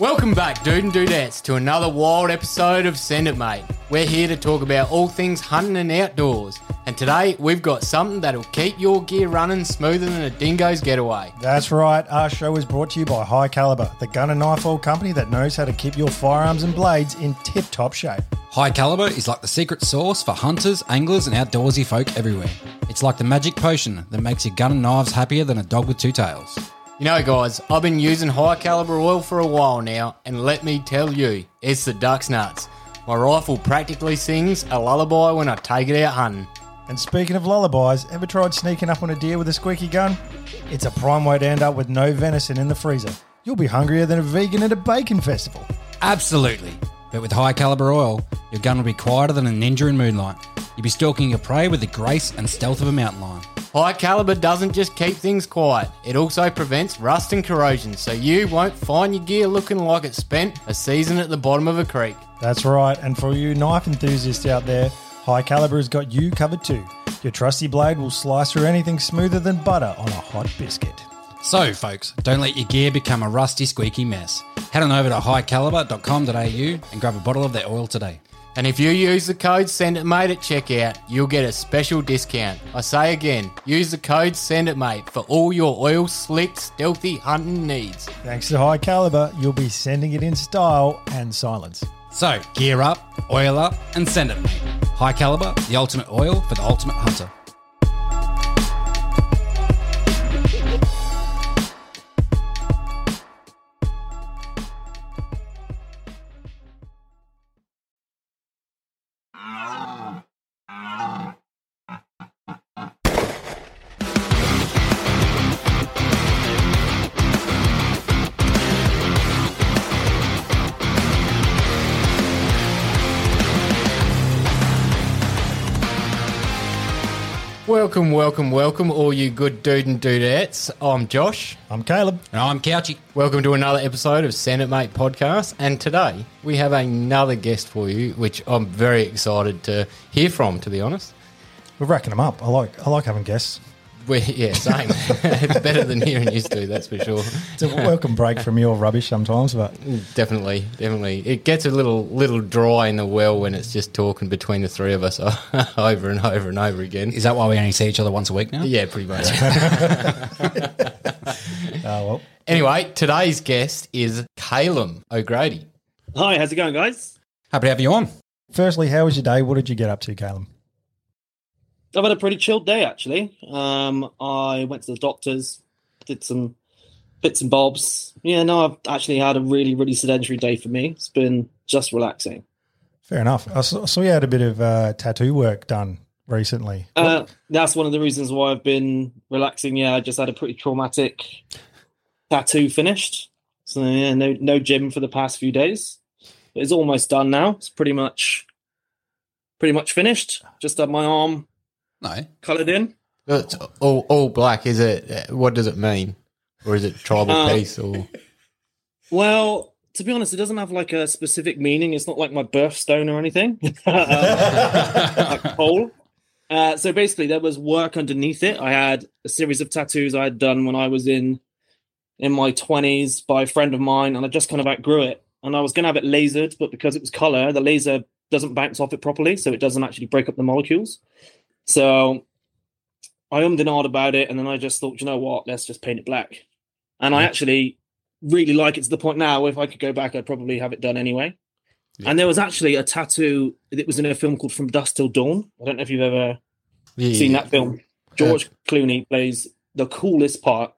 Welcome back, dude and dudettes, to another wild episode of Send It Mate. We're here to talk about all things hunting and outdoors. And today we've got something that'll keep your gear running smoother than a dingo's getaway. That's right. Our show is brought to you by High Caliber, the gun and knife oil company that knows how to keep your firearms and blades in tip top shape. High Caliber is like the secret sauce for hunters, anglers, and outdoorsy folk everywhere. It's like the magic potion that makes your gun and knives happier than a dog with two tails. You know, guys, I've been using high caliber oil for a while now, and let me tell you, it's the duck's nuts. My rifle practically sings a lullaby when I take it out hunting. And speaking of lullabies, ever tried sneaking up on a deer with a squeaky gun? It's a prime way to end up with no venison in the freezer. You'll be hungrier than a vegan at a bacon festival. Absolutely. But with high caliber oil, your gun will be quieter than a ninja in moonlight. You'll be stalking your prey with the grace and stealth of a mountain lion. High caliber doesn't just keep things quiet, it also prevents rust and corrosion, so you won't find your gear looking like it spent a season at the bottom of a creek. That's right, and for you knife enthusiasts out there, High Caliber has got you covered too. Your trusty blade will slice through anything smoother than butter on a hot biscuit. So, folks, don't let your gear become a rusty, squeaky mess. Head on over to highcaliber.com.au and grab a bottle of their oil today. And if you use the code SENDITMATE at checkout, you'll get a special discount. I say again, use the code SENDITMATE for all your oil slick, stealthy hunting needs. Thanks to High Caliber, you'll be sending it in style and silence. So, gear up, oil up, and send it, mate. High Caliber, the ultimate oil for the ultimate hunter. Welcome, welcome, welcome, all you good dude and dudettes. I'm Josh. I'm Caleb. And I'm Couchy. Welcome to another episode of Send It Mate podcast. And today we have another guest for you, which I'm very excited to hear from, to be honest. We're racking them up. I like I like having guests. We yeah, same. it's better than hearing used to, that's for sure. It's a welcome break from your rubbish sometimes, but Definitely, definitely. It gets a little little dry in the well when it's just talking between the three of us over and over and over again. Is that why we only see each other once a week now? Yeah, pretty much. uh, well, anyway, today's guest is Calem O'Grady. Hi, how's it going, guys? Happy to have you on. firstly, how was your day? What did you get up to, Caleb? I've had a pretty chilled day, actually. Um, I went to the doctors, did some bits and bobs. Yeah, no, I've actually had a really, really sedentary day for me. It's been just relaxing. Fair enough. I saw, saw you had a bit of uh, tattoo work done recently. Uh, that's one of the reasons why I've been relaxing. Yeah, I just had a pretty traumatic tattoo finished. So, yeah, no, no gym for the past few days. But it's almost done now. It's pretty much, pretty much finished. Just had my arm No. coloured in. It's all, all black, is it? What does it mean? Or is it tribal Uh, peace? Or Well, to be honest, it doesn't have like a specific meaning. It's not like my birthstone or anything. like pole. Uh, so basically, there was work underneath it. I had a series of tattoos I had done when I was in in my twenties by a friend of mine, and I just kind of outgrew it. And I was going to have it lasered, but because it was color, the laser doesn't bounce off it properly, so it doesn't actually break up the molecules. So I ummed and ahed about it, and then I just thought, you know what, let's just paint it black. And I actually really like it to the point now. If I could go back, I'd probably have it done anyway. And there was actually a tattoo that was in a film called From Dusk Till Dawn. I don't know if you've ever yeah, seen that film. George Clooney plays the coolest part,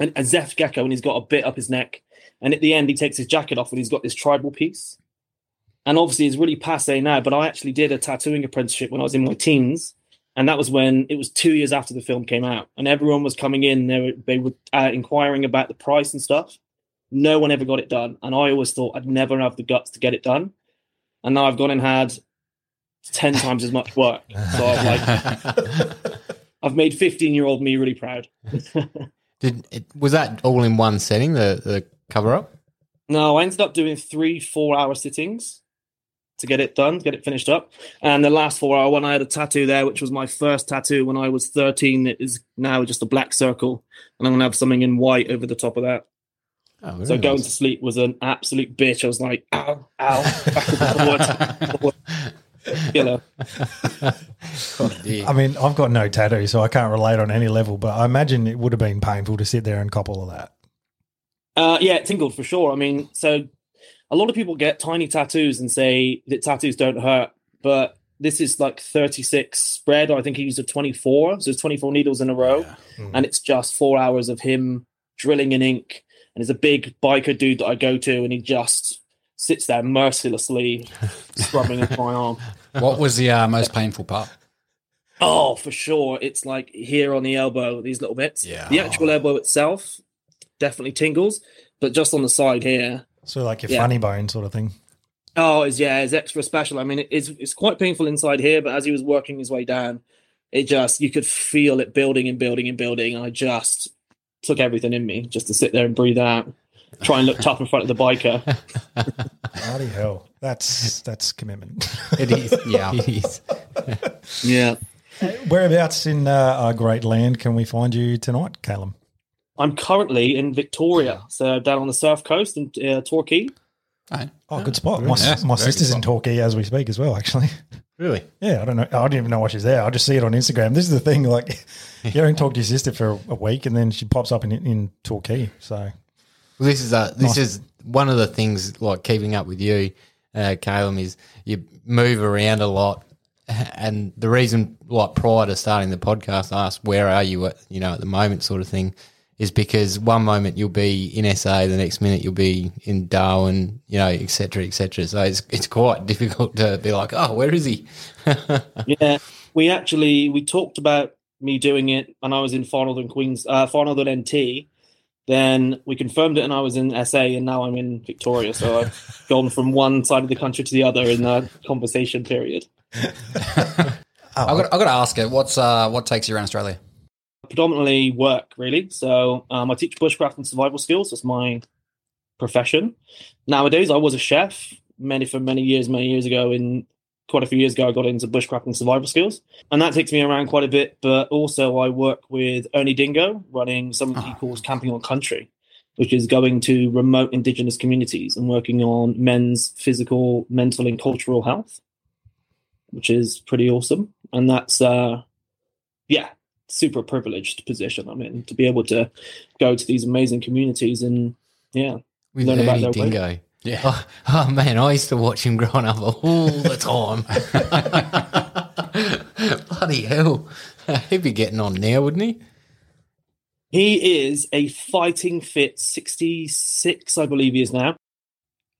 and a Seth Gecko, and he's got a bit up his neck. And at the end, he takes his jacket off, and he's got this tribal piece. And obviously, it's really passe now. But I actually did a tattooing apprenticeship when I was in my teens, and that was when it was two years after the film came out, and everyone was coming in. They were they were uh, inquiring about the price and stuff. No one ever got it done, and I always thought I'd never have the guts to get it done. And now I've gone and had ten times as much work. So I've like I've made 15 year old me really proud. Did it, was that all in one setting? The the cover up. no, I ended up doing three four hour sittings to get it done, get it finished up. And the last four hour one, I had a tattoo there, which was my first tattoo when I was 13. It is now just a black circle, and I'm gonna have something in white over the top of that. Oh, very So going to sleep was an absolute bitch. I was like, ow, ow, backwards, forwards. Oh, dear. I mean, I've got no tattoo, so I can't relate on any level. But I imagine it would have been painful to sit there and cop all of that. Uh, yeah, it tingled for sure. I mean, so a lot of people get tiny tattoos and say that tattoos don't hurt, but this is like 36 spread. I think he used a 24, so it's 24 needles in a row, and it's just four hours of him drilling in ink. And there's a big biker dude that I go to, and he just sits there mercilessly scrubbing at my arm. What was the uh, most painful part? Oh, for sure. It's like here on the elbow, these little bits. Yeah. The actual elbow itself definitely tingles, but just on the side here, So like your Yeah. funny bone sort of thing. Oh, it's yeah, it's extra special. I mean, it's it's quite painful inside here, but as he was working his way down, it just you could feel it building and building and building. And I just took everything in me just to sit there and breathe out, try and look tough in front of the biker. Bloody hell, that's that's commitment. It is. Yeah. It is. Yeah, Whereabouts in uh, our great land can we find you tonight, Calem? I'm currently in Victoria, so down on the south coast in uh, Torquay. Right. Oh, good spot. My, Yeah, my sister's good in Torquay as we speak as well. Actually, Really? yeah. I don't know. I don't even know why she's there. I just see it on Instagram. This is the thing. Like, you don't talk to your sister for a week, and then she pops up in in Torquay. So Well, this is a this Nice. is one of the things like keeping up with you, uh, Calem, is you move around a lot, and the reason, like prior to starting the podcast, I asked where are you at you know at the moment, sort of thing, is because one moment you'll be in SA, the next minute you'll be in Darwin, you know, etc. Cetera, etc. So it's it's quite difficult to be like, oh, where is he? Yeah, we actually we talked about me doing it, and I was in Far Northern Queens, uh, Far Northern NT. Then we confirmed it, and I was in SA, and now I'm in Victoria. So I've gone from one side of the country to the other in the conversation period. oh, I got I got to ask it. What's uh what takes you around Australia? Predominantly work, really. So um, I teach bushcraft and survival skills. That's my profession. Nowadays, I was a chef many for many years, many years ago. In quite a few years ago, I got into bushcraft and survival skills, and that takes me around quite a bit. But also, I work with Ernie Dingo, running something he calls Camping on Country, which is going to remote Indigenous communities and working on men's physical, mental, and cultural health, which is pretty awesome. And that's uh, yeah, super privileged position I'm in to be able to go to these amazing communities and yeah, With Learn about their way. Yeah. Oh, oh, man, I used to watch him growing up all the time. Bloody hell. He'd be getting on now, wouldn't he? He is a fighting fit 66, I believe he is now.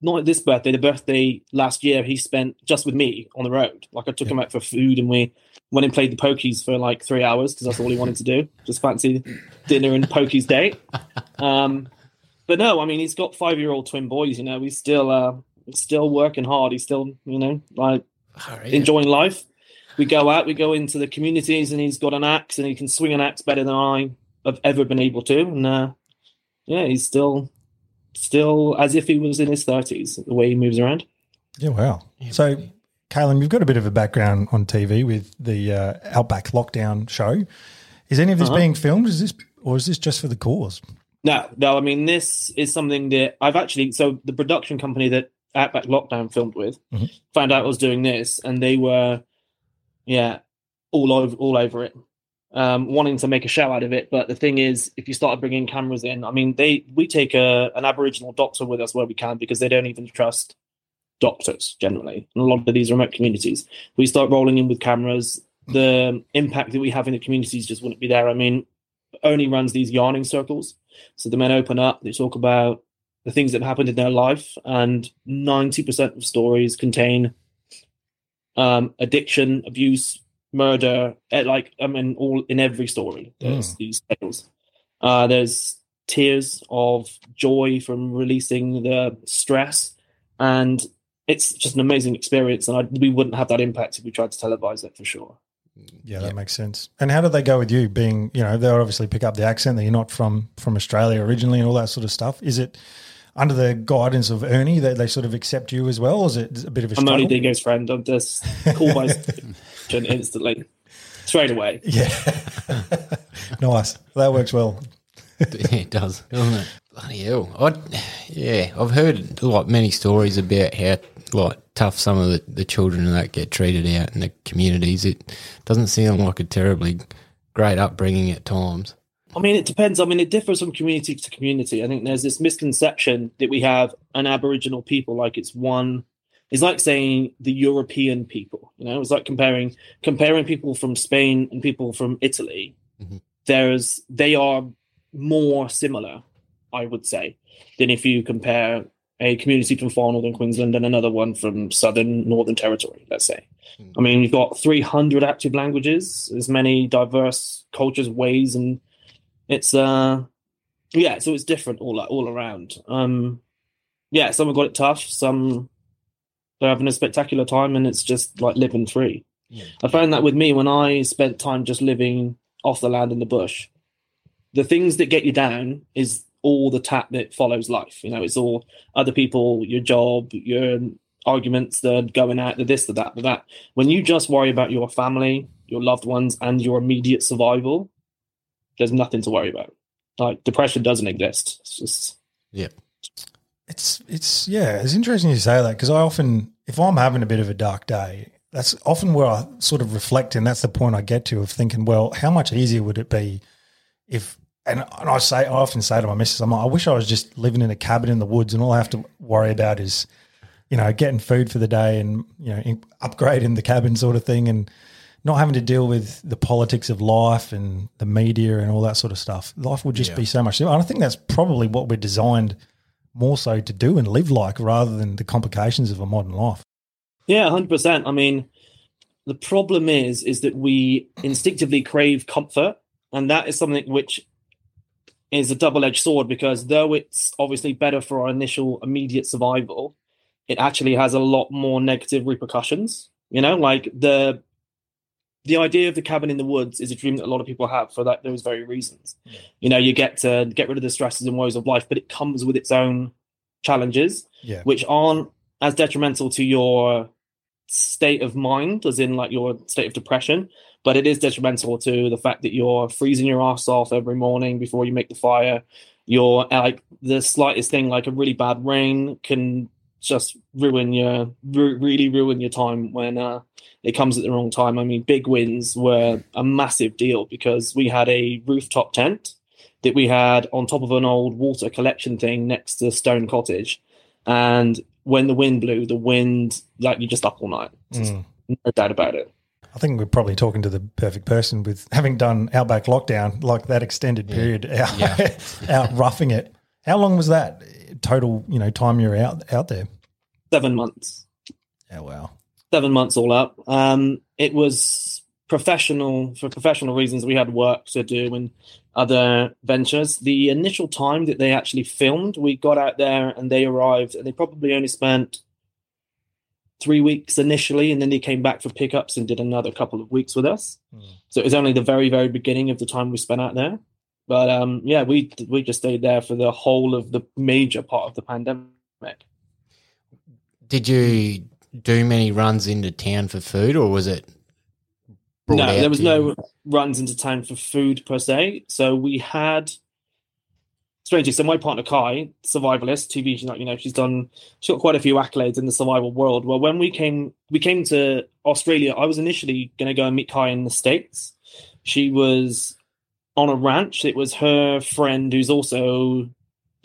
Not at this birthday, the birthday last year he spent just with me on the road. Like I took him out for food and we went and played the pokies for like three hours because that's all he wanted to do. Just fancy dinner and pokies date. Um, but no, I mean he's got five year old twin boys, you know, he's still uh still working hard. He's still, you know, like enjoying life. We go out, we go into the communities, and he's got an axe, and he can swing an axe better than I have ever been able to. And uh, yeah, he's still, still as if he was in his thirties. The way he moves around. yeah, wow. So, Calem, you've got a bit of a background on TV with the uh, Outback Lockdown show. Is any of this Uh-huh. being filmed? Is this or is this just for the cause? No, no, I mean this is something that I've actually. So the production company that Outback Lockdown filmed with Mhm. found out I was doing this, and they were, yeah, all over, all over it, um, wanting to make a show out of it. But the thing is, if you start bringing cameras in, I mean, they we take a an Aboriginal doctor with us where we can because they don't even trust doctors generally. In a lot of these remote communities, we start rolling in with cameras. The impact that we have in the communities just wouldn't be there. I mean, only runs these yarning circles. So the men open up, they talk about the things that have happened in their life, and 90% of stories contain um, addiction, abuse, murder. eh, Like, I mean, all in every story, there's these tales. Uh, there's tears of joy from releasing the stress, and it's just an amazing experience. And I, we wouldn't have that impact if we tried to televise it for sure. Yeah, that makes sense. And how did they go with you? Being, you know, they'll obviously pick up the accent that you're not from from Australia originally and all that sort of stuff. Is it under the guidance of Ernie that they sort of accept you as well, or is it a bit of a I'm struggle? only Dingo's friend. I'm just called by instantly, straight away. Yeah, nice. That works well. It does, doesn't it? Bloody hell! I, yeah, I've heard like many stories about how like tough some of the, the children that get treated out in the communities. It doesn't sound like a terribly great upbringing at times. I mean, it depends. I mean, it differs from community to community. I think there's this misconception that we have an Aboriginal people like it's one. It's like saying the European people. You know, it's like comparing comparing people from Spain and people from Italy. Mhm. There's they are more similar, I would say, than if you compare a community from far northern Queensland and another one from southern Northern Territory. Let's say. Mm. I mean, you've got 300 active languages, as many diverse cultures, ways, and it's uh yeah so it's different all all around um yeah some have got it tough some they're having a spectacular time and it's just like living free Yeah. i found that with me when i spent time just living off the land in the bush the things that get you down is all the tap that follows life you know it's all other people your job your arguments the going out the this the that the that when you just worry about your family your loved ones and your immediate survival there's nothing to worry about. Like depression doesn't exist. It's just yeah. It's it's yeah, it's interesting you say that because I often, if I'm having a bit of a dark day, that's often where I sort of reflect, and that's the point I get to of thinking, well, how much easier would it be if? And, and I say, I often say to my missus, I'm like, I wish I was just living in a cabin in the woods, and all I have to worry about is, you know, getting food for the day and you know, in- upgrading the cabin sort of thing, and not having to deal with the politics of life and the media and all that sort of stuff. Life would just Yeah. be so much. simpler. And I think that's probably what we're designed more so to do and live like rather than the complications of a modern life. yeah, hundred percent. I mean, the problem is is that we instinctively crave comfort, and that is something which is a double edged sword because though it's obviously better for our initial immediate survival, it actually has a lot more negative repercussions. You know, like the the idea of the cabin in the woods is a dream that a lot of people have for that those very reasons. You know, you get to get rid of the stresses and woes of life, but it comes with its own challenges, Yeah. which aren't as detrimental to your state of mind, as in like your state of depression, but it is detrimental to the fact that you're freezing your ass off every morning before you make the fire. You're like the slightest thing, like a really bad rain, can just ruin your really ruin your time when uh, it comes at the wrong time. I mean, big wins were a massive deal because we had a rooftop tent that we had on top of an old water collection thing next to Stone Cottage, and when the wind blew, the wind like you just up all night. Mm. No doubt about it. I think we're probably talking to the perfect person with having done Outback Lockdown, like that extended period out, Yeah. out roughing it. How long was that total, you know, time you're out out there? Seven months. Oh, wow. seven months all up. Um, it was professional for professional reasons. We had work to do and other ventures. The initial time that they actually filmed, we got out there and they arrived, and they probably only spent three weeks initially, and then they came back for pickups and did another couple of weeks with us. Mm. So it was only the very, very beginning of the time we spent out there. But um, yeah, we we just stayed there for the whole of the major part of the pandemic. Did you do many runs into town for food, or was it? No, there was no runs into town for food per se. So we had strangely, so my partner Kai, survivalist, TV, she's not, you know, she's done she's got quite a few accolades in the survival world. Well, when we came we came to Australia, I was initially gonna go and meet Kai in the States. She was on a ranch. It was her friend who's also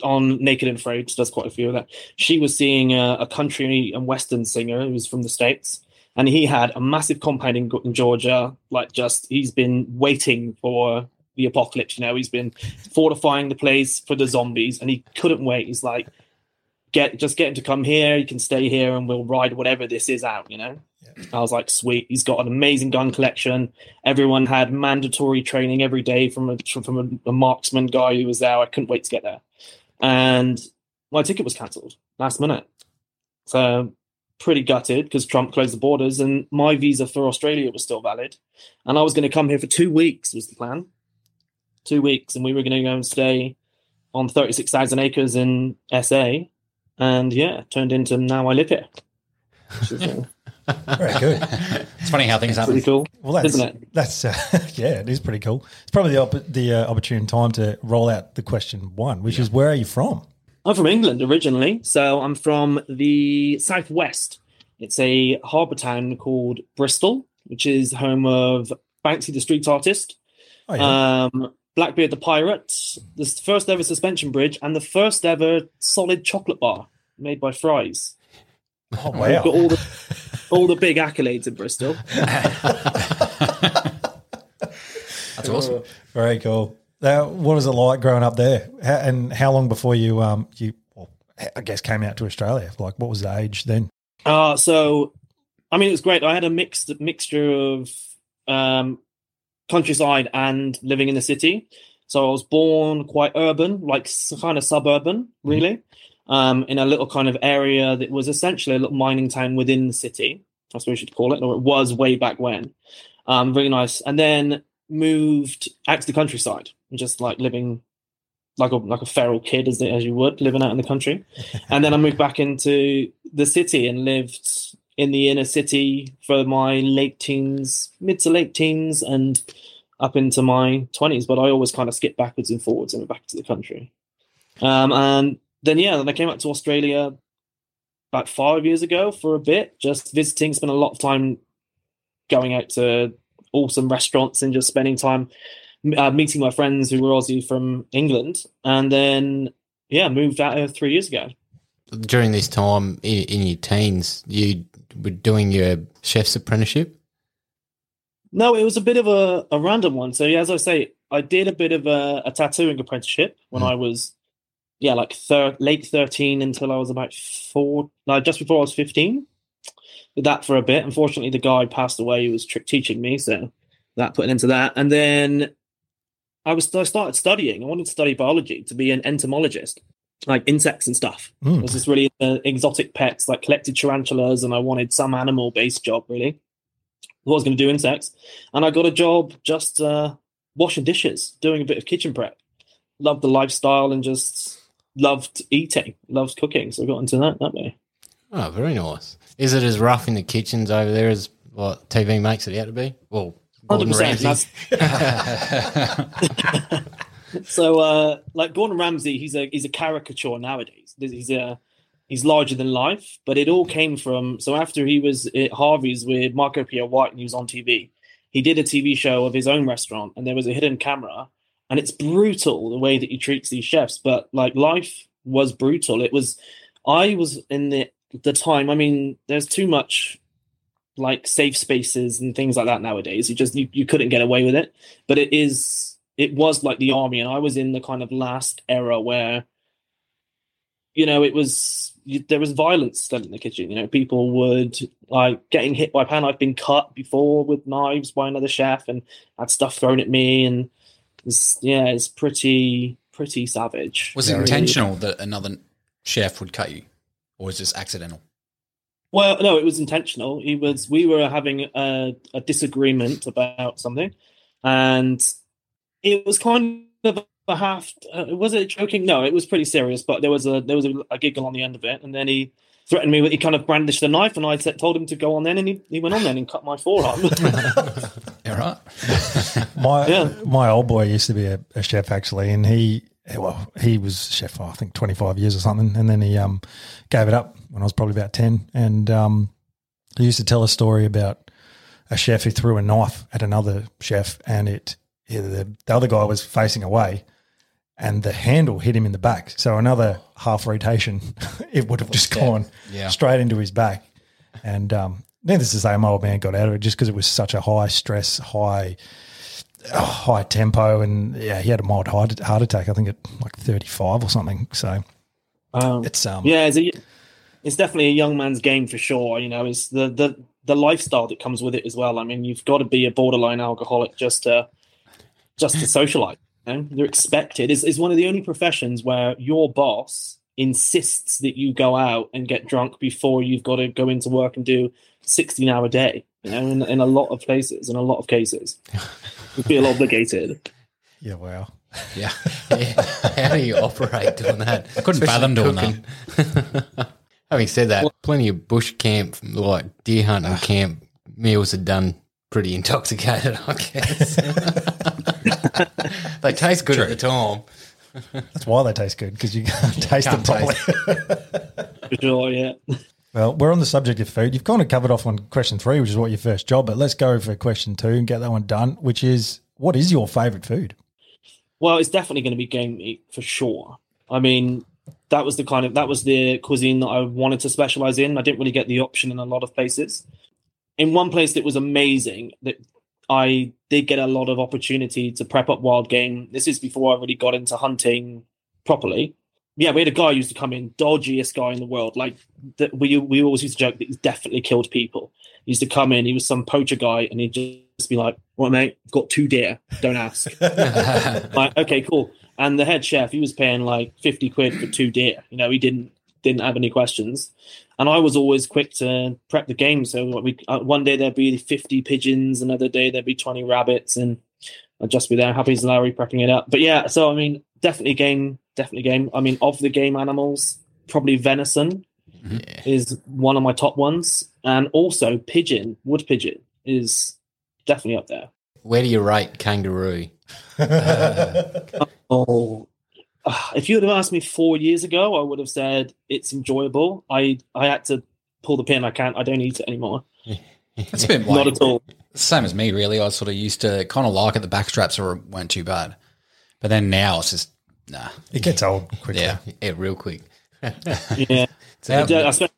on Naked and Afraid, does quite a few of that. She was seeing a, a country and western singer who was from the States and he had a massive compound in, in Georgia. Like, just he's been waiting for the apocalypse. You know, he's been fortifying the place for the zombies, and he couldn't wait. He's like, "Get, just get him to come here. He can stay here, and we'll ride whatever this is out." You know. I was like, "Sweet." He's got an amazing gun collection. Everyone had mandatory training every day from a from a, a marksman guy who was there. I couldn't wait to get there, and my ticket was cancelled last minute. So pretty gutted because Trump closed the borders and my visa for Australia was still valid. And I was going to come here for two weeks, was the plan. Two weeks. And we were going to go and stay on 36,000 acres in SA. And yeah, turned into now I live here. Which uh, Very good. It's funny how things happen. Pretty cool, Well, that's isn't it? that's uh, yeah, it is pretty cool. It's probably the op- the uh, opportune time to roll out the question one, which is where are you from? I'm from England originally, so I'm from the southwest. It's a harbour town called Bristol, which is home of Banksy the street artist, Oh yeah, um, Blackbeard the pirate, the first ever suspension bridge, and the first ever solid chocolate bar made by Fry's. oh We've wow. got all the all the big accolades in Bristol. That's awesome. Very cool. Now, what was it like growing up there? How, and how long before you um you well, I guess came out to Australia? Like, what was the age then? Uh, so, I mean, it was great. I had a mixed mixture of um, countryside and living in the city. So I was born quite urban, like kind of suburban, really, um, in a little kind of area that was essentially a little mining town within the city. I suppose you'd call it, or it was way back when. Um, really nice. And then moved out to the countryside, just like living like a like a feral kid as as you would living out in the country. and then I moved back into the city and lived in the inner city for my late teens, mid to late teens, and up into my twenties. But I always kind of skipped backwards and forwards and went back to the country. Um, and then yeah, then I came out to Australia about five years ago for a bit, just visiting. Spent a lot of time going out to awesome restaurants and just spending time uh, meeting my friends who were Aussie from England, and then yeah, moved out here three years ago. During this time in, in your teens, you were doing your chef's apprenticeship. No, it was a bit of a, a random one. So yeah, as I say, I did a bit of a, a tattooing apprenticeship when I was yeah, like thir- late thirteen until I was about four, like just before I was fifteen. Did that for a bit. Unfortunately, the guy passed away who was tr- teaching me, so that put an end to that. And then I was I started studying. I wanted to study biology to be an entomologist, like insects and stuff. Mm. I was just really uh, exotic pets, like collected tarantulas, and I wanted some animal based job really. I was going to do insects, and I got a job just uh, washing dishes, doing a bit of kitchen prep. Loved the lifestyle and just loved eating, loved cooking, so I got into that that way. Oh, very nice. Is it as rough in the kitchens over there as what TV makes it out to be? Well, Gordon Hundred Ramsay. percent. So, uh, like Gordon Ramsay, he's a he's a caricature nowadays. He's a he's larger than life. But it all came from so after he was at Harvey's with Marco Pierre White and he was on TV, he did a TV show of his own restaurant, and there was a hidden camera, and it's brutal the way that he treats these chefs. But like life was brutal. It was. I was in the the time. I mean, there's too much like safe spaces and things like that nowadays. You just you, you couldn't get away with it. But it is it was like the army, and I was in the kind of last era where you know it was you, there was violence still in the kitchen. You know, people would like getting hit by pan. I've been cut before with knives by another chef, and had stuff thrown at me, and it's, yeah, it's pretty pretty savage. Was it intentional that another chef would cut you, or was this accidental? Well, no, it was intentional. He was. We were having a, a disagreement about something, and it was kind of a half. Uh, was it joking? No, it was pretty serious. But there was a there was a, a giggle on the end of it, and then he threatened me. with He kind of brandished a knife, and I said, told him to go on. Then, and he, he went on then and cut my forearm. Yeah, right. My Yeah. my old boy used to be a, a chef actually, and he well he was chef for I think twenty five years or something, and then he um gave it up when I was probably about ten, and um he used to tell a story about a chef who threw a knife at another chef, and it yeah, the, the other guy was facing away, and the handle hit him in the back. So another half rotation, it would have just gone Yeah. straight into his back. And um, needless to say, my old man got out of it just because it was such a high stress, high oh, high tempo, and yeah, he had a mild heart, heart attack. I think at like thirty five or something. So um, it's um yeah, it's, a, it's definitely a young man's game for sure. You know, it's the the the lifestyle that comes with it as well. I mean, you've got to be a borderline alcoholic just to just to socialize. You know? You're expected. It's, it's one of the only professions where your boss insists that you go out and get drunk before you've got to go into work and do 16 hour day. You know, in, in a lot of places, in a lot of cases, you feel obligated. yeah, wow. Yeah. Yeah. How do you operate doing that? I couldn't fathom doing that. Having said that, plenty of bush camp, like deer hunting ah. camp meals are done pretty intoxicated, I guess. they taste good at the time. That's why they taste good because you can't taste Can't them properly. For sure, yeah. Well, we're on the subject of food. You've kind of covered off on question three, which is what your first job, but let's go for question two and get that one done, which is what is your favourite food? Well, it's definitely going to be game meat for sure. I mean, that was the kind of that was the cuisine that I wanted to specialize in. I didn't really get the option in a lot of places. In one place that was amazing that I did get a lot of opportunity to prep up wild game. This is before I really got into hunting properly. Yeah, we had a guy who used to come in, dodgiest guy in the world. Like that, we we always used to joke that he's definitely killed people. He used to come in, he was some poacher guy, and he'd just be like, "What, mate? Got two deer. Don't ask." like, okay, cool. And the head chef, he was paying like fifty quid for two deer. You know, he didn't didn't have any questions. And I was always quick to prep the game. So what we uh, one day there'd be fifty pigeons, another day there'd be twenty rabbits, and I'd just be there, happy as Larry, prepping it up. But yeah, so I mean, definitely game, definitely game. I mean, of the game animals, probably venison Yeah. is one of my top ones, and also pigeon, wood pigeon is definitely up there. Where do you rate kangaroo? Oh, uh, if you would have asked me four years ago, I would have said it's enjoyable. I I had to pull the pin. I can't. I don't eat it anymore. That's a bit Not at all. same as me, really. I sort of used to kind of like it. The backstraps were, weren't too bad, but then now it's just nah. It gets old quickly. Yeah, Yeah, real quick. Yeah, So, I spent.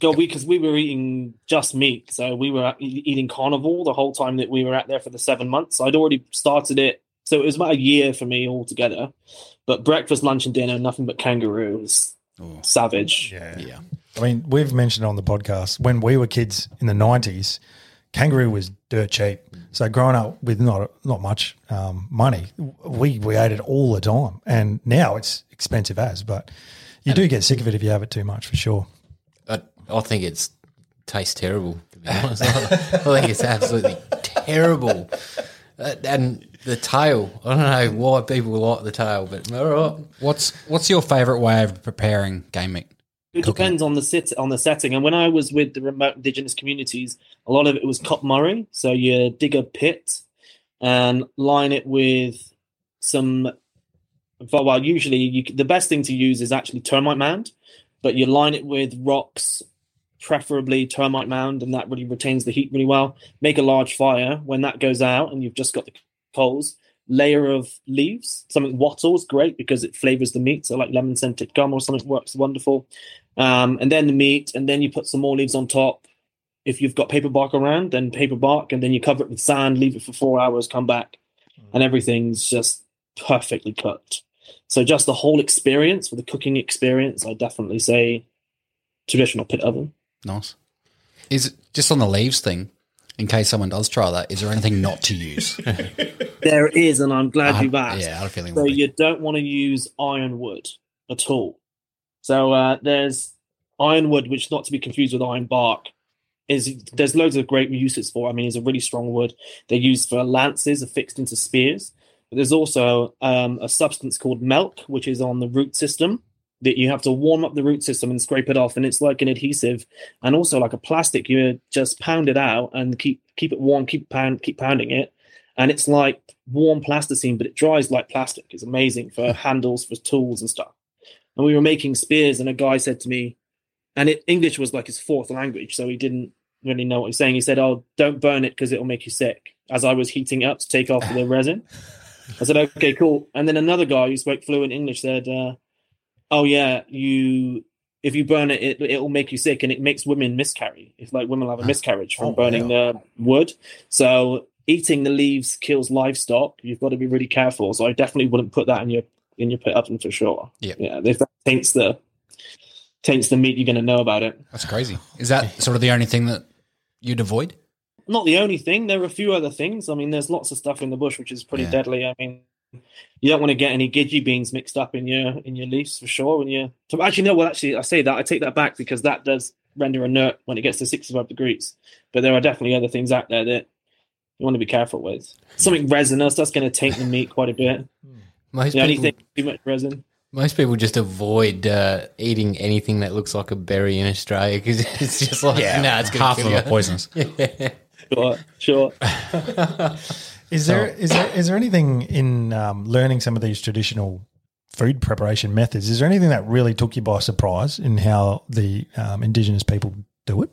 God, we because we were eating just meat, so we were eating carnivore the whole time that we were out there for the seven months. I'd already started it, so it was about a year for me altogether. But breakfast, lunch, and dinner, nothing but kangaroo. It was Ooh. savage. Yeah. yeah. I mean, we've mentioned on the podcast when we were kids in the 90s, kangaroo was dirt cheap. So growing up with not not much um, money, we, we ate it all the time. And now it's expensive as, but you do get sick of it if you have it too much for sure. I, I think it's tastes terrible. To be honest, I think it's absolutely terrible. Uh, and the tail, I don't know why people like the tail, but all right. What's what's your favourite way of preparing game meat? It depends on the sit on the setting. And when I was with the remote indigenous communities, a lot of it was kup murri. So you dig a pit and line it with some. Well, usually you, the best thing to use is actually termite mound, but you line it with rocks, preferably termite mound, and that really retains the heat really well. Make a large fire. When that goes out and you've just got the coals, layer of leaves. Something wattle is great because it flavors the meat. So like lemon scented gum or something works wonderful. Um, and then the meat, and then you put some more leaves on top. If you've got paper bark around, then paper bark, and then you cover it with sand, leave it for four hours, come back, and everything's just perfectly cooked. So just the whole experience, for the cooking experience, I definitely say traditional pit oven. Nice. Is it just on the leaves thing? In case someone does try that, is there anything not to use? There is, and I'm glad you I- asked. yeah, I had a feeling. So would be. you don't want to use ironwood at all. So uh, there's ironwood, which not to be confused with iron bark. Is there's loads of great uses for. I mean, it's a really strong wood. They're used for lances affixed into spears. But there's also um, a substance called milk, which is on the root system that you have to warm up the root system and scrape it off, and it's like an adhesive, and also like a plastic. You just pound it out and keep keep it warm, keep pound keep pounding it, and it's like warm plasticine, but it dries like plastic. It's amazing for handles, for tools and stuff. And we were making spears, and a guy said to me, and it, English was like his fourth language, so he didn't really know what he was saying. He said, "Oh, don't burn it because it'll make you sick." As I was heating up to take off the resin, I said, "Okay, cool." And then another guy who spoke fluent English said, uh, "Oh yeah, you." If you burn it, it, it'll make you sick, and it makes women miscarry. It's like women have a miscarriage from Oh, burning the wood. So eating the leaves kills livestock. You've got to be really careful. So I definitely wouldn't put that in your in your pit oven for sure. Yep. Yeah, if that taints the taints the meat, you're going to know about it. That's crazy. Is that sort of the only thing that you'd avoid? Not the only thing. There are a few other things. I mean, there's lots of stuff in the bush which is pretty Yeah. deadly. I mean, you don't want to get any gidgee beans mixed up in your in your leaves for sure. When you so actually no, well actually I say that I take that back because that does render inert when it gets to 65 degrees. But there are definitely other things out there that you want to be careful with. Something resinous that's going to taint the meat quite a bit. Most The only people, thing too much resin. Most people just avoid uh, eating anything that looks like a berry in Australia because it's just like, yeah, nah, it's half to of kill them you. are poisonous. Sure, sure. Is there is there is there anything in um, learning some of these traditional food preparation methods? Is there anything that really took you by surprise in how the um, indigenous people do it?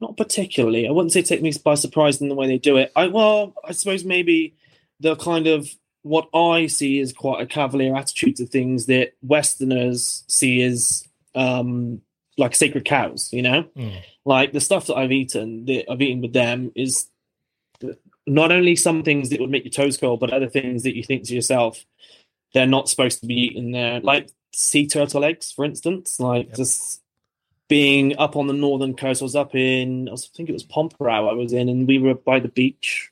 Not particularly. I wouldn't say take me by surprise in the way they do it. I well, I suppose maybe the kind of what I see is quite a cavalier attitude to things that Westerners see as um, like sacred cows. You know, Mm. like the stuff that I've eaten that I've eaten with them is not only some things that would make your toes curl, but other things that you think to yourself they're not supposed to be eaten there, like sea turtle eggs, for instance. Like Yep. just being up on the northern coast. I was up in, I, think it was Pormpuraaw I was in, and we were by the beach.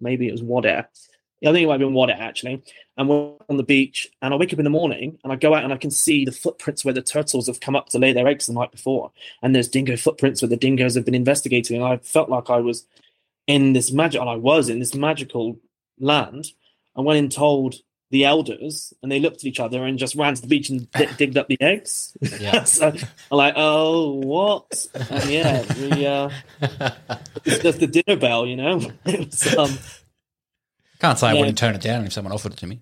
Maybe it was Wadeye. I think it might have been Wadeye actually. And we're on the beach, and I wake up in the morning and I go out and I can see the footprints where the turtles have come up to lay their eggs the night before. And there's dingo footprints where the dingoes have been investigating. And I felt like I was in this magic, and I was in this magical land. I went and told the elders, and they looked at each other and just ran to the beach and di- digged up the eggs. Yeah. so I'm like, oh, what? And yeah, we, uh, it's just the dinner bell, you know. it was, um, Can't say I wouldn't turn it down if someone offered it to me.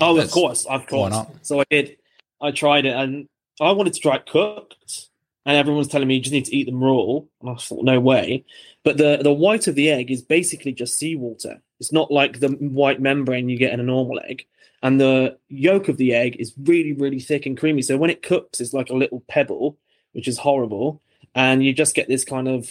oh, of course, of course. Why not? So I did. I tried it, and I wanted to try it cooked, and everyone was telling me you just need to eat them raw. And I thought, no way. But the the white of the egg is basically just seawater. It's not like the white membrane you get in a normal egg. And the yolk of the egg is really, really thick and creamy. So when it cooks, it's like a little pebble, which is horrible. And you just get this kind of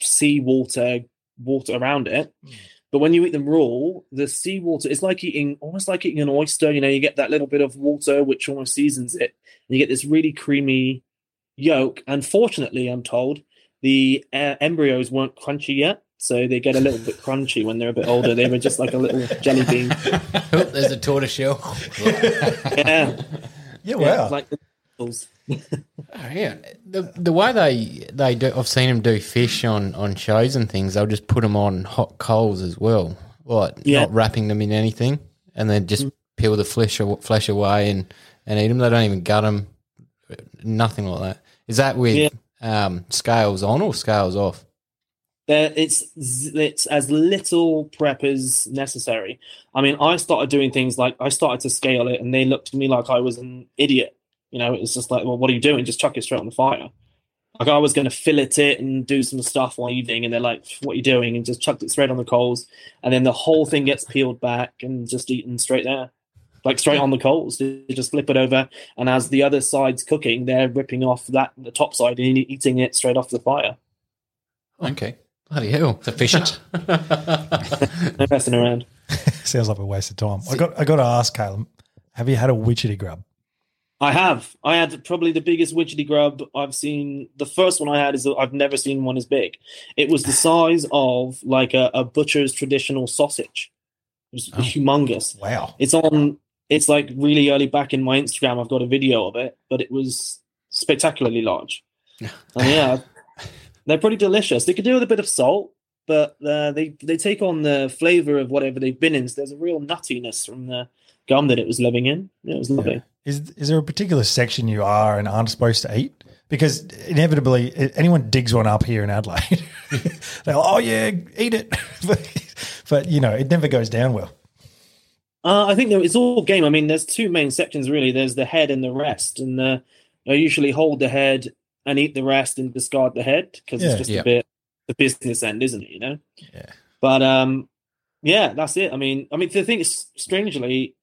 seawater water around it. Hmm. But when you eat them raw, the seawater is like eating almost like eating an oyster. You know, you get that little bit of water which almost seasons it. And you get this really creamy yolk. And fortunately, I'm told the uh, embryos weren't crunchy yet. So they get a little bit crunchy when they're a bit older. They were just like a little jelly bean. Oh, there's a tortoiseshell. Yeah. Yeah, yeah wow. like the Oh, yeah, the the way they they do, I've seen them do fish on on shows and things. They'll just put them on hot coals as well, like Yeah. not wrapping them in anything, and then just peel the flesh flesh away and and eat them. They don't even gut them, nothing like that. Is that with Yeah. um, scales on or scales off? There, it's it's as little prep as necessary. I mean, I started doing things like I started to scale it, and they looked at me like I was an idiot. You know, it's just like, well, what are you doing? Just chuck it straight on the fire. Like I was going to fillet it and do some stuff one evening, and they're like, "What are you doing?" And just chucked it straight on the coals, and then the whole thing gets peeled back and just eaten straight there, like straight on the coals. They just flip it over, and as the other side's cooking, they're ripping off that the top side and eating it straight off the fire. Okay. Bloody hell! It's efficient. No messing around. Sounds like a waste of time. I got I got to ask Caleb, have you had a witchetty grub? I have. I had probably the biggest witchetty grub I've seen. The first one I had is I've never seen one as big. It was the size of like a, a butcher's traditional sausage. It was Oh. humongous. Wow. It's on. It's like really early back in my Instagram. I've got a video of it, but it was spectacularly large. and yeah, they're pretty delicious. They could do with a bit of salt, but uh, they they take on the flavor of whatever they've been in. So there's a real nuttiness from the gum that it was living in. It was lovely. Is is there a particular section you are and aren't supposed to eat? Because inevitably, anyone digs one up here in Adelaide, they're like, "Oh yeah, eat it," but, but you know, it never goes down well. Uh, I think it's all game. I mean, there's two main sections really. There's the head and the rest, and the, I usually hold the head and eat the rest and discard the head because Yeah. it's just Yeah. a bit the business end, isn't it? You know. Yeah. But um, yeah, that's it. I mean, I mean, the thing is, strangely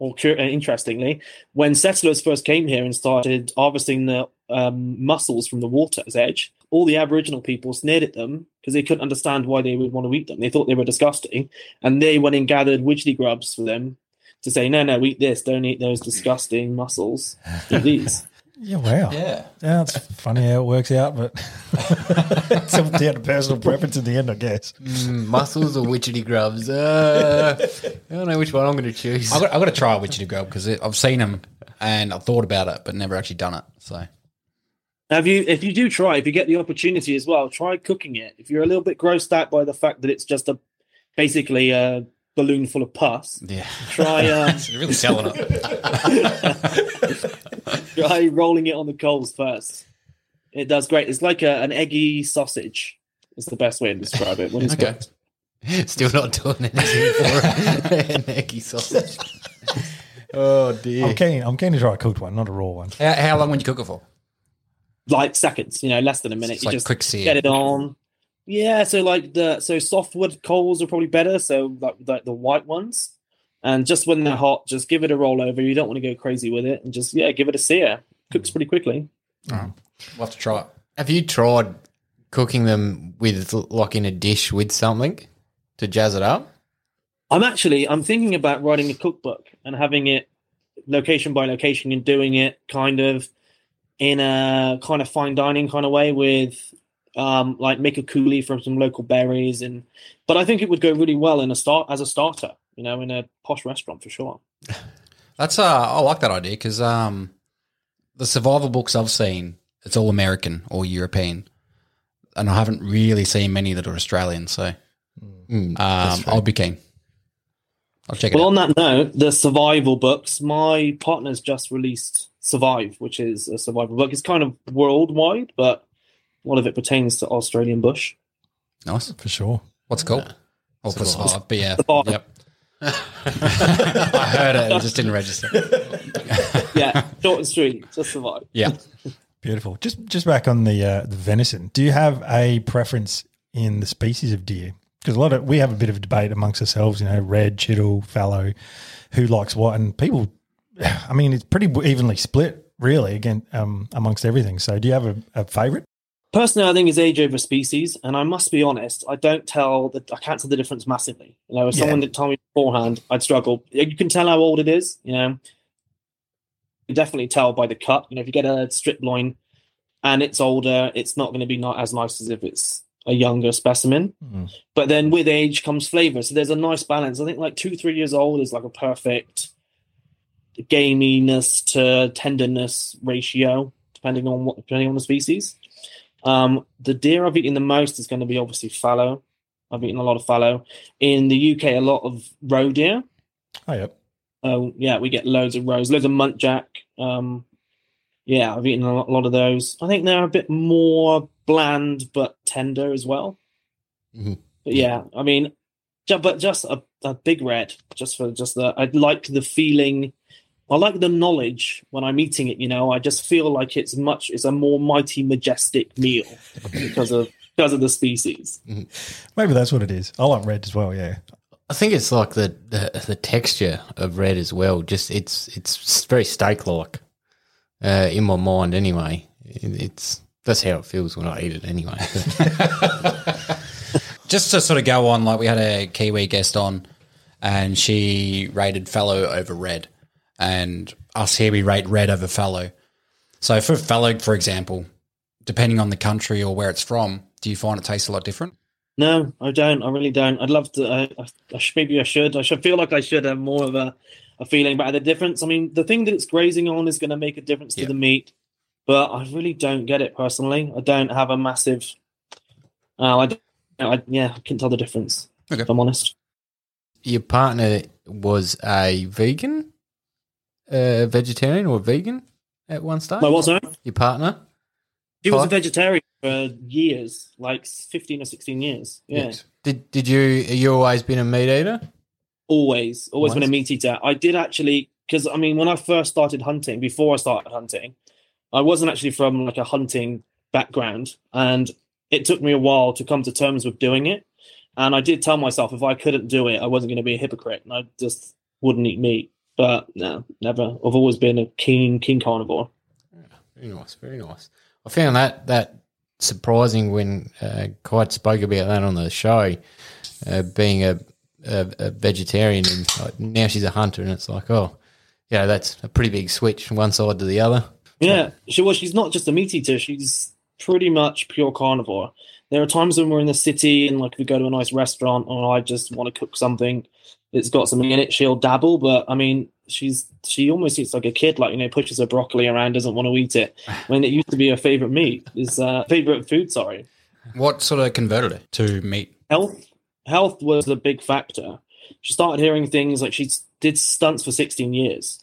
or uh, interestingly, when settlers first came here and started harvesting the um, mussels from the water's edge, all the Aboriginal people sneered at them because they couldn't understand why they would want to eat them. They thought they were disgusting, and they went and gathered witchetty grubs for them to say, "No, no, eat this. Don't eat those disgusting mussels. Eat these." Yeah, wow. Yeah. Yeah, it's funny how it works out, but it's all down to personal preference in the end, I guess. Mm, mussels or witchetty grubs? Uh, I don't know which one I'm going to choose. I've got, I've got to try a witchetty grub because I've seen them and I've thought about it, but never actually done it. So Have you, if you do try, if you get the opportunity as well, try cooking it. If you're a little bit grossed out by the fact that it's just a basically a balloon full of pus. Yeah. Try um, You're really selling it. try rolling it on the coals first. It does great. It's like a, an eggy sausage. Is the best way to describe it. When it's Okay. cooked. Still not doing anything for an eggy sausage. Oh dear. I'm keen. I'm keen to try a cooked one, not a raw one. How, how long would you cook it for? like seconds, you know, less than a minute. It's you like just quick sear. get it on. Yeah, so like the so softwood coals are probably better. So like the, the white ones, and just when they're hot, just give it a roll over. You don't want to go crazy with it, and just yeah, give it a sear. Cooks pretty quickly. We'll have to try it. Have you tried cooking them with like in a dish with something to jazz it up? I'm actually I'm thinking about writing a cookbook and having it location by location and doing it kind of in a kind of fine dining kind of way with um like make a coulis from some local berries and but I think it would go really well in a start as a starter, you know, in a posh restaurant for sure. That's uh, I like that idea because um, the survival books I've seen, it's all American or European, and I haven't really seen many that are Australian. So um, I'll be keen. I'll check it Well, out. on that note, the survival books, my partner's just released Survive, which is a survival book. It's kind of worldwide, but a lot of it pertains to Australian bush. Nice. For sure. What's it called? Oh, for survive. But yeah, Survive. yep. I heard it. It just didn't register. Yeah, short and sweet, just survive. Yeah. Beautiful. Just just back on the uh, the venison. Do you have a preference in the species of deer? Because a lot of we have a bit of a debate amongst ourselves. You know, red, chital, fallow, who likes what, and people. I mean, it's pretty evenly split, really, again um, amongst everything. So, do you have a, a favorite? Personally, I think it's age over species, and I must be honest, I don't tell that I can't tell the difference massively. You know, if Yeah. someone did tell me beforehand, I'd struggle. You can tell how old it is. You know, you definitely tell by the cut. You know, if you get a strip loin and it's older, it's not going to be not as nice as if it's a younger specimen. Mm. But then with age comes flavor, so there's a nice balance. I think like two, three years old is like a perfect gaminess to tenderness ratio, depending on what depending on the species. Um, the deer I've eaten the most is going to be obviously fallow. I've eaten a lot of fallow. In the UK, a lot of roe deer. Oh, yep. Oh yeah, we get loads of roes, loads of muntjac. Um, yeah, I've eaten a lot, a lot of those. I think they're a bit more bland but tender as well. Mhm. But yeah, I mean, but just a, a big red, just for just the. I like the feeling. I like the knowledge when I'm eating it. You know, I just feel like it's much. It's a more mighty, majestic meal because of because of the species. Maybe that's what it is. I like red as well. Yeah. I think it's like the, the the texture of red as well. Just it's it's very steak like uh, in my mind anyway. It's that's how it feels when I eat it anyway. Just to sort of go on, like we had a Kiwi guest on, and she rated fallow over red, and us here we rate red over fallow. So for fallow, for example, depending on the country or where it's from, do you find it tastes a lot different? No, I don't. I really don't. I'd love to. I, I, I sh- maybe I should. I should feel like I should have more of a, a feeling about the difference. I mean, the thing that it's grazing on is going to make a difference to the meat, but I really don't get it personally. I don't have a massive. Uh, I, don't- I yeah, I can't tell the difference. Okay. If I'm honest. Your partner was a vegan, uh, vegetarian or vegan at one stage. My what's that? Your partner? She was a vegetarian for years, like fifteen or sixteen years. Yeah. Yes. Did did you you always been a meat eater? always always been a meat eater i did actually because i mean when i first started hunting before i started hunting i wasn't actually from like a hunting background and it took me a while to come to terms with doing it and i did tell myself if i couldn't do it i wasn't going to be a hypocrite and i just wouldn't eat meat but no never i've always been a keen keen carnivore Very nice, very nice. I found that that surprising when uh, Kai spoke about that on the show, uh, being a, a, a vegetarian, and like, now she's a hunter, and it's like, oh, yeah, that's a pretty big switch from one side to the other. Yeah, she well, she's not just a meat eater. She's pretty much pure carnivore. There are times when we're in the city and like we go to a nice restaurant or I just want to cook something that's got something in it, she'll dabble. But I mean, she's she almost eats like a kid, like you know, pushes her broccoli around, doesn't want to eat it. When it used to be her favorite meat, is uh, favorite food. Sorry, What sort of converted it to meat? health health was a big factor. she started hearing things like she did stunts for 16 years.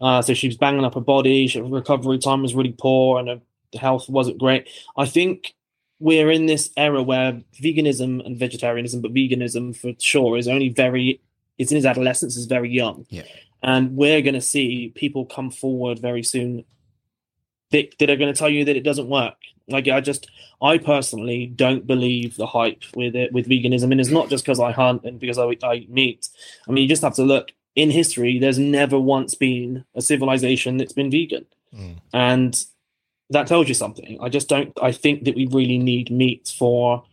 Uh, so she was banging up her body. Her recovery time was really poor, and her health wasn't great. I think we're in this era where veganism and vegetarianism, but veganism for sure is only very, it's in his adolescence, is very young. Yeah. And we're going to see people come forward very soon that, that are going to tell you that it doesn't work. Like I just, I personally don't believe the hype with it with veganism, and it's not just because I hunt and because I, I eat meat. I mean, you just have to look in history. There's never once been a civilization that's been vegan, Mm. and that tells you something. I just don't. I think that we really need meat for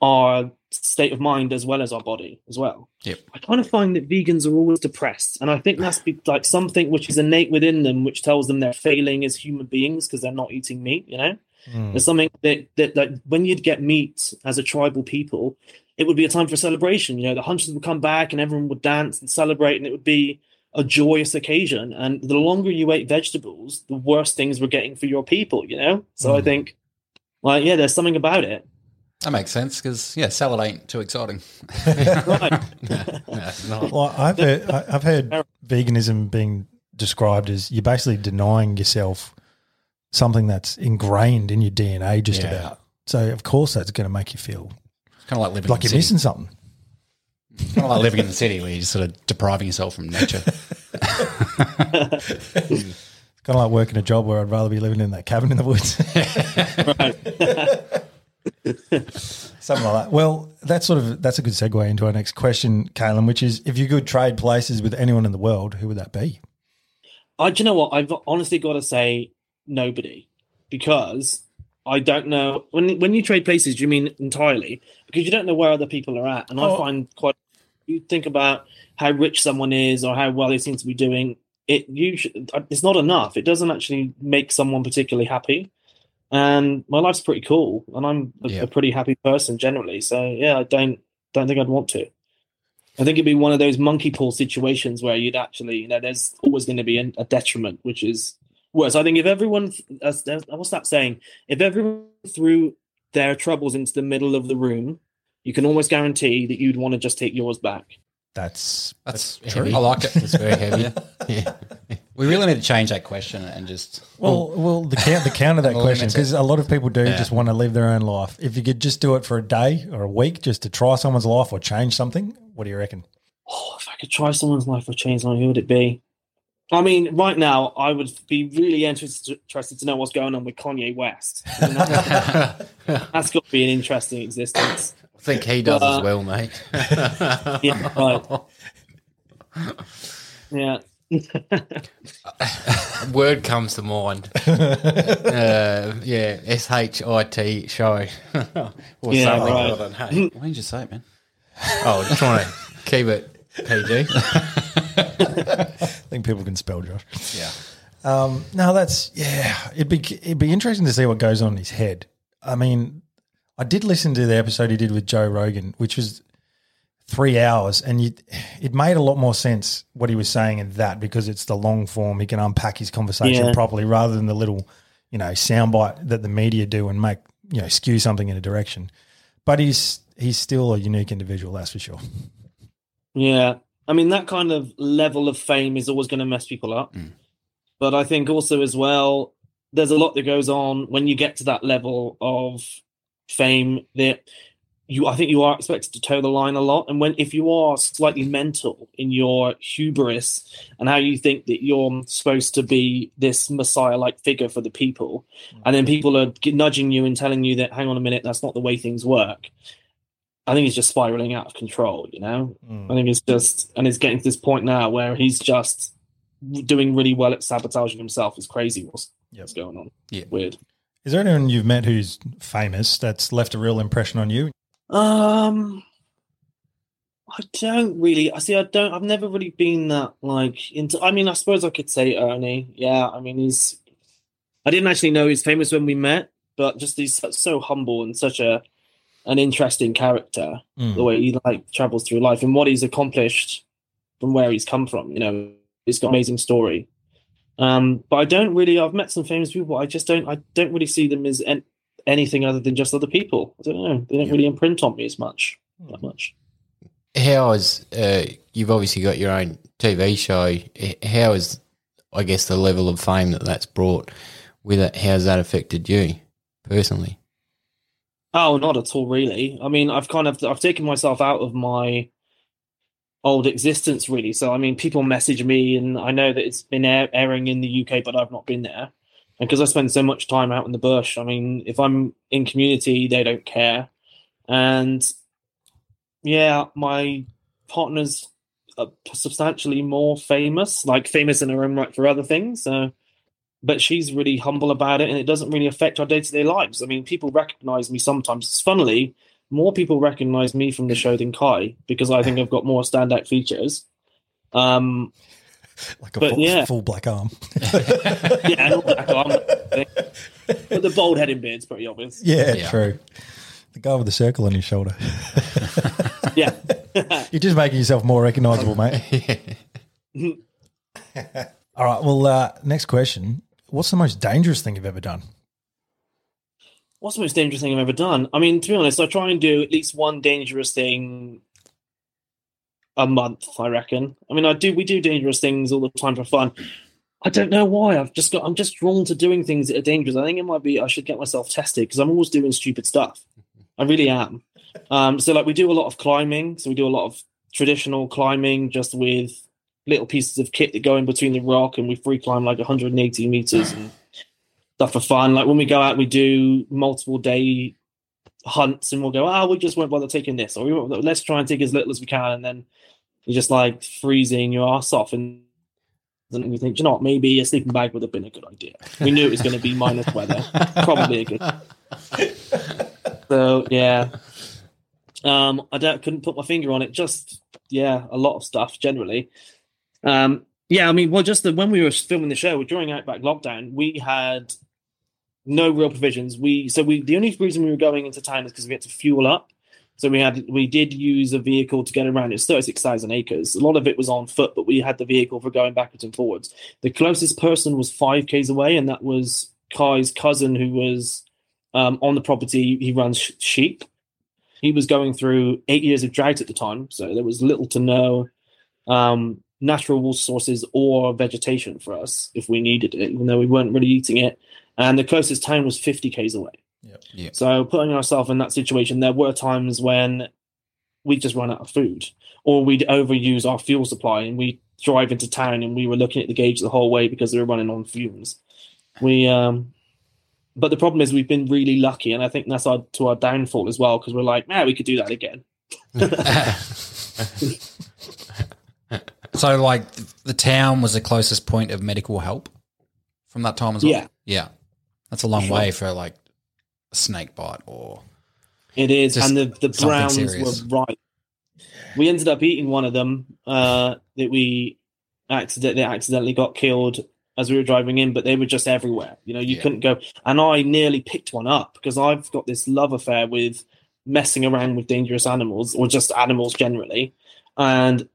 our state of mind as well as our body as well. Yep. I kind of find that vegans are always depressed, and I think that's be like something which is innate within them, which tells them they're failing as human beings because they're not eating meat. You know, Mm. there's something that that like when you'd get meat as a tribal people, it would be a time for celebration. You know, the hunters would come back and everyone would dance and celebrate, and it would be a joyous occasion. And the longer you ate vegetables, the worse things were getting for your people. You know, so I Mm. think, like, yeah, there's something about it. That makes sense because yeah, salad ain't too exciting. Right. no, it's. Well, I've heard, I- I've heard veganism being described as you're basically denying yourself something that's ingrained in your DNA just Yeah. about. So of course that's going to make you feel It's kind of like living like in you're the city. missing something. Kind of like living in the city where you're sort of depriving yourself from nature. It's kind of like working a job where I'd rather be living in that cabin in the woods. Something like that. Well, that's sort of that's a good segue into our next question, Calem, which is if you could trade places with anyone in the world, who would that be? I, do you know what? I've honestly got to say nobody because I don't know when when you trade places. Do you mean entirely because you don't know where other people are at, and I Oh. find quite. You think about how rich someone is or how well they seem to be doing. It you it's not enough. It doesn't actually make someone particularly happy. And my life's pretty cool, and I'm a, Yeah. a pretty happy person generally. So yeah, I don't don't think I'd want to. I think it'd be one of those monkey paw situations where you'd actually, you know, there's always going to be an, a detriment, which is worse. I think if everyone, as, as- what's that saying? If everyone threw their troubles into the middle of the room, you can almost guarantee that you'd want to just take yours back. That's That's That's true. heavy. I like it. It's very heavy. yeah. We really need to change that question and just well, well, the count, the counter that question because a lot of people do Yeah. just want to live their own life. If you could just do it for a day or a week, just to try someone's life or change something, what do you reckon? Oh, if I could try someone's life or change life, who would it be? I mean, right now, I would be really interested, interested to know what's going on with Kanye West. I mean, that- that's got to be an interesting existence. I think he does Uh, as well, mate. Yeah, right. Yeah. Word comes to mind. uh, yeah, S H I T show. or Yeah, something right. other than, hey. why did you say it, man? Oh, just trying to keep it PG. I think people can spell Josh. Yeah. Um, no, that's yeah. It'd be it'd be interesting to see what goes on in his head. I mean, I did listen to the episode he did with Joe Rogan, which was three hours, and you, it made a lot more sense what he was saying in that because it's the long form. He can unpack his conversation Yeah. properly rather than the little, you know, soundbite that the media do and make you know skew something in a direction. But he's he's still a unique individual, that's for sure. Yeah. I mean, that kind of level of fame is always going to mess people up. Mm. But I think also, as well, there's a lot that goes on when you get to that level of fame that you, I think you are expected to toe the line a lot. And when, if you are slightly mental in your hubris and how you think that you're supposed to be this messiah like figure for the people, and then people are nudging you and telling you that, hang on a minute, that's not the way things work. I think he's just spiraling out of control, you know? Mm. I think it's just, and it's getting to this point now where he's just doing really well at sabotaging himself. It's crazy what's, Yep. what's going on. Yeah. Weird. Is there anyone you've met who's famous that's left a real impression on you? Um, I don't really. I see. I don't. I've never really been that like into. I mean, I suppose I could say Ernie. Yeah. I mean, he's. I didn't actually know he's famous when we met, but just he's so, so humble and such a an interesting character. Mm. The way he like travels through life and what he's accomplished from where he's come from. You know, he's got an amazing story. Um, but I don't really. I've met some famous people. I just don't. I don't really see them as an, anything other than just other people. I don't know. They don't really imprint on me as much. That much. how is uh, you've obviously got your own TV show? How is I guess the level of fame that that's brought with it? How's that affected you personally? Oh, not at all, really. I mean, I've kind of I've taken myself out of my old existence, really. So, I mean, people message me, and I know that it's been air- airing in the UK, but I've not been there. And because I spend so much time out in the bush, I mean, if I'm in community, they don't care. And yeah, my partner's uh, substantially more famous, like famous in her own right for other things. So, but she's really humble about it, and it doesn't really affect our day to day lives. I mean, people recognize me sometimes. Funnily, more people recognize me from the show than Kai because I think I've got more standout features. Um, Like a But full, yeah. full black arm. yeah, and all that, um, but the bald head and beard's pretty obvious. yeah, Yeah. true. The guy with the circle on his shoulder. Yeah. You're just making yourself more recognizable, mate. All right. Well, uh, next question. What's the most dangerous thing you've ever done? What's the most dangerous thing I've ever done? I mean, to be honest, I try and do at least one dangerous thing a month. I reckon. I mean, I do. We do dangerous things all the time for fun. I don't know why. I've just got. I'm just drawn to doing things that are dangerous. I think it might be. I should get myself tested because I'm always doing stupid stuff. I really am. Um, so, like, we do a lot of climbing. So we do a lot of traditional climbing, just with little pieces of kit that go in between the rock, and we free climb like 180 meters and stuff for fun. Like when we go out, we do multiple day hunts, and we'll go, "Ah, we just won't bother taking this," or we won't, let's try and take as little as we can, and then you're just like freezing your ass off, and then you think, you know what? Maybe a sleeping bag would have been a good idea. We knew it was going to be minus weather, probably a good. So yeah, um, I don't couldn't put my finger on it. Just yeah, a lot of stuff generally. Um, yeah, I mean, well, just the, when we were filming the show during Outback lockdown, we had no real provisions. We so we the only reason we were going into town is because we had to fuel up. So we had we did use a vehicle to get around. It's thirty six thousand acres. A lot of it was on foot, but we had the vehicle for going backwards and forwards. The closest person was five k's away, and that was Kai's cousin, who was um, on the property. He runs sh- sheep. He was going through eight years of drought at the time, so there was little to no um, natural sources or vegetation for us if we needed it, even though we weren't really eating it. And the closest town was 50 k's away. Yep. Yeah. So putting ourselves in that situation, there were times when we just run out of food, or we'd overuse our fuel supply, and we drive into town and we were looking at the gauge the whole way because we were running on fumes. We, um, but the problem is we've been really lucky, and I think that's our to our downfall as well because we're like, man, we could do that again. So, like, the town was the closest point of medical help from that time as well. Yeah. yeah, that's a long Sure. way for like a snake bite or It is, and the the browns serious. were right. We ended up eating one of them uh, that we accidentally accidentally got killed as we were driving in, but they were just everywhere. You know, you Yeah. couldn't go. And I nearly picked one up because I've got this love affair with messing around with dangerous animals or just animals generally. And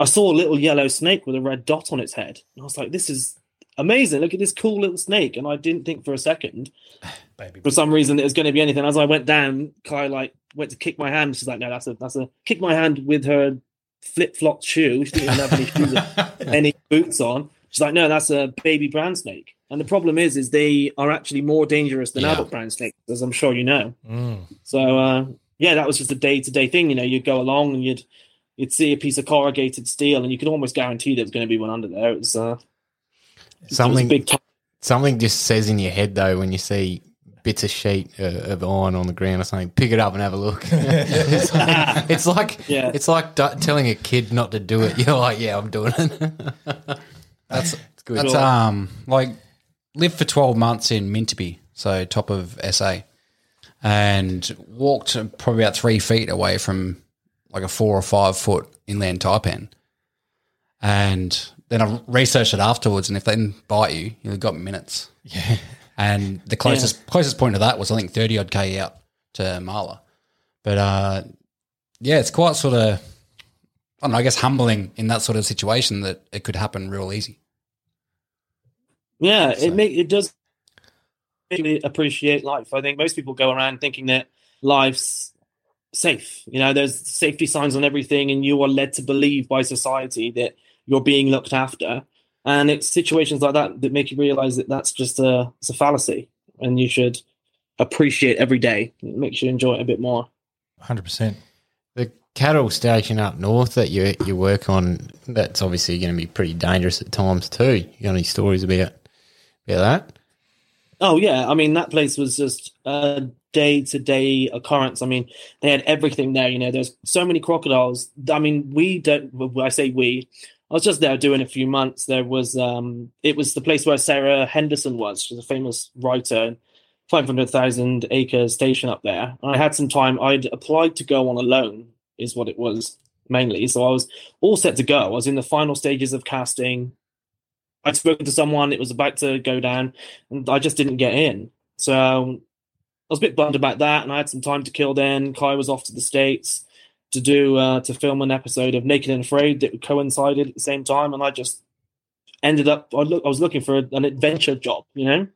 I saw a little yellow snake with a red dot on its head, and I was like, "This is amazing! Look at this cool little snake!" And I didn't think for a second Baby. for some reason it was going to be anything. As I went down, Kai like went to kick my hand. She's like, "No, that's a that's a kick my hand with her flip flop shoe. She didn't even have any shoes, any boots on." She's like, "No, that's a baby brown snake." And the problem is, is they are actually more dangerous than Yeah. adult brown snakes, as I'm sure you know. Mm. So uh, yeah, that was just a day to day thing. You know, you'd go along and you'd you'd see a piece of corrugated steel, and you could almost guarantee there was going to be one under there. It was uh, it was Something big time. something just says in your head though when you see bits of sheet uh, of iron on the ground or something. Pick it up and have a look. it's like it's like, Yeah. it's like d- telling a kid not to do it. You're like, yeah, I'm doing it. that's It's good. that's um like lived for twelve months in Mintabie, so top of SA, and walked probably about three feet away from like a four or five foot inland taipan. And then I researched it afterwards, and if they didn't bite you, you've got minutes. Yeah. And the closest closest point to that was I think thirty odd k out to Marla. But uh, yeah, it's quite sort of I don't know, I guess humbling in that sort of situation that it could happen real easy. Yeah, So- it make it does make me appreciate life. I think most people go around thinking that life's safe. You know, there's safety signs on everything, and you are led to believe by society that you're being looked after. And it's situations like that that make you realize that that's just a it's a fallacy, and you should appreciate every day. It makes you enjoy it a bit more. Hundred percent. The cattle station up north that you you work on, that's obviously going to be pretty dangerous at times too. You got any stories about about that? Oh yeah, I mean that place was just a day to day occurrence. I mean they had everything there. You know, there's so many crocodiles. I mean we don't, I say we. I was just there doing a few months. There was um, it was the place where Sara Henderson was. She's a famous writer. 500,000 acre station up there. I had some time. I'd applied to go on Alone, is what it was mainly. So I was all set to go. I was in the final stages of casting. I'd spoken to someone, it was about to go down, and I just didn't get in. So I was a bit bummed about that, and I had some time to kill then. Kai was off to the States to do uh, to film an episode of Naked and Afraid that coincided at the same time, and I just ended up I, look, I was looking for an adventure job, you know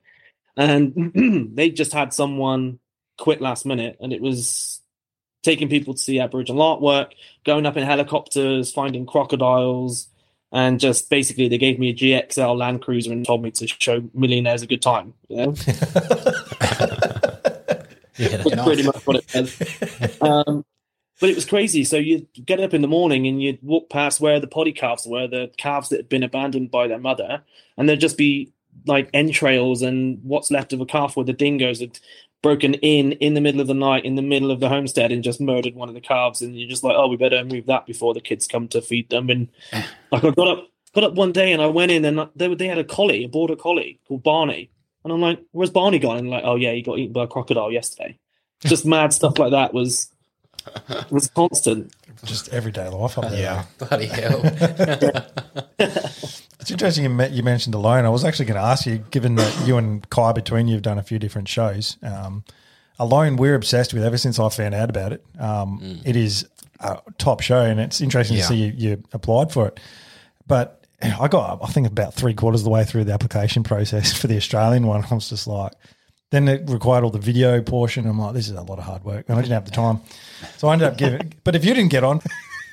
and they just had someone quit last minute, and it was taking people to see Aboriginal artwork, going up in helicopters, finding crocodiles, and just basically they gave me a GXL Land Cruiser and told me to show millionaires a good time. You know? Yeah, That's pretty much what it. Um, but it was crazy. So you'd get up in the morning and you'd walk past where the potty calves were, the calves that had been abandoned by their mother, and there'd just be like entrails and what's left of a calf where the dingoes had broken in in the middle of the night in the middle of the homestead and just murdered one of the calves. And you're just like oh we better move that before the kids come to feed them. And like i got up got up one day and i went in and they, they had a collie a border collie called barney. And i'm like where's barney gone? And like oh yeah he got eaten by a crocodile yesterday. Just mad stuff like that was was constant Just everyday life up there. Yeah. Bloody hell! It's interesting you, met, you mentioned Alone. I was actually going to ask you, given that you and Kai between you have done a few different shows. Um, Alone, we're obsessed with ever since I found out about it. Um, It is a top show, and it's interesting Yeah. to see you, you applied for it. But I got, I think, about three quarters of the way through the application process for the Australian one. I was just like, then it required all the video portion. I'm like, this is a lot of hard work, and I didn't have the time, so I ended up giving. But if you didn't get on,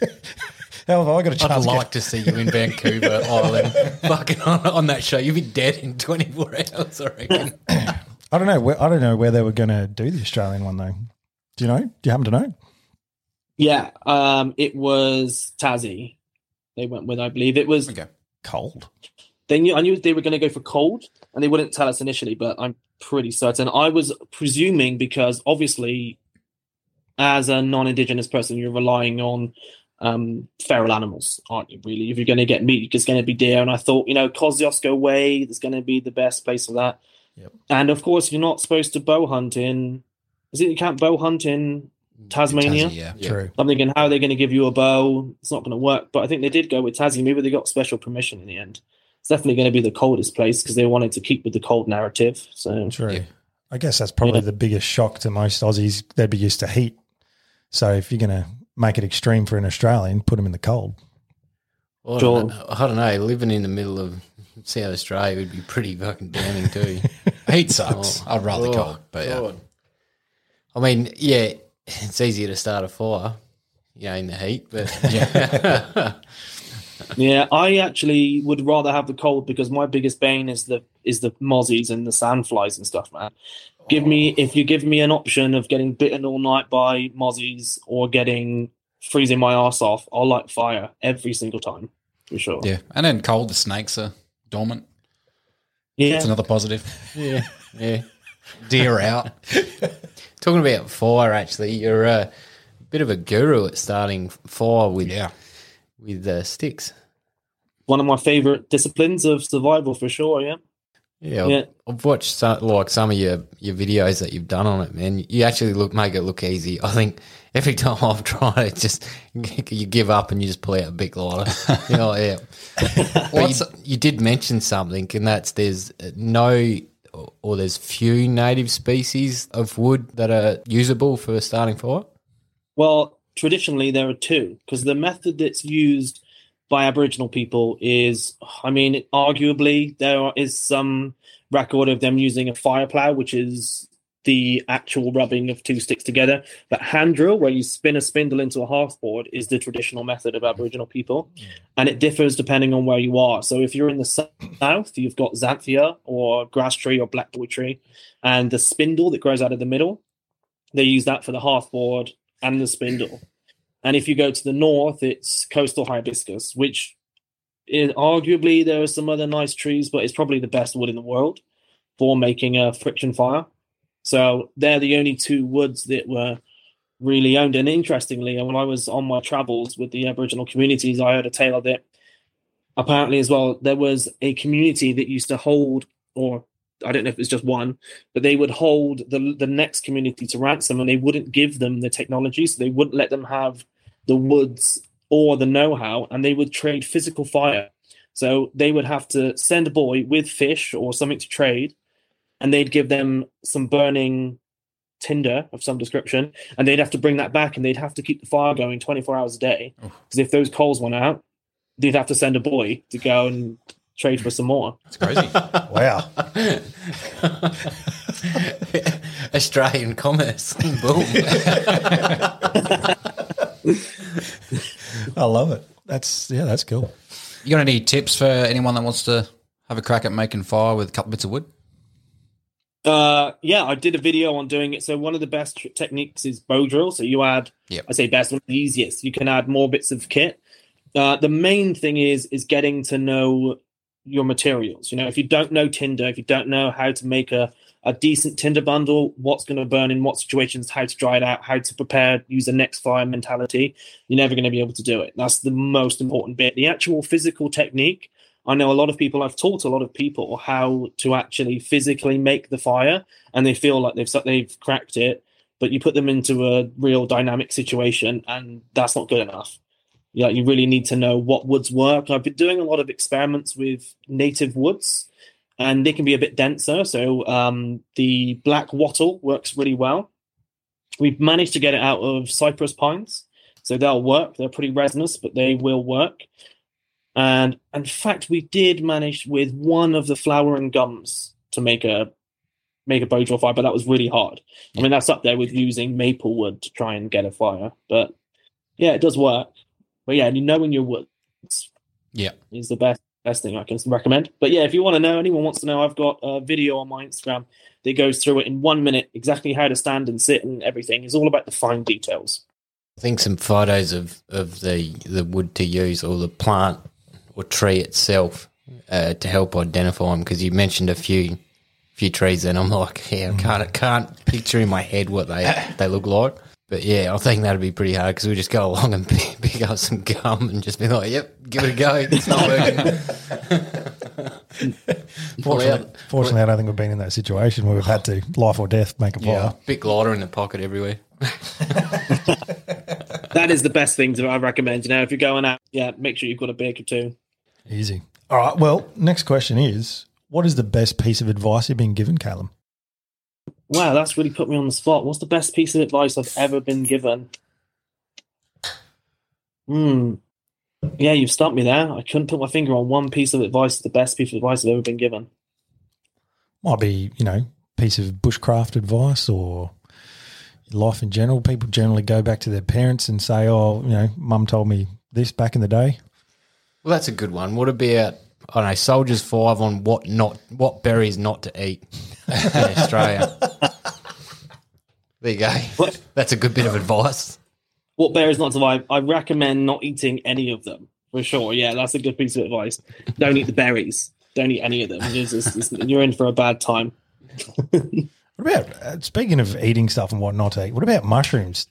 hell, have I got a chance? I'd to get- like to see you in Vancouver Island, fucking on, on that show. You'd be dead in 24 hours, I reckon. I don't know. Where, I don't know where they were going to do the Australian one though. Do you know? Do you happen to know? yeah um it was tassie they went with i believe it was Okay. Cold. they knew I knew they were going to go for cold, and they wouldn't tell us initially, but I'm pretty certain. I was presuming because obviously, as a non-indigenous person, you're relying on um, feral animals, aren't you? Really, if you're going to get meat, it's going to be deer. And I thought, you know, Kosciuszko Way is going to be the best place for that. Yep. And of course, you're not supposed to bow hunt in. Is it you can't bow hunt in Tasmania? Tassie, yeah. Yeah. True. I'm thinking, how are they going to give you a bow? It's not going to work. But I think they did go with Tassie. Maybe they got special permission in the end. It's definitely going to be the coldest place because they wanted to keep with the cold narrative. So True. Yeah. I guess that's probably Yeah. the biggest shock to most Aussies. They'd be used to heat. So if you're going to make it extreme for an Australian, put them in the cold. Well, I, don't know, I don't know. Living in the middle of South Australia would be pretty fucking damning too. Heat sucks. Oh, I'd rather oh, cold, but yeah. God. I mean, yeah, it's easier to start a fire, you know, in the heat, but yeah, yeah, I actually would rather have the cold because my biggest bane is the is the mozzies and the sandflies and stuff, man. Give me if you give me an option of getting bitten all night by mozzies or getting freezing my ass off, I'll light fire every single time for sure. Yeah. And then cold, the snakes are dormant. yeah. That's another positive. yeah, yeah. Deer out. Talking about fire, actually, you're a bit of a guru at starting fire with Yeah. With uh, sticks. One of my favorite disciplines of survival for sure. Yeah. Yeah, Yeah. I've, I've watched some, like some of your, your videos that you've done on it, man. You actually look make it look easy. I think every time I've tried it, just you give up and you just pull out a big lighter. you know, yeah. but you, you did mention something, and that's there's no or there's few native species of wood that are usable for starting fire. Well, traditionally there are two because the method that's used by Aboriginal people is, I mean, arguably there is some record of them using a fire plow, which is the actual rubbing of two sticks together. But hand drill, where you spin a spindle into a hearth board, is the traditional method of Aboriginal people, and it differs depending on where you are. So if you're in the south, you've got xanthorrhoea or grass tree or blackboy tree, and the spindle that grows out of the middle, they use that for the hearth board and the spindle. And if you go to the north, it's coastal hibiscus, which is arguably there are some other nice trees, but it's probably the best wood in the world for making a friction fire. So they're the only two woods that were really owned. And interestingly, when I was on my travels with the Aboriginal communities, I heard a tale of it. Apparently, as well, there was a community that used to hold, or I don't know if it's just one, but they would hold the the next community to ransom, and they wouldn't give them the technology, so they wouldn't let them have the woods or the know-how, and they would trade physical fire. So they would have to send a boy with fish or something to trade, and they'd give them some burning tinder of some description, and they'd have to bring that back, and they'd have to keep the fire going 24 hours a day. Because if those coals went out, they'd have to send a boy to go and trade for some more. It's crazy. Wow. Australian commerce. Boom. I love it. That's yeah, that's cool. you got any tips for anyone that wants to have a crack at making fire with a couple bits of wood? Uh, yeah, I did a video on doing it. So one of the best tr- techniques is bow drill. So you add, Yep. I say best, one of the easiest. You can add more bits of kit. Uh, the main thing is is getting to know your materials. You know, if you don't know tinder, if you don't know how to make a a decent tinder bundle, what's going to burn in what situations, how to dry it out, how to prepare, use a next fire mentality, you're never going to be able to do it. That's the most important bit. The actual physical technique. I know a lot of people. I've taught a lot of people how to actually physically make the fire, and they feel like they've they've cracked it. But you put them into a real dynamic situation, and that's not good enough. Yeah, you really need to know what woods work. I've been doing a lot of experiments with native woods, and they can be a bit denser. So um, the black wattle works really well. We've managed to get it out of cypress pines, so they'll work. They're pretty resinous, but they will work. And in fact, we did manage with one of the flowering gums to make a make a bow fire, but that was really hard. I mean, that's up there with using maple wood to try and get a fire. But yeah, it does work. But yeah, and you knowing your woods Yeah. is the best best thing I can recommend. But yeah, if you want to know, anyone wants to know, I've got a video on my Instagram that goes through it in one minute, exactly how to stand and sit and everything. It's all about the fine details. I think some photos of, of the, the wood to use or the plant or tree itself uh, to help identify them because you mentioned a few few trees and I'm like, yeah, I can't, I can't picture in my head what they they look like. But yeah, I think that'd be pretty hard because we just go along and pick, pick up some gum and just be like, yep, give it a go. It's not working. Fortunately, fortunately, I don't think we've been in that situation where we've had to life or death make a fire. Yeah, Bic lighter in the pocket everywhere. That is the best thing to I recommend. You know, if you're going out, yeah, make sure you've got a beer or two. Easy. All right. Well, next question is what is the best piece of advice you've been given, Calem? Wow, that's really put me on the spot. What's the best piece of advice I've ever been given? Hmm. Yeah, you've stumped me there. I couldn't put my finger on one piece of advice. The best piece of advice I've ever been given. Might be, you know, piece of bushcraft advice or life in general. People generally go back to their parents and say, oh, you know, mum told me this back in the day. Well, that's a good one. What about I don't know, Soldiers Five on what not what berries not to eat in Australia? there you go. What? That's a good bit of advice. What berries not to survive? I recommend not eating any of them for sure. Yeah, that's a good piece of advice. Don't eat the berries. Don't eat any of them. It's just- it's- you're in for a bad time. What about, uh, speaking of eating stuff and what not to eat, what about mushrooms?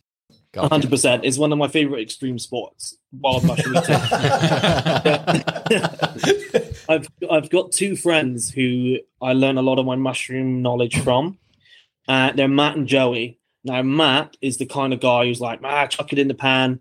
Hundred percent. It's one of my favorite extreme sports. Wild mushroom eating. I've I've got two friends who I learn a lot of my mushroom knowledge from. Uh, they're Matt and Joey. Now Matt is the kind of guy who's like, ah, chuck it in the pan,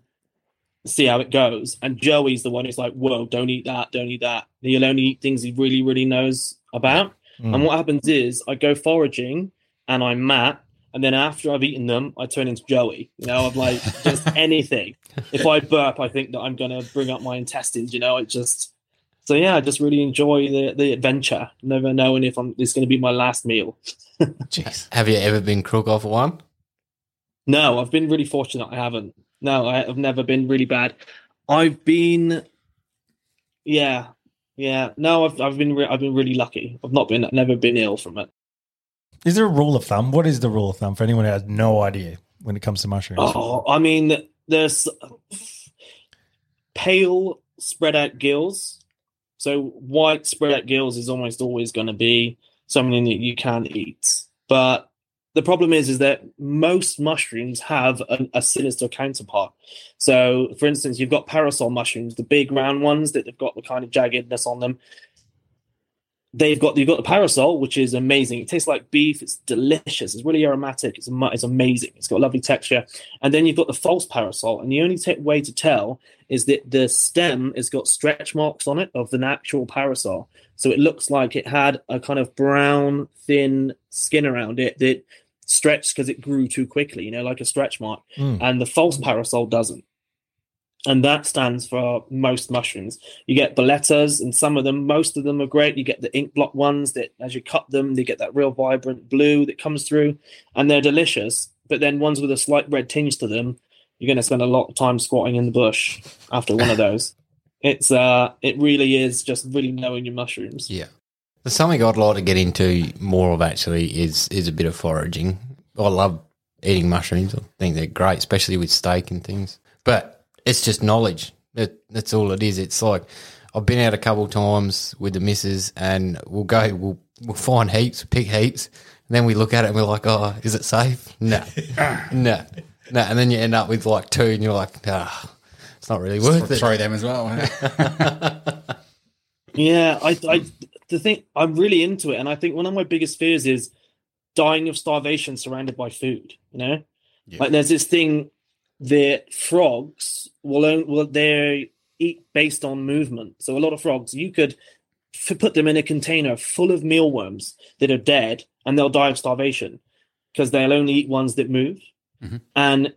see how it goes. And Joey's the one who's like, whoa, don't eat that, don't eat that. He'll only eat things he really, really knows about. And what happens is I go foraging and I'm Matt, and then after I've eaten them, I turn into Joey. You know, I'm like just anything. If I burp, I think that I'm gonna bring up my intestines. You know, it just so yeah, I just really enjoy the the adventure, never knowing if I'm it's going to be my last meal. Jeez. Have you ever been crook off one? No, I've been really fortunate. I haven't. No, I, have never been really bad. I've been, yeah, yeah. No, I've I've been re- I've been really lucky. I've not been never been ill from it. Is there a rule of thumb? What is the rule of thumb for anyone who has no idea when it comes to mushrooms? Oh, I mean, there's pale spread out gills. So white spread gills is almost always going to be something that you can eat. But the problem is, is that most mushrooms have a, a sinister counterpart. So, for instance, you've got parasol mushrooms, the big round ones that have got the kind of jaggedness on them they've got you've got the parasol, which is amazing. It tastes like beef. It's delicious. It's really aromatic. It's it's amazing. It's got lovely texture. And then you've got the false parasol, and the only t- way to tell is that the stem has got stretch marks on it of the natural parasol. So it looks like it had a kind of brown, thin skin around it that stretched because it grew too quickly. You know, like a stretch mark. Mm. And the false parasol doesn't and that stands for most mushrooms. You get boletes, and some of them, most of them are great. You get the ink block ones that, as you cut them, they get that real vibrant blue that comes through, and they're delicious. But then ones with a slight red tinge to them, you're going to spend a lot of time squatting in the bush after one of those. It's uh, it really is just really knowing your mushrooms. Yeah, there's something I'd like to get into more of. Actually, is is a bit of foraging. I love eating mushrooms. I think they're great, especially with steak and things. But it's just knowledge. That, that's all it is. It's like I've been out a couple of times with the missus, and we'll go, we'll we'll find heaps, pick heaps, and then we look at it and we're like, oh, is it safe? No, no, no. And then you end up with like two, and you're like, ah, oh, it's not really worth throw, it. Throw them as well. yeah, I, I, the thing I'm really into it, and I think one of my biggest fears is dying of starvation surrounded by food. You know, yeah. like there's this thing that frogs will own, will they eat based on movement. So a lot of frogs, you could f- put them in a container full of mealworms that are dead, and they'll die of starvation because they'll only eat ones that move. Mm-hmm. And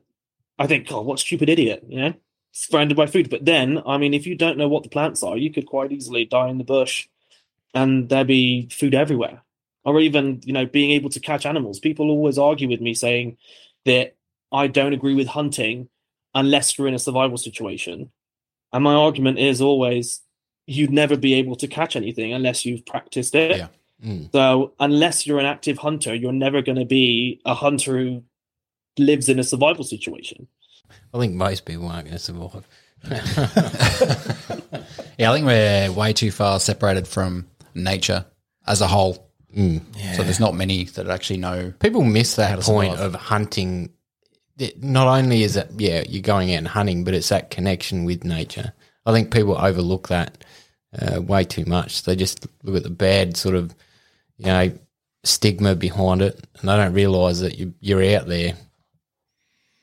I think, God, what stupid idiot, you know, surrounded by food. But then, I mean, if you don't know what the plants are, you could quite easily die in the bush, and there'd be food everywhere. Or even, you know, being able to catch animals. People always argue with me saying that I don't agree with hunting unless you're in a survival situation. And my argument is always you'd never be able to catch anything unless you've practiced it. Yeah. Mm. So unless you're an active hunter, you're never going to be a hunter who lives in a survival situation. I think most people aren't going to survive. yeah, I think we're way too far separated from nature as a whole. Mm. Yeah. So there's not many that actually know. People miss that point survive. of hunting it, not only is it yeah you're going out and hunting, but it's that connection with nature. I think people overlook that uh, way too much. They just look at the bad sort of you know stigma behind it, and they don't realise that you, you're out there,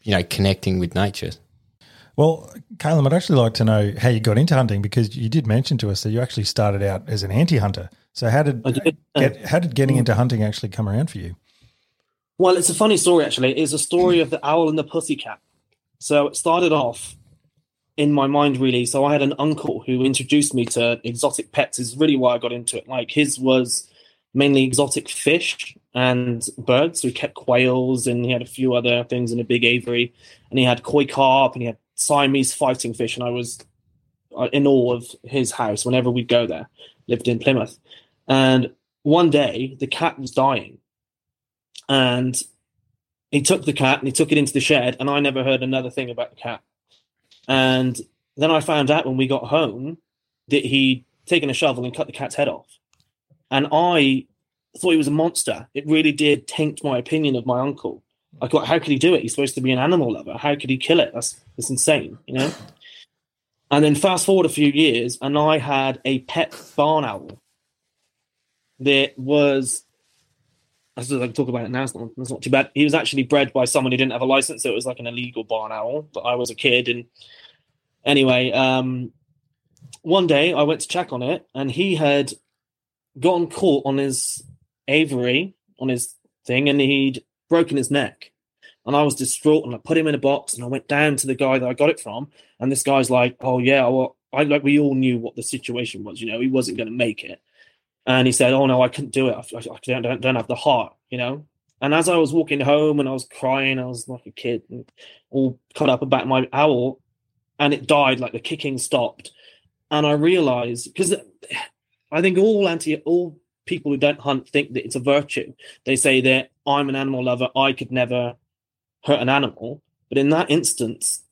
you know, connecting with nature. Well, Caleb, I'd actually like to know how you got into hunting because you did mention to us that you actually started out as an anti-hunter. So how did, did. Get, how did getting into hunting actually come around for you? Well, it's a funny story actually. It's a story of the owl and the pussycat. So it started off in my mind really. So I had an uncle who introduced me to exotic pets. Is really why I got into it. Like his was mainly exotic fish and birds. So he kept quails and he had a few other things in a big aviary. And he had koi carp and he had Siamese fighting fish. And I was uh, in awe of his house whenever we'd go there. Lived in Plymouth. And one day the cat was dying and he took the cat and he took it into the shed, and I never heard another thing about the cat. And then I found out when we got home that he'd taken a shovel and cut the cat's head off. And I thought he was a monster. It really did taint my opinion of my uncle. I thought, how could he do it? He's supposed to be an animal lover. How could he kill it? That's that's insane, you know. And then fast forward a few years, and I had a pet barn owl that was I I can talk about it now. It's not, it's not too bad. He was actually bred by someone who didn't have a license, so it was like an illegal barn owl. But I was a kid, and anyway, um, one day I went to check on it, and he had gotten caught on his aviary on his thing, and he'd broken his neck. And I was distraught, and I put him in a box, and I went down to the guy that I got it from, and this guy's like, "Oh yeah, well, I like we all knew what the situation was. You know, he wasn't going to make it, and he said, "Oh no, I couldn't do it. I, I don't, don't don't have the heart." You know. And as I was walking home and I was crying, I was like a kid, all cut up about my owl, and it died. Like the kicking stopped, and I realized because I think all anti all people who don't hunt think that it's a virtue. They say that I'm an animal lover. I could never hurt an animal. But in that instance,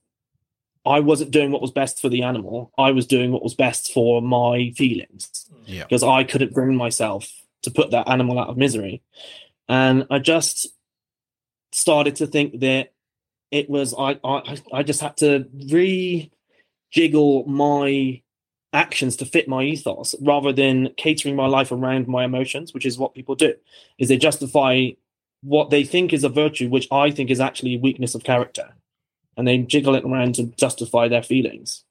I wasn't doing what was best for the animal. I was doing what was best for my feelings. Yeah. Because I couldn't bring myself to put that animal out of misery. And I just started to think that it was I I, I just had to rejiggle my actions to fit my ethos rather than catering my life around my emotions, which is what people do. Is they justify what they think is a virtue, which I think is actually a weakness of character. And they jiggle it around to justify their feelings.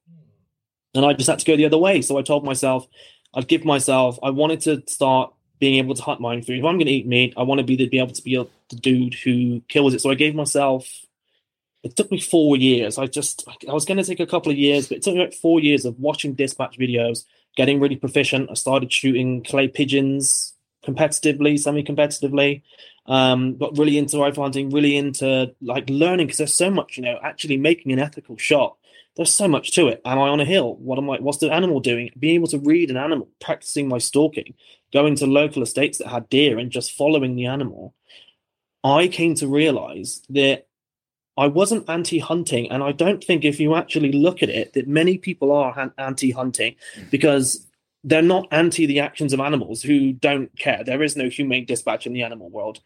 And I just had to go the other way. So I told myself, I'd give myself, I wanted to start being able to hunt my own food. If I'm going to eat meat, I want to be, the, be able to be a, the dude who kills it. So I gave myself, it took me four years. I just, I was going to take a couple of years, but it took me like four years of watching dispatch videos, getting really proficient. I started shooting clay pigeons competitively, semi competitively um, got really into rifle hunting, really into like learning because there's so much, you know, actually making an ethical shot. There's so much to it. Am I on a hill? What am I? What's the animal doing? Being able to read an animal, practicing my stalking, going to local estates that had deer and just following the animal. I came to realize that I wasn't anti-hunting, and I don't think if you actually look at it that many people are anti-hunting because they're not anti the actions of animals who don't care. There is no humane dispatch in the animal world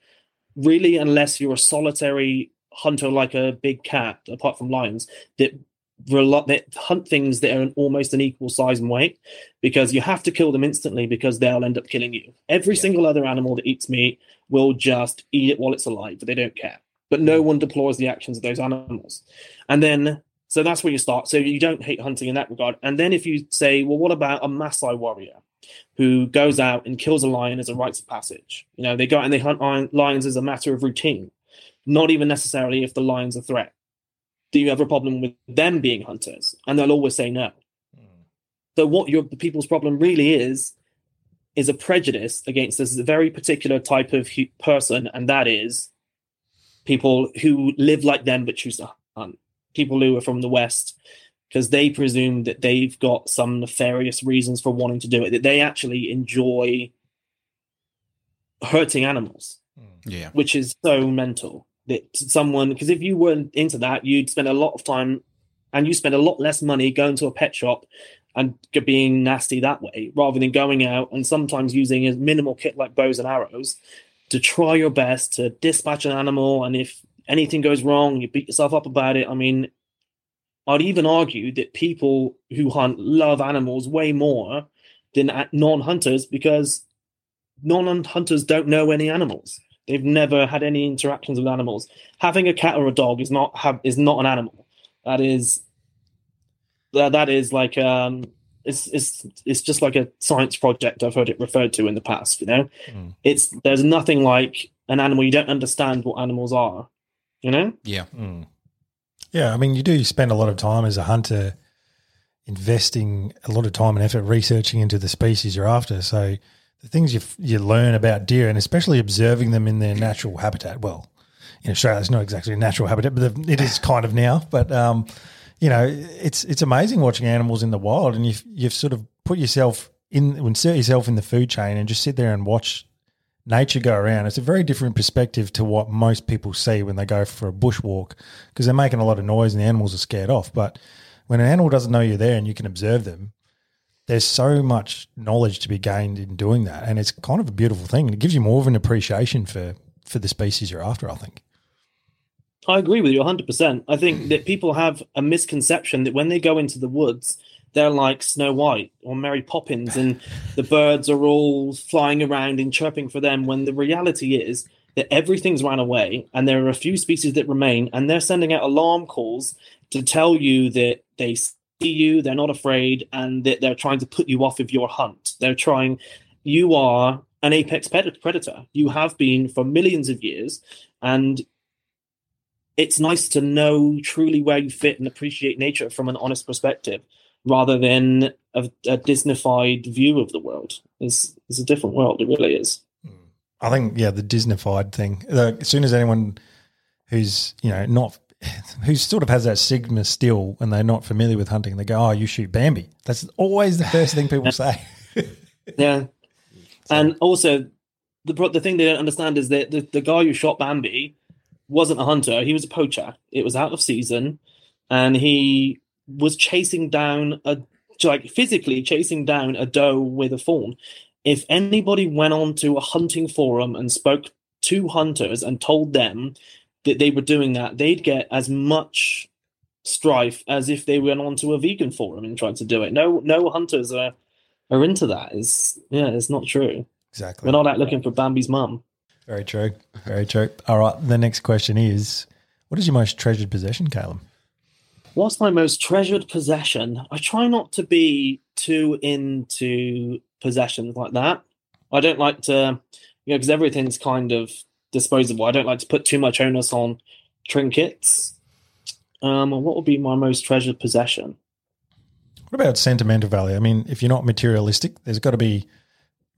really, unless you're a solitary hunter like a big cat, apart from lions, that that hunt things that are almost an equal size and weight because you have to kill them instantly because they'll end up killing you. Every yeah. single other animal that eats meat will just eat it while it's alive, but they don't care. But no one deplores the actions of those animals. And then, so that's where you start. So you don't hate hunting in that regard. And then if you say, well, what about a Maasai warrior? who goes out and kills a lion as a rites of passage. You know, they go out and they hunt lions as a matter of routine, not even necessarily if the lion's a threat. Do you have a problem with them being hunters? And they'll always say no. Mm. So what your the people's problem really is is a prejudice against this very particular type of person, and that is people who live like them but choose to hunt. People who are from the West because they presume that they've got some nefarious reasons for wanting to do it, that they actually enjoy hurting animals. Hmm. Yeah. Which is so mental that someone, because if you weren't into that, you'd spend a lot of time and you spend a lot less money going to a pet shop and being nasty that way rather than going out and sometimes using a minimal kit like bows and arrows to try your best to dispatch an animal. And if anything goes wrong, you beat yourself up about it. I mean, I'd even argue that people who hunt love animals way more than non-hunters because non-hunters don't know any animals. They've never had any interactions with animals. Having a cat or a dog is not have is not an animal. That is that, that is like um it's it's it's just like a science project I've heard it referred to in the past, you know? Mm. It's there's nothing like an animal you don't understand what animals are, you know? Yeah. Mm. Yeah, I mean, you do spend a lot of time as a hunter investing a lot of time and effort researching into the species you're after. So the things you you learn about deer, and especially observing them in their natural habitat. Well, in Australia, it's not exactly a natural habitat, but it is kind of now. But um, you know, it's it's amazing watching animals in the wild, and you've you've sort of put yourself in, insert yourself in the food chain, and just sit there and watch nature go around, it's a very different perspective to what most people see when they go for a bushwalk because they're making a lot of noise and the animals are scared off. But when an animal doesn't know you're there and you can observe them, there's so much knowledge to be gained in doing that, and it's kind of a beautiful thing. And it gives you more of an appreciation for for the species you're after. I think. I agree with you 100%. I think that people have a misconception that when they go into the woods, they're like Snow White or Mary Poppins, and the birds are all flying around and chirping for them. When the reality is that everything's ran away, and there are a few species that remain, and they're sending out alarm calls to tell you that they see you, they're not afraid, and that they're trying to put you off of your hunt. They're trying. You are an apex predator. You have been for millions of years, and it's nice to know truly where you fit and appreciate nature from an honest perspective rather than a, a Disneyfied view of the world. It's, it's a different world. It really is. I think yeah, the Disneyfied thing. As soon as anyone who's you know not who sort of has that stigma still, and they're not familiar with hunting, they go, "Oh, you shoot Bambi." That's always the first thing people say. Yeah, and also the the thing they don't understand is that the, the guy who shot Bambi wasn't a hunter; he was a poacher. It was out of season, and he was chasing down a like physically chasing down a doe with a fawn. If anybody went on to a hunting forum and spoke to hunters and told them that they were doing that, they'd get as much strife as if they went onto a vegan forum and tried to do it. No, no hunters are are into that. Is yeah, it's not true. Exactly. We're not out looking for Bambi's mum. Very true. Very true. All right. The next question is, what is your most treasured possession, Calem? What's my most treasured possession? I try not to be too into possessions like that. I don't like to, you know, because everything's kind of disposable. I don't like to put too much onus on trinkets. Um, what would be my most treasured possession? What about sentimental value? I mean, if you're not materialistic, there's got to be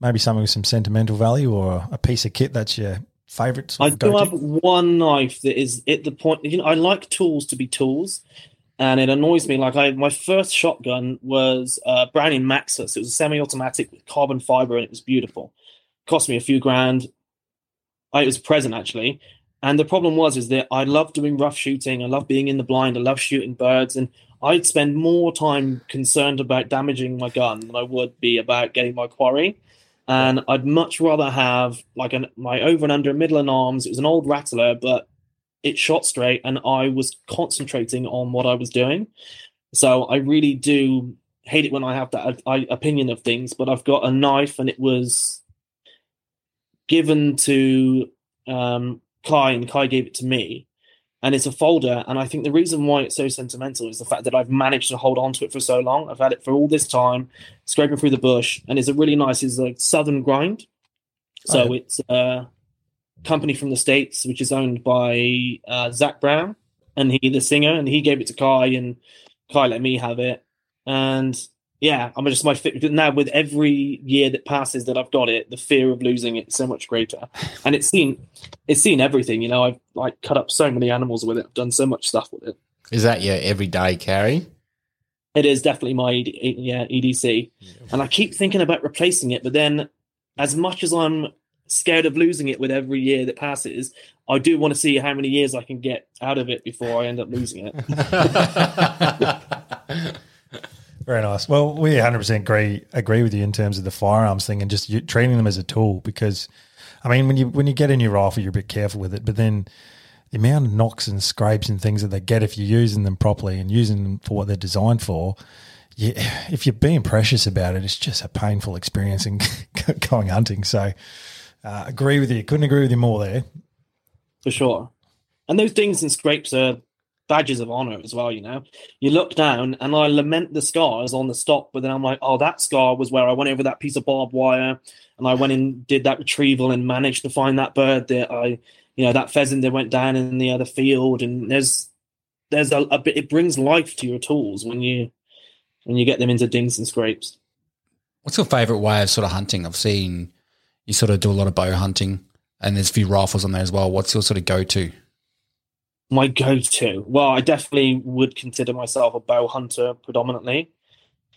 maybe something with some sentimental value or a piece of kit that's your favorite. I do have one knife that is at the point. You know, I like tools to be tools, and it annoys me. Like I, my first shotgun was uh, Browning Maxus. It was a semi-automatic with carbon fiber, and it was beautiful. Cost me a few grand. I, it was a present actually, and the problem was is that I love doing rough shooting. I love being in the blind. I love shooting birds, and I'd spend more time concerned about damaging my gun than I would be about getting my quarry. And I'd much rather have like an my over and under Midland arms. It was an old rattler, but it shot straight, and I was concentrating on what I was doing. So I really do hate it when I have that I, opinion of things. But I've got a knife, and it was given to um, Kai, and Kai gave it to me. And it's a folder, and I think the reason why it's so sentimental is the fact that I've managed to hold on to it for so long. I've had it for all this time, scraping through the bush, and it's a really nice. It's a Southern Grind, so Oh, it's a company from the states which is owned by uh, Zac Brown, and he the singer, and he gave it to Kai, and Kai let me have it, and yeah, I'm just my fit now with every year that passes that I've got it, the fear of losing it is so much greater. And it's seen it's seen everything, you know, I've like cut up so many animals with it, I've done so much stuff with it. Is that your everyday carry? It is definitely my ED, yeah, EDC. And I keep thinking about replacing it, but then as much as I'm scared of losing it with every year that passes, I do want to see how many years I can get out of it before I end up losing it. Very nice. Well, we 100% agree agree with you in terms of the firearms thing and just treating them as a tool because, I mean, when you when you get in your rifle, you're a bit careful with it, but then the amount of knocks and scrapes and things that they get if you're using them properly and using them for what they're designed for, you, if you're being precious about it, it's just a painful experience in going hunting. So, uh, agree with you. Couldn't agree with you more there. for sure. And those dings and scrapes are badges of honor as well. You know, you look down and I lament the scars on the stock, but then I'm like, oh, that scar was where I went over that piece of barbed wire, and I went and did that retrieval and managed to find that bird that I, you know, that pheasant that went down in the other field. And there's there's a, a bit. It brings life to your tools when you when you get them into dings and scrapes. What's your favorite way of sort of hunting? I've seen you sort of do a lot of bow hunting, and there's a few rifles on there as well. What's your sort of go to? my go-to? Well i definitely would consider myself a bow hunter predominantly.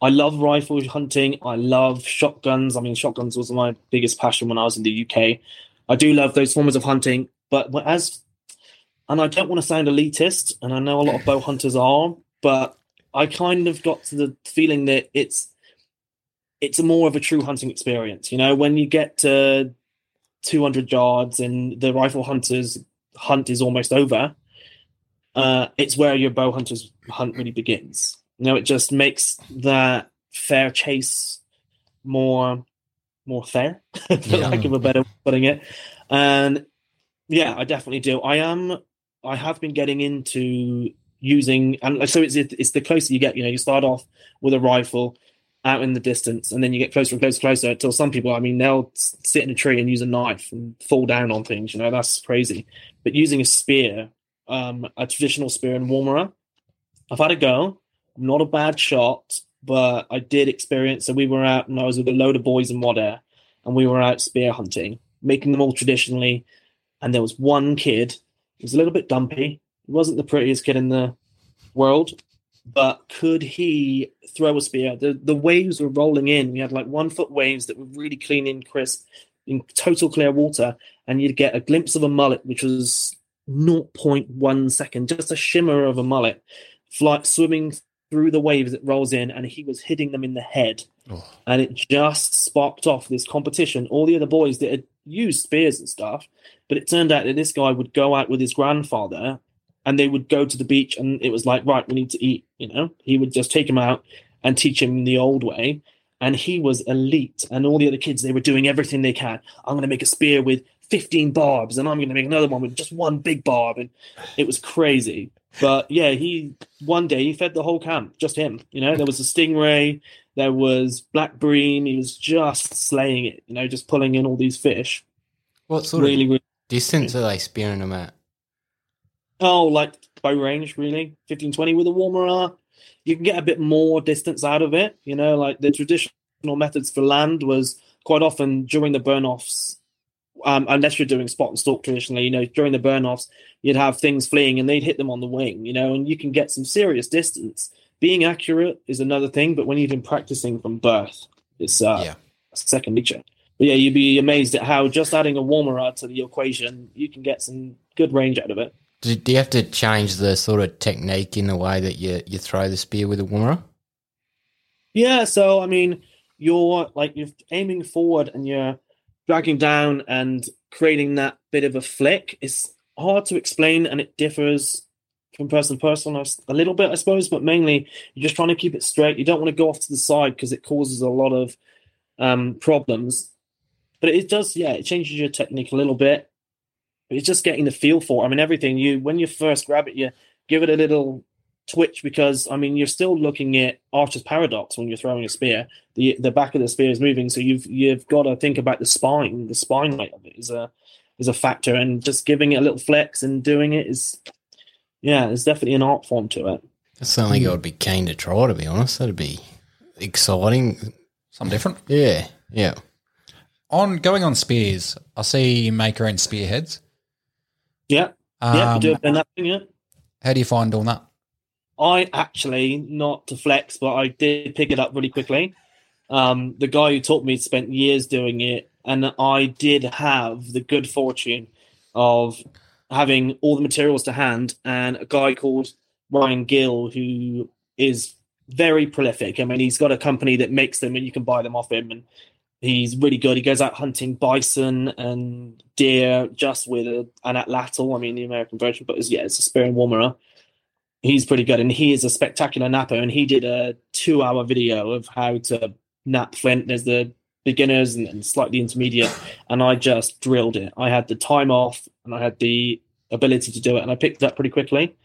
I love rifle hunting. I love shotguns. I mean shotguns was my biggest passion when i was in the uk i do love those forms of hunting but as and i don't want to sound elitist and i know a lot of bow hunters are but i kind of got to the feeling that it's it's a more of a true hunting experience you know when you get to 200 yards and the rifle hunters hunt is almost over uh, it's where your bow hunter's hunt really begins. You know, it just makes that fair chase more more fair, for Yeah. lack of a better way of putting it. And yeah, I definitely do. I am. I have been getting into using, and so it's it's the closer you get. You know, you start off with a rifle out in the distance, and then you get closer and closer, and closer. Until some people, I mean, they'll sit in a tree and use a knife and fall down on things. You know, that's crazy. But using a spear um, a traditional spear and woomera. I've had a go. Not a bad shot. but I did experience. So we were out, and I was with a load of boys in Wadeye, and we were out spear hunting, making them all traditionally. And there was one kid, he was a little bit dumpy. He wasn't the prettiest kid in the world, but could he throw a spear? The the waves were rolling in. We had like one foot waves that were really clean and crisp in total clear water, and you'd get a glimpse of a mullet, which was 0.1 second, just a shimmer of a mullet, fly, swimming through the waves that rolls in, and he was hitting them in the head. And it just sparked off this competition. All the other boys that had used spears and stuff, but it turned out that this guy would go out with his grandfather and they would go to the beach and it was like, right, we need to eat, you know? He would just take him out and teach him the old way. And he was elite. And all the other kids, they were doing everything they can. I'm going to make a spear with 15 barbs and I'm going to make another one with just one big barb. And it was crazy. But yeah, he one day he fed the whole camp, just him. You know, there was a stingray, there was black bream. He was just slaying it, you know, just pulling in all these fish. What sort really, of really. distance are they spearing them at? Oh, like bow range, really. 15, 20 with a woomera. You can get a bit more distance out of it. You know, like the traditional methods for land was quite often during the burn offs, um, unless you're doing spot and stalk traditionally, you know, during the burn offs, you'd have things fleeing and they'd hit them on the wing, you know, and you can get some serious distance. Being accurate is another thing, but when you've been practicing from birth, it's uh, Yeah. second nature. But yeah, you'd be amazed at how just adding a warmer to the equation, you can get some good range out of it. Do, do you have to change the sort of technique in the way that you, you throw the spear with a woomera? Yeah, so I mean, you're like you're aiming forward and you're dragging down and creating that bit of a flick. It's hard to explain and it differs from person to person a little bit, I suppose, but mainly you're just trying to keep it straight. You don't want to go off to the side because it causes a lot of um, problems. But it does, yeah, it changes your technique a little bit. But it's just getting the feel for it. I mean, everything you when you first grab it, you give it a little twitch because I mean you're still looking at Archer's paradox when you're throwing a spear. The the back of the spear is moving, so you've you've got to think about the spine. The spine weight of it is a is a factor, and just giving it a little flex and doing it is yeah, there's definitely an art form to it. That's something I would be keen to try, to be honest. That'd be exciting. Something different. Yeah, yeah. On going on spears, I see you make your own spearheads. Yeah, yeah, Um, do that thing, yeah. How do you find doing that? I actually, not to flex, but I did pick it up really quickly. Um, the guy who taught me spent years doing it, and I did have the good fortune of having all the materials to hand, and a guy called Ryan Gill, who is very prolific. I mean, he's got a company that makes them, and you can buy them off him, and he's really good. He goes out hunting bison and deer just with a, an atlatl. I mean, the American version, but it's, yeah, it's a spear and woomera he's pretty good and he is a spectacular knapper and he did a two hour video of how to knap flint there's the beginners and, and slightly intermediate and i just drilled it i had the time off and i had the ability to do it and i picked it up pretty quickly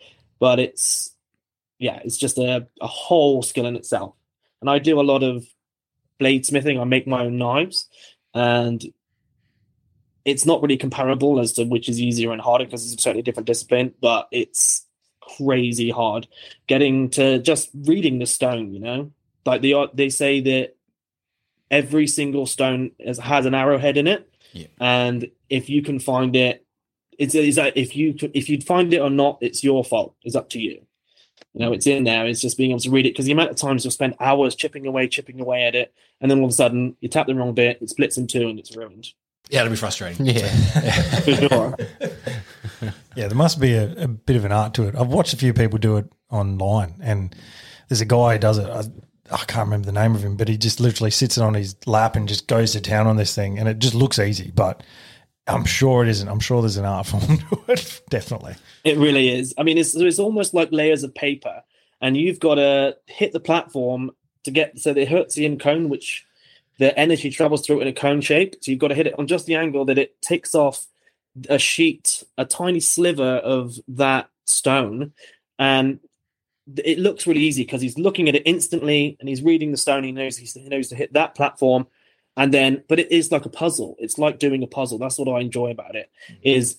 but it's yeah it's just a, a whole skill in itself and i do a lot of bladesmithing i make my own knives. And it's not really comparable as to which is easier and harder because it's a totally different discipline but it's crazy hard getting to just reading the stone you know? Like they are they say that every single stone has, has an arrowhead in it. Yeah. and if you can find it it's is that if you if you'd find it or not it's your fault. It's up to you you know it's in there it's just being able to read it because the amount of times you'll spend hours chipping away chipping away at it and then all of a sudden you tap the wrong bit it splits in two and it's ruined Yeah, it'll be frustrating. Yeah. sure Yeah, there must be a, a bit of an art to it. I've watched a few people do it online, and there's a guy who does it. I, I can't remember the name of him, but he just literally sits it on his lap and just goes to town on this thing, and it just looks easy. But I'm sure it isn't. I'm sure there's an art form to it. Definitely. It really is. I mean, it's it's almost like layers of paper, and you've got to hit the platform to get so the in cone, which the energy travels through in a cone shape. So you've got to hit it on just the angle that it takes off a sheet, a tiny sliver of that stone, and it looks really easy because he's looking at it instantly and he's reading the stone. He knows he knows to hit that platform, and then but it is like a puzzle. It's like doing a puzzle. That's what I enjoy about it. Mm-hmm. Is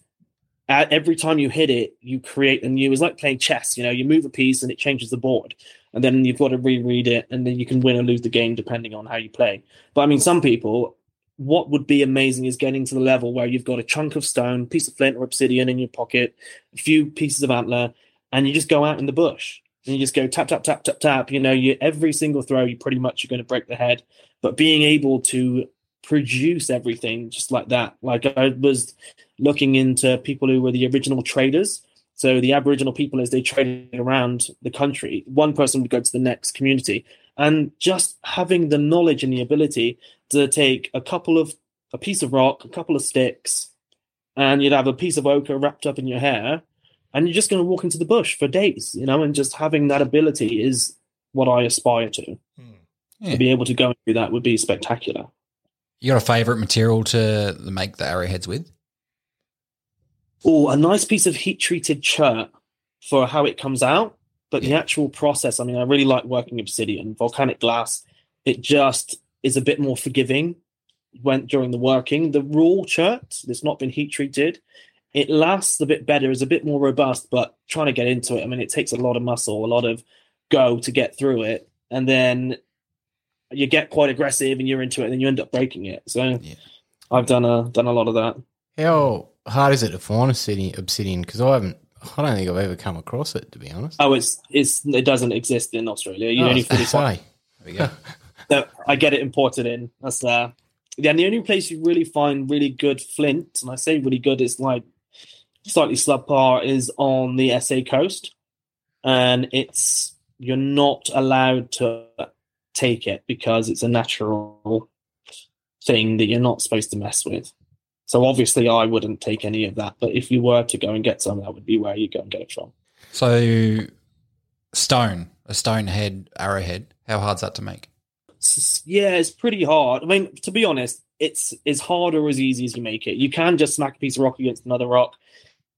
at every time you hit it, you create a new. It's like playing chess. You know, you move a piece and it changes the board, and then you've got to reread it, and then you can win or lose the game depending on how you play. But I mean, some people, what would be amazing is getting to the level where you've got a chunk of stone, piece of flint or obsidian in your pocket, a few pieces of antler, and you just go out in the bush and you just go tap tap tap tap tap. You know, you every single throw, you pretty much you're going to break the head. But being able to produce everything just like that, like I was looking into people who were the original traders. So the Aboriginal people, as they traded around the country, one person would go to the next community, and just having the knowledge and the ability to take a couple of a piece of rock, a couple of sticks, and you'd have a piece of ochre wrapped up in your hair, and you're just going to walk into the bush for days, you know, and just having that ability is what I aspire to. Hmm. Yeah. To be able to go and do that would be spectacular. You got a favorite material to make the arrowheads with? Oh, a nice piece of heat treated chert for how it comes out. But the actual process, I mean, I really like working obsidian, volcanic glass. It just is a bit more forgiving when during the working. The raw chert that's not been heat treated, it lasts a bit better, is a bit more robust, but trying to get into it, I mean, it takes a lot of muscle, a lot of go to get through it. And then you get quite aggressive and you're into it and then you end up breaking it. So Yeah. I've done a done a lot of that. How hard is it to find obsidian? Obsidian because I haven't. I don't think I've ever come across it to be honest. Oh, it's it's it doesn't exist in Australia. You Oh, only I fully find say. There we go. that I get it imported in. That's uh yeah, and the only place you really find really good flint, and I say really good, is like slightly subpar, is on the SA coast. And it's you're not allowed to take it because it's a natural thing that you're not supposed to mess with. So obviously I wouldn't take any of that. But if you were to go and get some, that would be where you go and get it from. So, stone, a stone head, arrowhead. How hard's that to make? yeah, it's pretty hard. I mean, to be honest, it's as hard or as easy as you make it. You can just smack a piece of rock against another rock,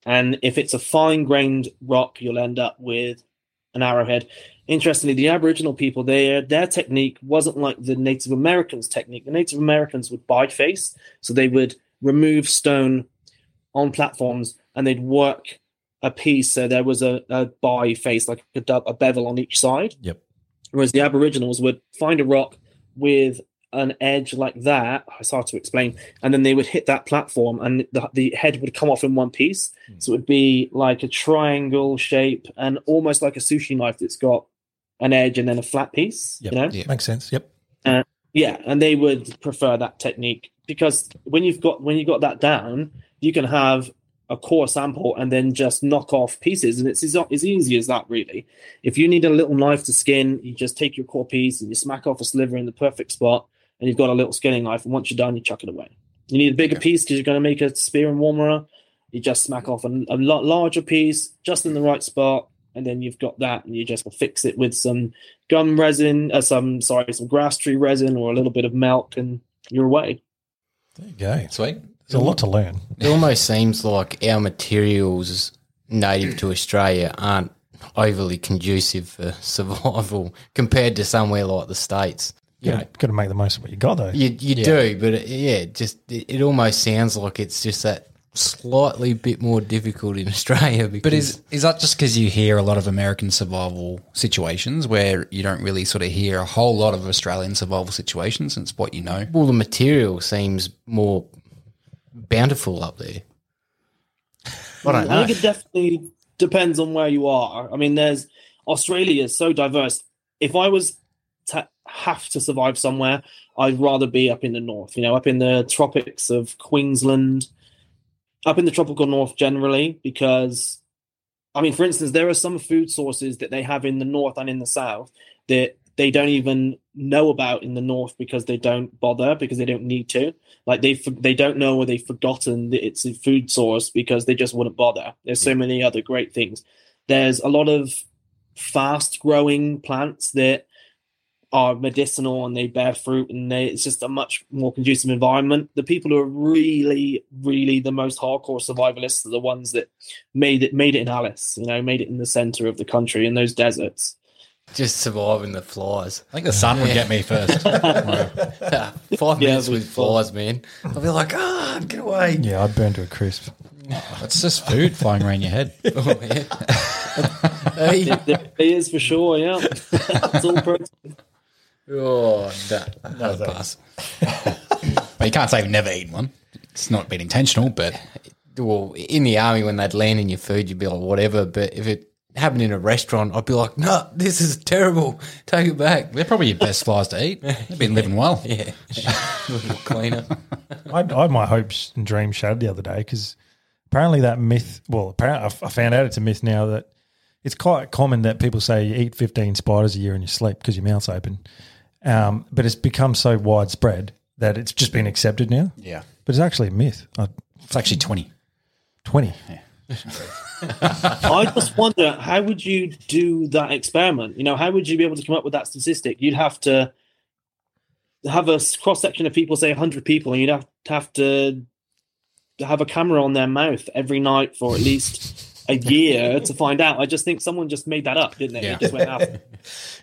and if it's a fine grained rock, you'll end up with an arrowhead. Interestingly, the Aboriginal people, their their technique wasn't like the Native Americans' technique. The Native Americans would biface, so they would remove stone on platforms and they'd work a piece so there was a, a biface, like a, a bevel on each side. Yep. Whereas the Aboriginals would find a rock with an edge like that. It's hard to explain. And then they would hit that platform and the, the head would come off in one piece. Hmm. So it would be like a triangle shape and almost like a sushi knife that's got an edge and then a flat piece. Yep. You know? Yeah. Makes sense. Yep. Yeah, and they would prefer that technique because when you've got when you've got that down, you can have a core sample and then just knock off pieces, and it's as, as easy as that. Really, if you need a little knife to skin, you just take your core piece and you smack off a sliver in the perfect spot, and you've got a little skinning knife. And once you're done, you chuck it away. You need a bigger piece because you're going to make a spear and woomera. You just smack off a, a lot larger piece just in the right spot, and then you've got that, and you just fix it with some gum resin, uh, some sorry, some grass tree resin or a little bit of milk, and you're away. There you go. Sweet. There's a lot to learn. It almost seems like our materials native to Australia aren't overly conducive for survival compared to somewhere like the states. You know, Got to make the most of what you got, though. you you do, but it, yeah, it just it, it almost sounds like it's just that slightly bit more difficult in Australia. Because But is is that just because you hear a lot of American survival situations where you don't really sort of hear a whole lot of Australian survival situations? And it's what you know. well, the material seems more bountiful up there. I don't know. I think it definitely depends on where you are. I mean, there's Australia is so diverse. If I was to have to survive somewhere, I'd rather be up in the north. You know, up in the tropics of Queensland, up in the tropical north generally, because I mean, for instance, there are some food sources that they have in the north and in the south that they don't even know about in the north because they don't bother because they don't need to. Like they they don't know or they've forgotten that it's a food source because they just wouldn't bother. There's so many other great things. There's a lot of fast growing plants that are medicinal and they bear fruit and they, it's just a much more conducive environment. The people who are really, really the most hardcore survivalists are the ones that made it made it in Alice, you know, made it in the center of the country in those deserts. Just surviving the flies. I think the sun would get me first. Five Yeah, minutes we with flies, man. I'll be like, ah, get away. Yeah, I'd burn to a crisp. It's just food flying around your head. Oh, yeah. Hey. It, it is for sure. Yeah, it's all protein. Oh, that, Another pass. but you can't say you've never eaten one. It's not been intentional, but well, in the army when they'd land in your food, you'd be like, whatever. But if it happened in a restaurant, I'd be like, no, this is terrible. Take it back. they're probably your best flies to eat. They've been living well. Yeah, a little cleaner. I, I had my hopes and dreams shattered the other day because apparently that myth. Well, apparently I f- I found out it's a myth now that it's quite common that people say you eat fifteen spiders a year in your sleep because your mouth's open. Um, but it's become so widespread that it's just been accepted now. Yeah. But it's actually a myth. Uh, It's actually 20. Twenty. I just wonder how would you do that experiment? You know, how would you be able to come up with that statistic? You'd have to have a cross section of people, say 100 people, and you'd have to have to have a camera on their mouth every night for at least a year to find out. I just think someone just made that up, didn't they? Yeah. It just went out.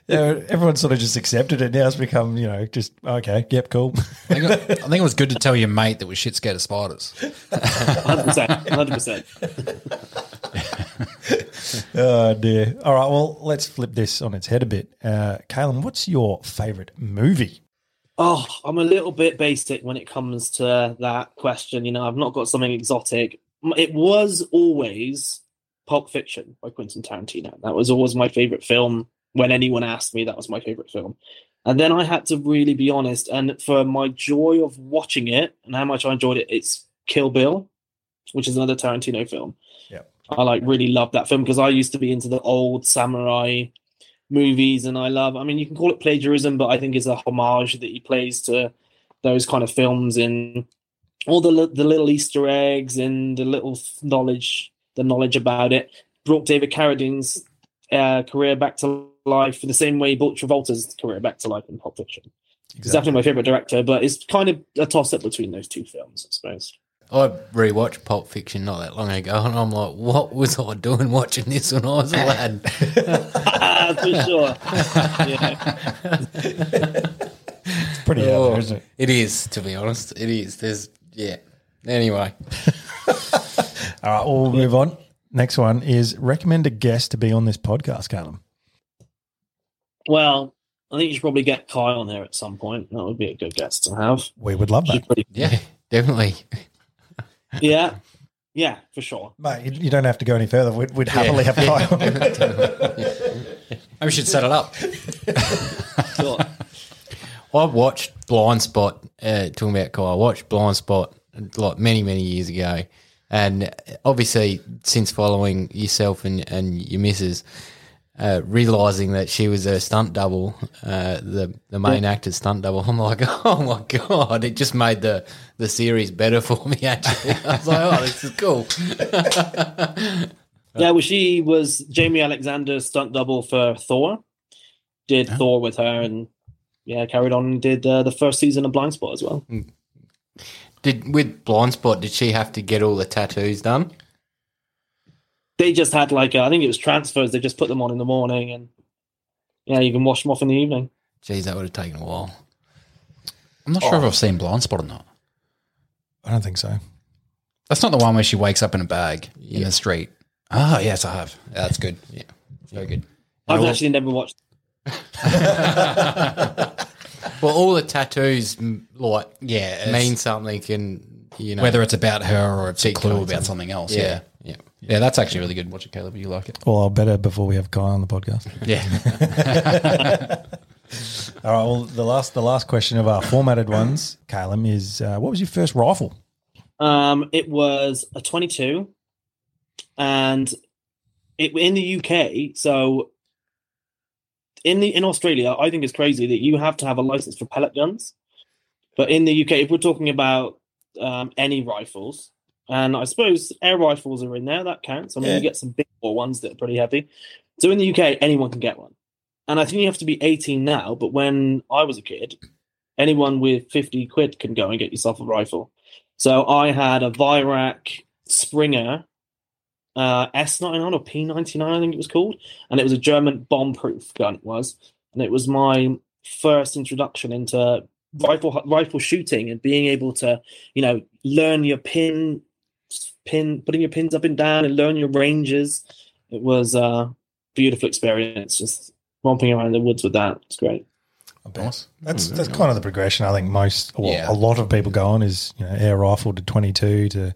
Yeah, everyone sort of just accepted it. Now it's become, you know, just okay, yep, cool. I think, it, I think it was good to tell your mate that we're shit scared of spiders. 100%. 100%. oh dear. All right, well, let's flip this on its head a bit. Uh, Calem, what's your favourite movie? Oh, I'm a little bit basic when it comes to that question. You know, I've not got something exotic. It was always Pulp Fiction by Quentin Tarantino. That was always my favorite film. When anyone asked me, that was my favorite film. And then I had to really be honest. And for my joy of watching it and how much I enjoyed it, it's Kill Bill, which is another Tarantino film. Yeah. I like really love that film because I used to be into the old samurai movies and I love I mean you can call it plagiarism but I think it's a homage that he plays to those kind of films and all the the little easter eggs and the little knowledge the knowledge about it brought David Carradine's uh, career back to life in the same way he brought Travolta's career back to life in Pulp Fiction. He's definitely my favorite director but it's kind of a toss up between those two films I suppose. I rewatched Pulp Fiction not that long ago, and I'm like, what was I doing watching this when I was a lad? For sure. Yeah. It's pretty out Oh, there, isn't it? It is, to be honest. It is. There's, yeah. Anyway, All right, we'll move on. Next one is recommend a guest to be on this podcast, Calem. Well, I think you should probably get Kai on there at some point. That would be a good guest to have. We would love that. pretty- yeah, definitely. yeah, yeah, for sure. Mate, you, you don't have to go any further. We'd, we'd happily have Kai. Maybe we should set it up. Sure. I watched Blindspot, uh, talking about Kai, I watched Blindspot like many, many years ago. And obviously, since following yourself and, and your missus, uh, realizing that she was a stunt double, uh, the the main actor's stunt double, I'm like, oh my god! It just made the the series better for me. Actually, I was like, oh, this is cool. yeah, well, she was Jaimie Alexander's stunt double for Thor. Did Thor with her, and yeah, carried on and did uh, the first season of Blindspot as well. Did with Blindspot, did she have to get all the tattoos done? They just had like uh, I think it was transfers. They just put them on in the morning, and yeah, you can wash them off in the evening. Geez, that would have taken a while. I'm not sure if I've seen Blindspot or not. I don't think so. That's not the one where she wakes up in a bag in the street. Ah, yes, I have. Yeah, that's good. Yeah, very good. I've well- actually never watched. Well, all the tattoos m- like Yeah, it's- mean something, and you know Whether it's about her or it's a Big clue about something else. Yeah. yeah, yeah. yeah. that's actually really good. Watch it, Caleb. You like it? Well, I'll better before we have Kai on the podcast. Yeah. All right. Well, the last the last question of our formatted ones, Calem, is uh, what was your first rifle? Um, it was a 22, and it in the UK. So in the in Australia, I think it's crazy that you have to have a license for pellet guns, but in the UK, if we're talking about um, any rifles, and I suppose air rifles are in there, that counts. I mean, Yeah. you get some big ones that are pretty heavy. So in the UK, anyone can get one, and I think you have to be 18 now. But when I was a kid, anyone with 50 quid can go and get yourself a rifle. So I had a Weihrauch Springer uh, S99 or P99, I think it was called, and it was a German bomb-proof gun. It was, and it was my first introduction into rifle rifle shooting and being able to, you know, learn your pin pin, putting your pins up and down, and learn your ranges. It was a beautiful experience. Just romping around the woods with that. It's great. Nice. That's that's kind of the progression. I think most, well, Yeah. a lot of people go on is you know air rifle to twenty two to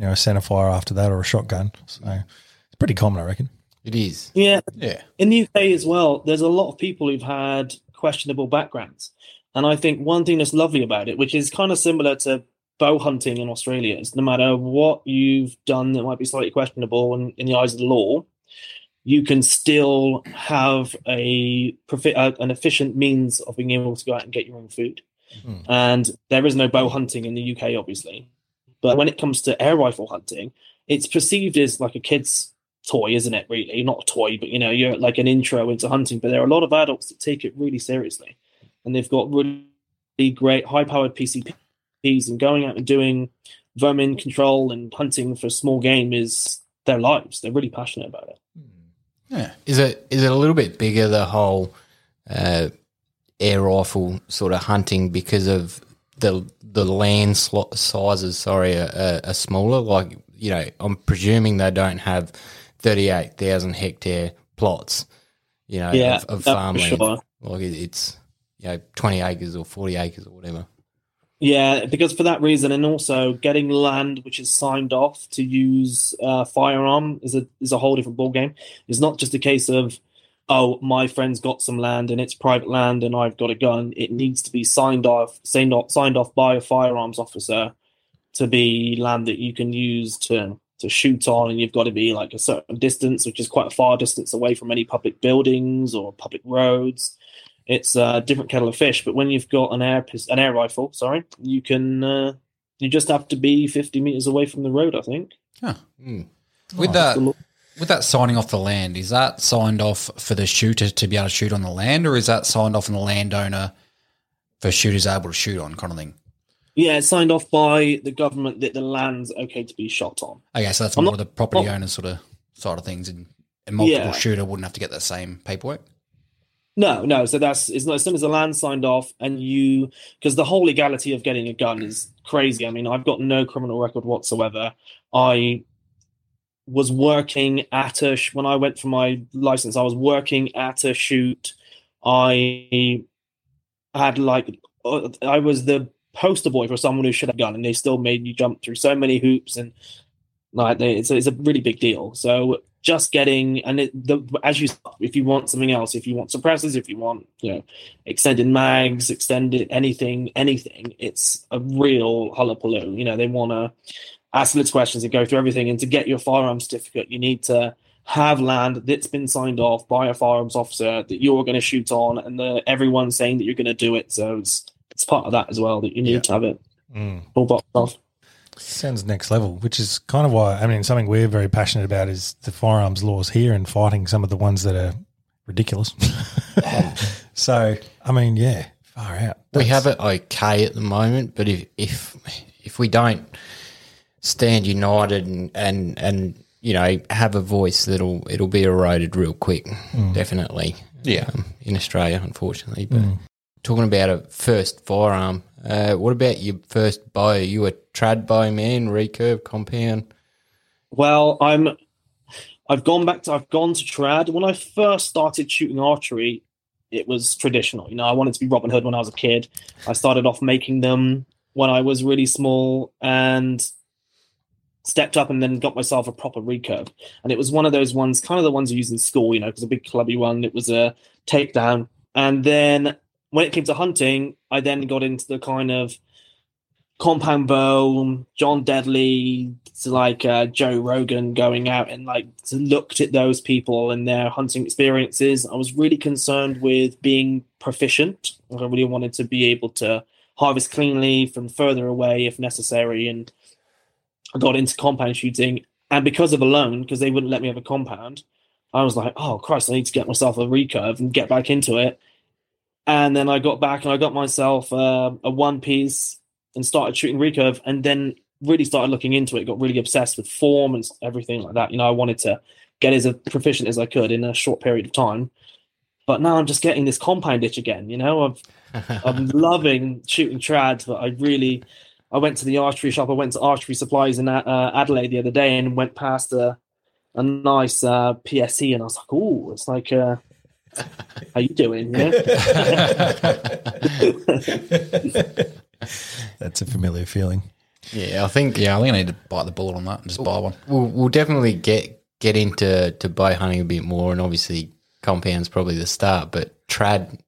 you know a centre fire after that or a shotgun. So it's pretty common, I reckon. It is. Yeah, Yeah. in the UK as well, there's a lot of people who've had questionable backgrounds. And I think one thing that's lovely about it, which is kind of similar to bow hunting in Australia, is no matter what you've done that might be slightly questionable in, in the eyes of the law, you can still have a, profi- uh, an efficient means of being able to go out and get your own food. Hmm. And there is no bow hunting in the UK, obviously. But when it comes to air rifle hunting, it's perceived as like a kid's toy, isn't it? Really, not a toy, but you know, you're like an intro into hunting. But there are a lot of adults that take it really seriously, and they've got really great high-powered PCPs, and going out and doing vermin control and hunting for small game is their lives. They're really passionate about it. Yeah. Is it is it a little bit bigger the whole uh, air rifle sort of hunting because of the the land slot sizes? Sorry, are, are, are smaller. Like you know, I'm presuming they don't have thirty eight thousand hectare plots. You know, Yeah, of, of farmland. sure. Like it, it's you know twenty acres or forty acres or whatever. Yeah, because for that reason, and also getting land which is signed off to use uh, firearm is a is a whole different ballgame. It's not just a case of, oh, my friend's got some land and it's private land and I've got a gun. It needs to be signed off, signed off, signed off by a firearms officer to be land that you can use to to shoot on, and you've got to be like a certain distance, which is quite a far distance away from any public buildings or public roads it's a different kettle of fish. But when you've got an air an air rifle, sorry, you can uh, you just have to be fifty meters away from the road. I think. Mm. With that, with that signing off the land, is that signed off for the shooter to be able to shoot on the land, or is that signed off on the landowner for shooters able to shoot on, kind of thing? Yeah, it's signed off by the government that the land's okay to be shot on. Okay, so that's I'm more not- of the property owner sort of side of things, and a multiple Yeah. shooter wouldn't have to get that same paperwork. No, no. So that's it's not as soon as the land signed off, and you because the whole legality of getting a gun is crazy. I mean, I've got no criminal record whatsoever. I was working at a when I went for my license. I was working at a shoot. I had like I was the poster boy for someone who should have gun, and they still made you jump through so many hoops and like they, it's it's a really big deal. So just getting and it, the, as you if you want something else, if you want suppressors, if you want you know extended mags, extended anything, anything, it's a real hullabaloo. You know they want to ask lots of questions and go through everything. And to get your firearm certificate, you need to have land that's been signed off by a firearms officer that you're going to shoot on, and the, everyone's saying that you're going to do it. So it's it's part of that as well that you need Yeah. to have it Mm. all boxed off. Sounds next level, which is kind of why I mean something we're very passionate about is the firearms laws here and fighting some of the ones that are ridiculous. so I mean, yeah, far out. We have it okay at the moment, but if if if we don't stand united and and and you know have a voice, that'll it'll be eroded real quick. Definitely, Yeah. um, in Australia, unfortunately. But talking about a first firearm, uh, what about your first bow? You a trad bow man, recurve compound? Well, I'm. I've gone back to. I've gone to trad. When I first started shooting archery, it was traditional. You know, I wanted to be Robin Hood when I was a kid. I started off making them when I was really small and stepped up and then got myself a proper recurve. And it was one of those ones, kind of the ones you use in school. You know, because a big clubby one. It was a takedown. And then when it came to hunting, I then got into the kind of compound bow, John Dudley, to like uh, Joe Rogan going out and like looked at those people and their hunting experiences. I was really concerned with being proficient. I really wanted to be able to harvest cleanly from further away if necessary. And got into compound shooting. And because of Alone, because they wouldn't let me have a compound, I was like, oh Christ, I need to get myself a recurve and get back into it. And then I got back and I got myself uh, a one piece and started shooting recurve and then really started looking into it got really obsessed with form and everything like that you know i wanted to get as proficient as i could in a short period of time but now i'm just getting this compound itch again you know i've i'm loving shooting trad but i really I went to the archery shop. I went to archery supplies in uh, Adelaide the other day and went past a a nice uh, PSE, and I was like, "Oh, it's like." Uh, how you doing? Yeah? That's a familiar feeling. Yeah, I think Yeah, I think I need to bite the bullet on that and just buy one. we'll, we'll definitely get get into to bow hunting a bit more, and obviously compound's probably the start, but trad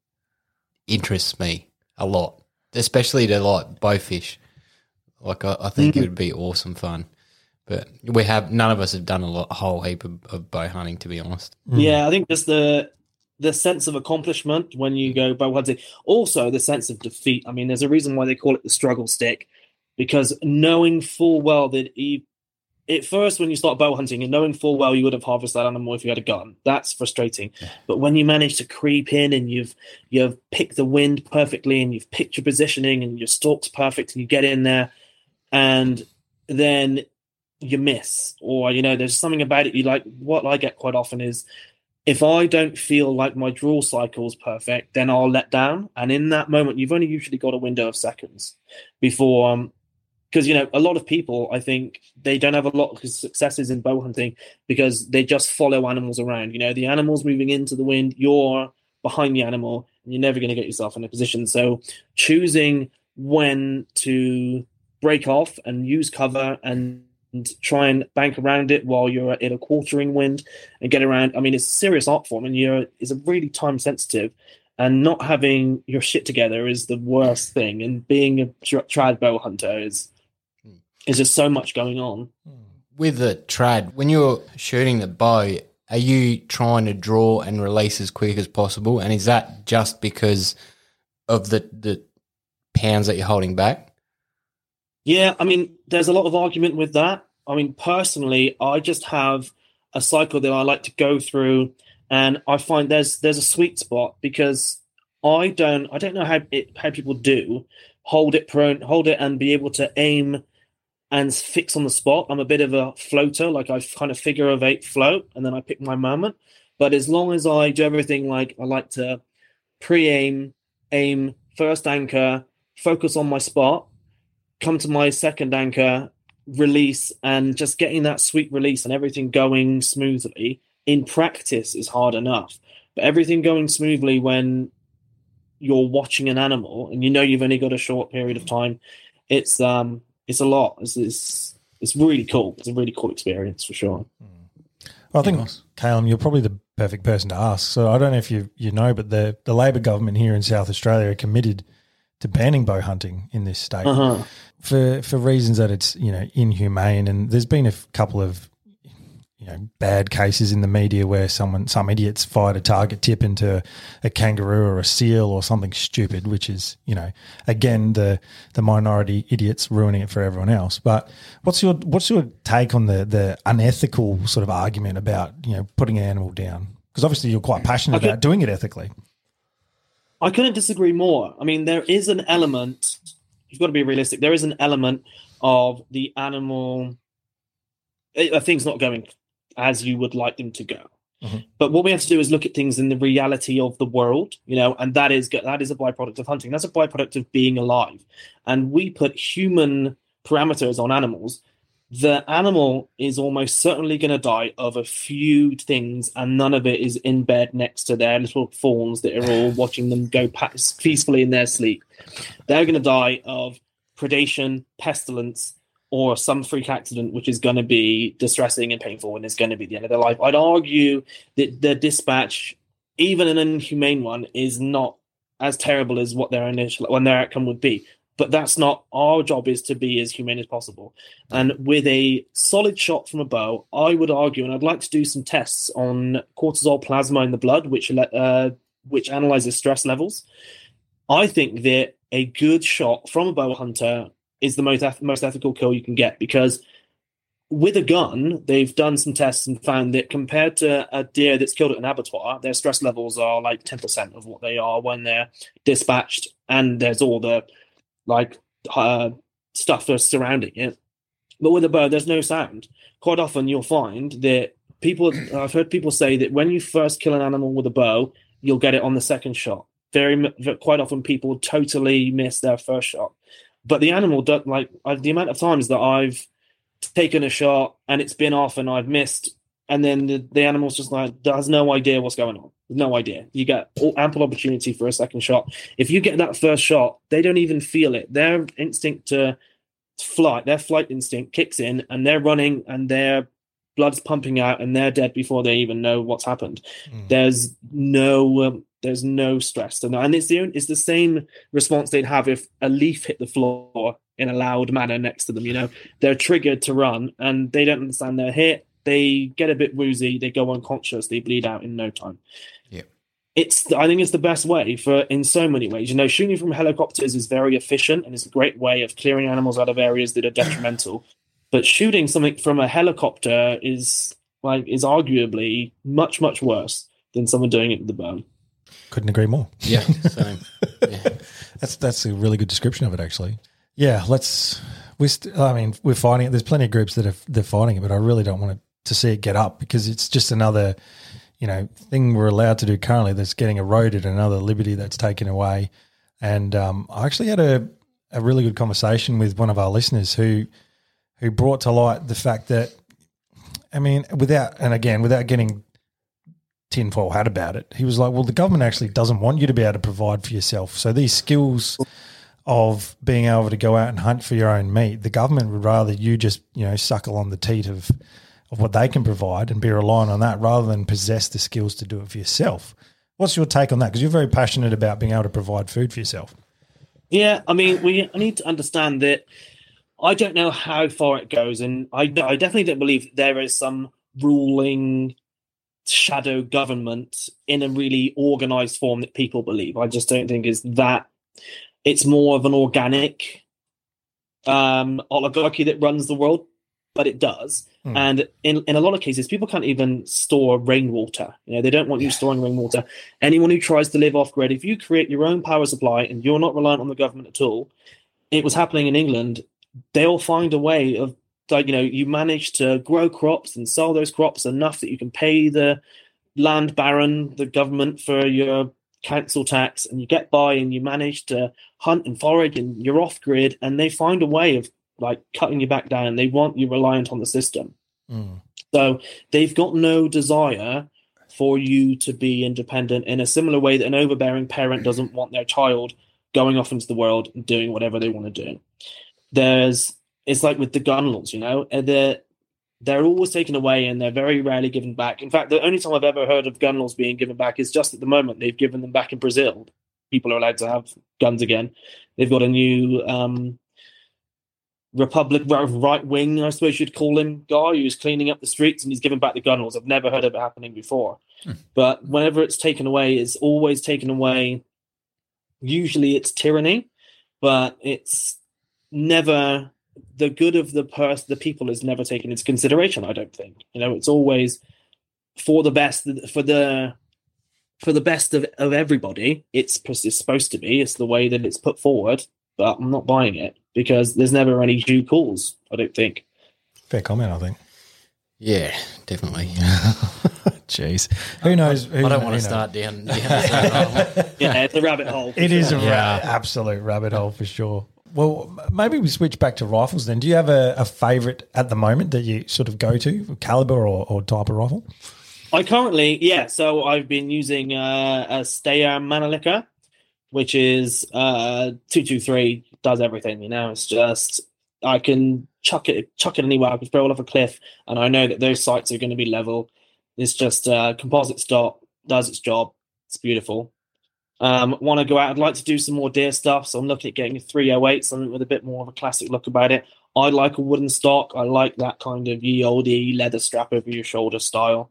interests me a lot, especially to like bow fish. Like I, I think it mm-hmm. would be awesome fun, but we have none of us have done a, lot, a whole heap of, of bow hunting, to be honest. Mm. Yeah, I think just the the sense of accomplishment when you go bow hunting. Also, the sense of defeat. I mean, there's a reason why they call it the struggle stick, because knowing full well that you, at first when you start bow hunting and knowing full well you would have harvested that animal if you had a gun, that's frustrating. But when you manage to creep in and you've you've picked the wind perfectly and you've picked your positioning and your stalk's perfect and you get in there, and then you miss or you know there's something about it you like what i get quite often is if i don't feel like my draw cycle is perfect then i'll let down. And in that moment you've only usually got a window of seconds before um because you know a lot of people i think they don't have a lot of successes in bow hunting because they just follow animals around. You know the animal's moving into the wind you're behind the animal and you're never going to get yourself in a position. So choosing when to break off and use cover and and try and bank around it while you're in a quartering wind and get around. I mean, it's a serious art form, and you're it's a really time sensitive. And not having your shit together is the worst thing. And being a tra- trad bow hunter is hmm. is just so much going on. Hmm. With the trad, when you're shooting the bow, are you trying to draw and release as quick as possible? And is that just because of the the pounds that you're holding back? Yeah, I mean, there's a lot of argument with that. I mean, personally, I just have a cycle that I like to go through, and I find there's there's a sweet spot because I don't I don't know how it, how people do hold it prone, hold it, and be able to aim and fix on the spot. I'm a bit of a floater, like I kind of figure of eight float, and then I pick my moment. But as long as I do everything like I like to pre-aim, aim, first anchor, focus on my spot, come to my second anchor, release, and just getting that sweet release and everything going smoothly in practice is hard enough. But everything going smoothly when you're watching an animal and you know you've only got a short period of time, it's um it's a lot. It's it's, it's really cool. It's a really cool experience for sure. Well, I think, Calem, you're probably the perfect person to ask. So I don't know if you you know, but the the Labor government here in South Australia are committed to banning bow hunting in this state Uh-huh. for for reasons that it's you know inhumane. And there's been a f- couple of you know bad cases in the media where someone some idiots fired a target tip into a kangaroo or a seal or something stupid, which is you know again the the minority idiots ruining it for everyone else. But what's your what's your take on the the unethical sort of argument about you know putting an animal down? Because obviously you're quite passionate Okay. about doing it ethically. I couldn't disagree more. I mean, there is an element, you've got to be realistic, there is an element of the animal, uh, things not going as you would like them to go. Mhm. But what we have to do is look at things in the reality of the world, you know, and that is that is a byproduct of hunting. That's a byproduct of being alive. And we put human parameters on animals. The animal is almost certainly going to die of a few things, and none of it is in bed next to their little fawns that are all watching them go past peacefully in their sleep. They're going to die of predation, pestilence, or some freak accident, which is going to be distressing and painful, and is going to be the end of their life. I'd argue that the dispatch, even an inhumane one, is not as terrible as what their initial when their outcome would be. But that's not our job. Is to be as humane as possible. And with a solid shot from a bow, I would argue, and I'd like to do some tests on cortisol plasma in the blood, which uh, which analyzes stress levels. I think that a good shot from a bow hunter is the most most ethical kill you can get because with a gun, they've done some tests and found that compared to a deer that's killed at an abattoir, their stress levels are like ten percent of what they are when they're dispatched, and there's all the like uh, stuff that's surrounding it. But with a bow, there's no sound. Quite often, you'll find that people. I've heard people say that when you first kill an animal with a bow, you'll get it on the second shot. Very quite often, people totally miss their first shot. But the animal, like the amount of times that I've taken a shot and it's been off and I've missed, and then the, the animal's just like has no idea what's going on. No idea. You get all, ample opportunity for a second shot. If you get that first shot, they don't even feel it. Their instinct to flight, their flight instinct kicks in, and they're running and their blood's pumping out, and they're dead before they even know what's happened. Mm. There's no um, there's no stress, and, and it's the it's the same response they'd have if a leaf hit the floor in a loud manner next to them. You know, they're triggered to run, and they don't understand they're hit. They get a bit woozy, they go unconscious, they bleed out in no time. Yeah. It's I think it's the best way for in so many ways. You know, shooting from helicopters is very efficient and it's a great way of clearing animals out of areas that are detrimental. but shooting something from a helicopter is like is arguably much much worse than someone doing it with the bow. Couldn't agree more. Yeah, same. Yeah. that's that's a really good description of it, actually. Yeah, let's. We, st- I mean, we're fighting it. There's plenty of groups that are they're fighting it, but I really don't want to, to see it get up because it's just another, you know, thing we're allowed to do currently that's getting eroded, another liberty that's taken away. And um, I actually had a a really good conversation with one of our listeners who who brought to light the fact that, I mean, without and again without getting tinfoil hat about it. He was like, well, the government actually doesn't want you to be able to provide for yourself. So these skills of being able to go out and hunt for your own meat, the government would rather you just, you know, suckle on the teat of, of what they can provide and be reliant on that rather than possess the skills to do it for yourself. What's your take on that? Because you're very passionate about being able to provide food for yourself. Yeah, I mean, we need to understand that I don't know how far it goes, and I, I definitely don't believe there is some ruling shadow government in a really organized form that people believe. I just don't think is that it's more of an organic um, oligarchy that runs the world, but it does. Mm. And in, in a lot of cases, people can't even store rainwater. You know, they don't want you storing rainwater. Anyone who tries to live off grid, if you create your own power supply and you're not reliant on the government at all, it was happening in England. They'll find a way of like you know you manage to grow crops and sell those crops enough that you can pay the land baron the government for your council tax and you get by and you manage to hunt and forage and you're off grid and they find a way of like cutting you back down they want you reliant on the system mm. so they've got no desire for you to be independent in a similar way that an overbearing parent doesn't want their child going off into the world and doing whatever they want to do there's it's like with the gun laws, you know, they're they're always taken away and they're very rarely given back. In fact, the only time I've ever heard of gun laws being given back is just at the moment they've given them back in Brazil. People are allowed to have guns again. They've got a new um, Republic right wing, I suppose you'd call him, guy who's cleaning up the streets and he's giving back the gun laws. I've never heard of it happening before. Hmm. But whenever it's taken away, it's always taken away. Usually it's tyranny, but it's never the good of the person, the people, is never taken into consideration. I don't think. You know, it's always for the best, for the for the best of, of everybody. It's, it's supposed to be. It's the way that it's put forward. But I'm not buying it because there's never any due calls. I don't think. Fair comment. I think. Yeah, definitely. Jeez, who knows? Who I don't want to start down. down yeah, it's a rabbit hole. It sure. is a yeah. ra- absolute rabbit hole for sure. Well, maybe we switch back to rifles then. Do you have a, a favourite at the moment that you sort of go to, caliber or, or type of rifle? I currently, yeah. So I've been using uh, a Steyr Mannlicher, which is uh, two two three. Does everything. You know, it's just I can chuck it, chuck it anywhere. I can throw it off a cliff, and I know that those sights are going to be level. It's just uh, composite stock does its job. It's beautiful. Um, want to go out. I'd like to do some more deer stuff, so I'm looking at getting a 308, something with a bit more of a classic look about it. I like a wooden stock. I like that kind of ye olde leather strap over your shoulder style.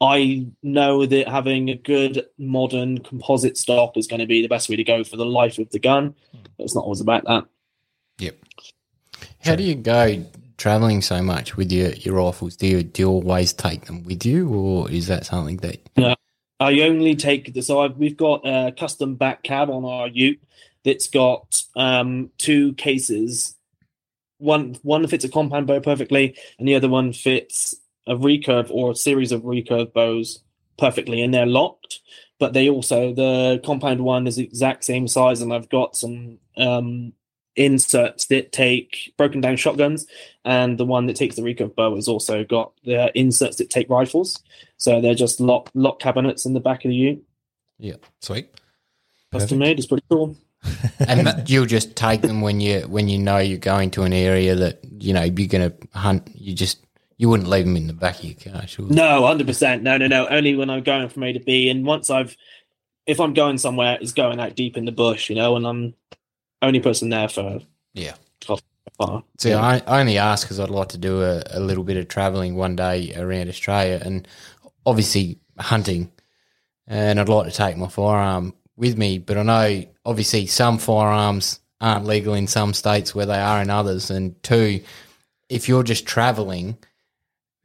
I know that having a good modern composite stock is going to be the best way to go for the life of the gun. But it's not always about that. Yep. How do you go traveling so much with your, your rifles? Do you, do you always take them with you, or is that something that? No, I only take the so I've, we've got a custom back cab on our Ute that's got um, two cases. One one fits a compound bow perfectly, and the other one fits a recurve or a series of recurve bows perfectly, and they're locked. But they also the compound one is the exact same size, and I've got some um, inserts that take broken down shotguns, and the one that takes the recurve bow has also got the inserts that take rifles. So they're just lock lock cabinets in the back of the ute, Yeah, sweet. custom made. It's pretty cool. And you'll just take them when you when you know you're going to an area that you know you're going to hunt. You just you wouldn't leave them in the back of your car, sure. No, hundred percent. No, no, no. Only when I'm going from A to B, and once I've, if I'm going somewhere, it's going out deep in the bush, you know, and I'm only person there for Yeah. far. See, I, I only ask because I'd like to do a, a little bit of travelling one day around Australia and obviously hunting. And I'd like to take my firearm with me, but I know obviously some firearms aren't legal in some states where they are in others. And two, if you're just travelling,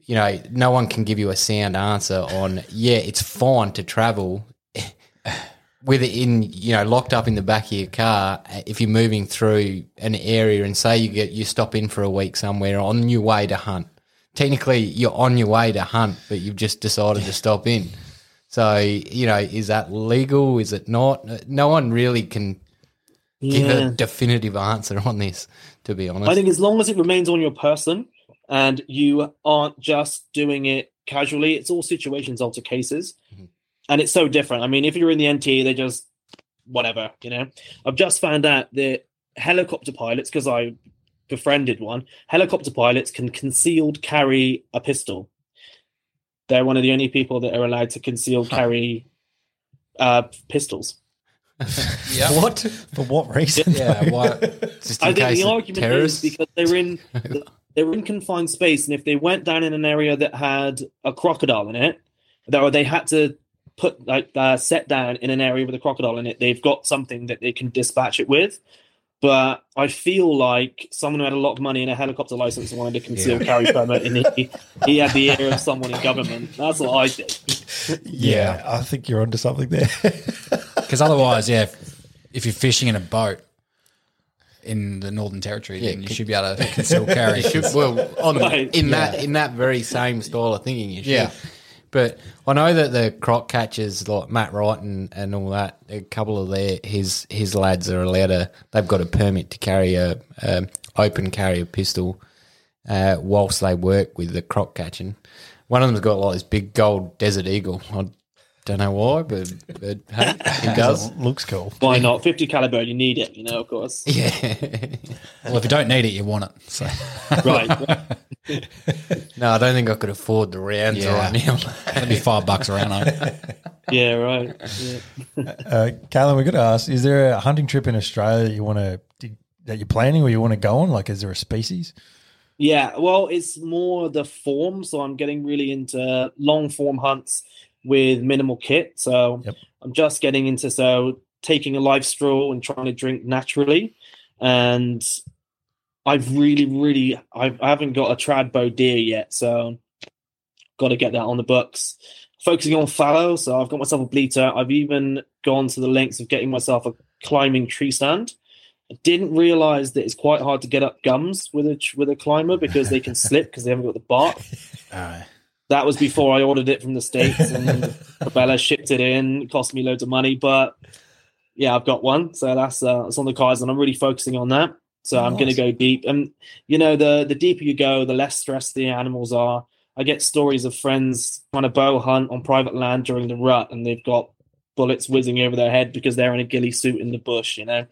you know, no one can give you a sound answer on, yeah, it's fine to travel with it in you know locked up in the back of your car. If you're moving through an area and say you get you stop in for a week somewhere on your way to hunt. Technically you're on your way to hunt but you've just decided to stop in. So you know is that legal? Is it not? No one really can give a definitive answer on this to be honest. I think as long as it remains on your person and you aren't just doing it casually, it's all situations, alter cases. Mhm. And it's so different. I mean, if you're in the NT, they just whatever, you know. I've just found out that helicopter pilots, because I befriended one, helicopter pilots can concealed carry a pistol. They're one of the only people that are allowed to concealed carry uh, pistols. Yeah. What for? What reason? Yeah. Why? just I think case the argument terrorists is because they're in they're in confined space, and if they went down in an area that had a crocodile in it, or they had to put like uh, set down in an area with a crocodile in it, they've got something that they can dispatch it with. But I feel like someone who had a lot of money and a helicopter license and wanted a concealed carry permit, and he, he had the ear of someone in government. That's what I think. yeah, I think you're onto something there. Because otherwise, yeah, if, if you're fishing in a boat in the Northern Territory, then you c- should be able to conceal carry. Should, well, on Right. in that in that very same style of thinking, you should. Yeah. But I know that the croc catchers like Matt Wright and, and all that, a couple of their his his lads are allowed to. They've got a permit to carry a, a open carry a pistol uh, whilst they work with the croc catching. One of them's got like this big gold Desert Eagle. I don't know why, but but hey, he does. Looks cool. Why not? Fifty caliber, you need it, you know, of course. Yeah. well, if you don't need it, you want it. So right. no, I don't think I could afford the rounds Yeah. right now. that'd be five bucks around. eh? Yeah, right. Yeah. Uh, Calem, we got to ask: Is there a hunting trip in Australia that you want to that you're planning or you want to go on? Like, is there a species? Yeah, well, it's more the form. So I'm getting really into long form hunts with minimal kit. So Yep. I'm just getting into so taking a LifeStraw and trying to drink naturally. And I've really, really, I've, I haven't got a trad bow deer yet. So got to get that on the books. Focusing on fallow. So I've got myself a bleater. I've even gone to the lengths of getting myself a climbing tree stand. I didn't realize that it's quite hard to get up gums with a with a climber because they can slip because they haven't got the bark. That was before I ordered it from the states, and Bella shipped it in. It cost me loads of money, but yeah, I've got one, so that's uh, that's on the cards, and I'm really focusing on that. So I'm going to go deep, and you know, the the deeper you go, the less stressed the animals are. I get stories of friends on a bow hunt on private land during the rut, and they've got bullets whizzing over their head because they're in a ghillie suit in the bush. You know,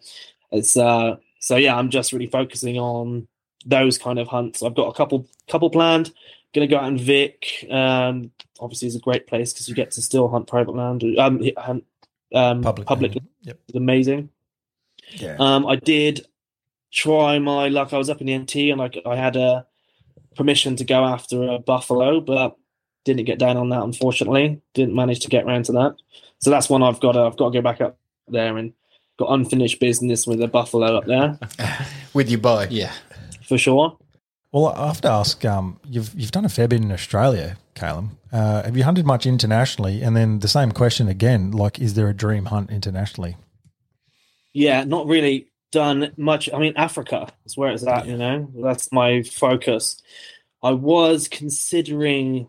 it's uh, so yeah. I'm just really focusing on those kind of hunts. I've got a couple couple planned. Going to go out in Vic. Um, obviously, it's a great place because you get to still hunt private land. Um, hunt, um, Public. public land. Yep. is amazing. Yeah. Um, I did try my luck. I was up in the NT and I, I had a permission to go after a buffalo, but didn't get down on that. Unfortunately, didn't manage to get around to that. So that's one I've got. To, I've got to go back up there and got unfinished business with a buffalo up there With your bow. Yeah. for sure. Well, I have to ask. Um, you've you've done a fair bit in Australia, Calem. Uh, have you hunted much internationally? And then the same question again: like, is there a dream hunt internationally? Yeah, not really done much. I mean, Africa is where it's at. You know, that's my focus. I was considering.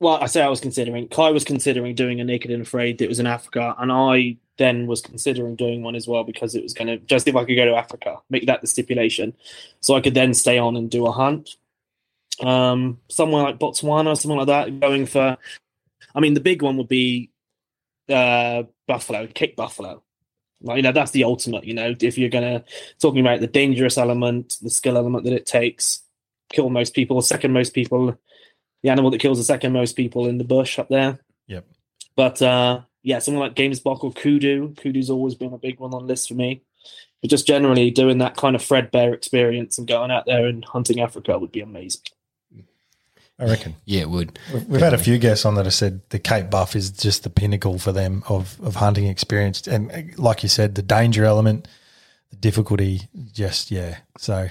Well, I say I was considering. Kai was considering doing a Naked and Afraid that was in Africa, and I then was considering doing one as well because it was going to just if I could go to Africa, make that the stipulation, so I could then stay on and do a hunt. Um, somewhere like Botswana, something like that, going for. I mean, the big one would be uh, buffalo, Cape buffalo. Like, you know, that's the ultimate. You know, if you're gonna talking about the dangerous element, the skill element that it takes, kill most people, second most people, the animal that kills the second most people in the bush up there. Yep. But uh, yeah, something like Gemsbok or Kudu. Kudu's always been a big one on list for me. But just generally doing that kind of Fred Bear experience and going out there and hunting Africa would be amazing. I reckon. Yeah, it would. We've, we've had a few guests on that have said the Cape Buff is just the pinnacle for them of, of hunting experience. And uh, like you said, the danger element, the difficulty, just, yeah. So, I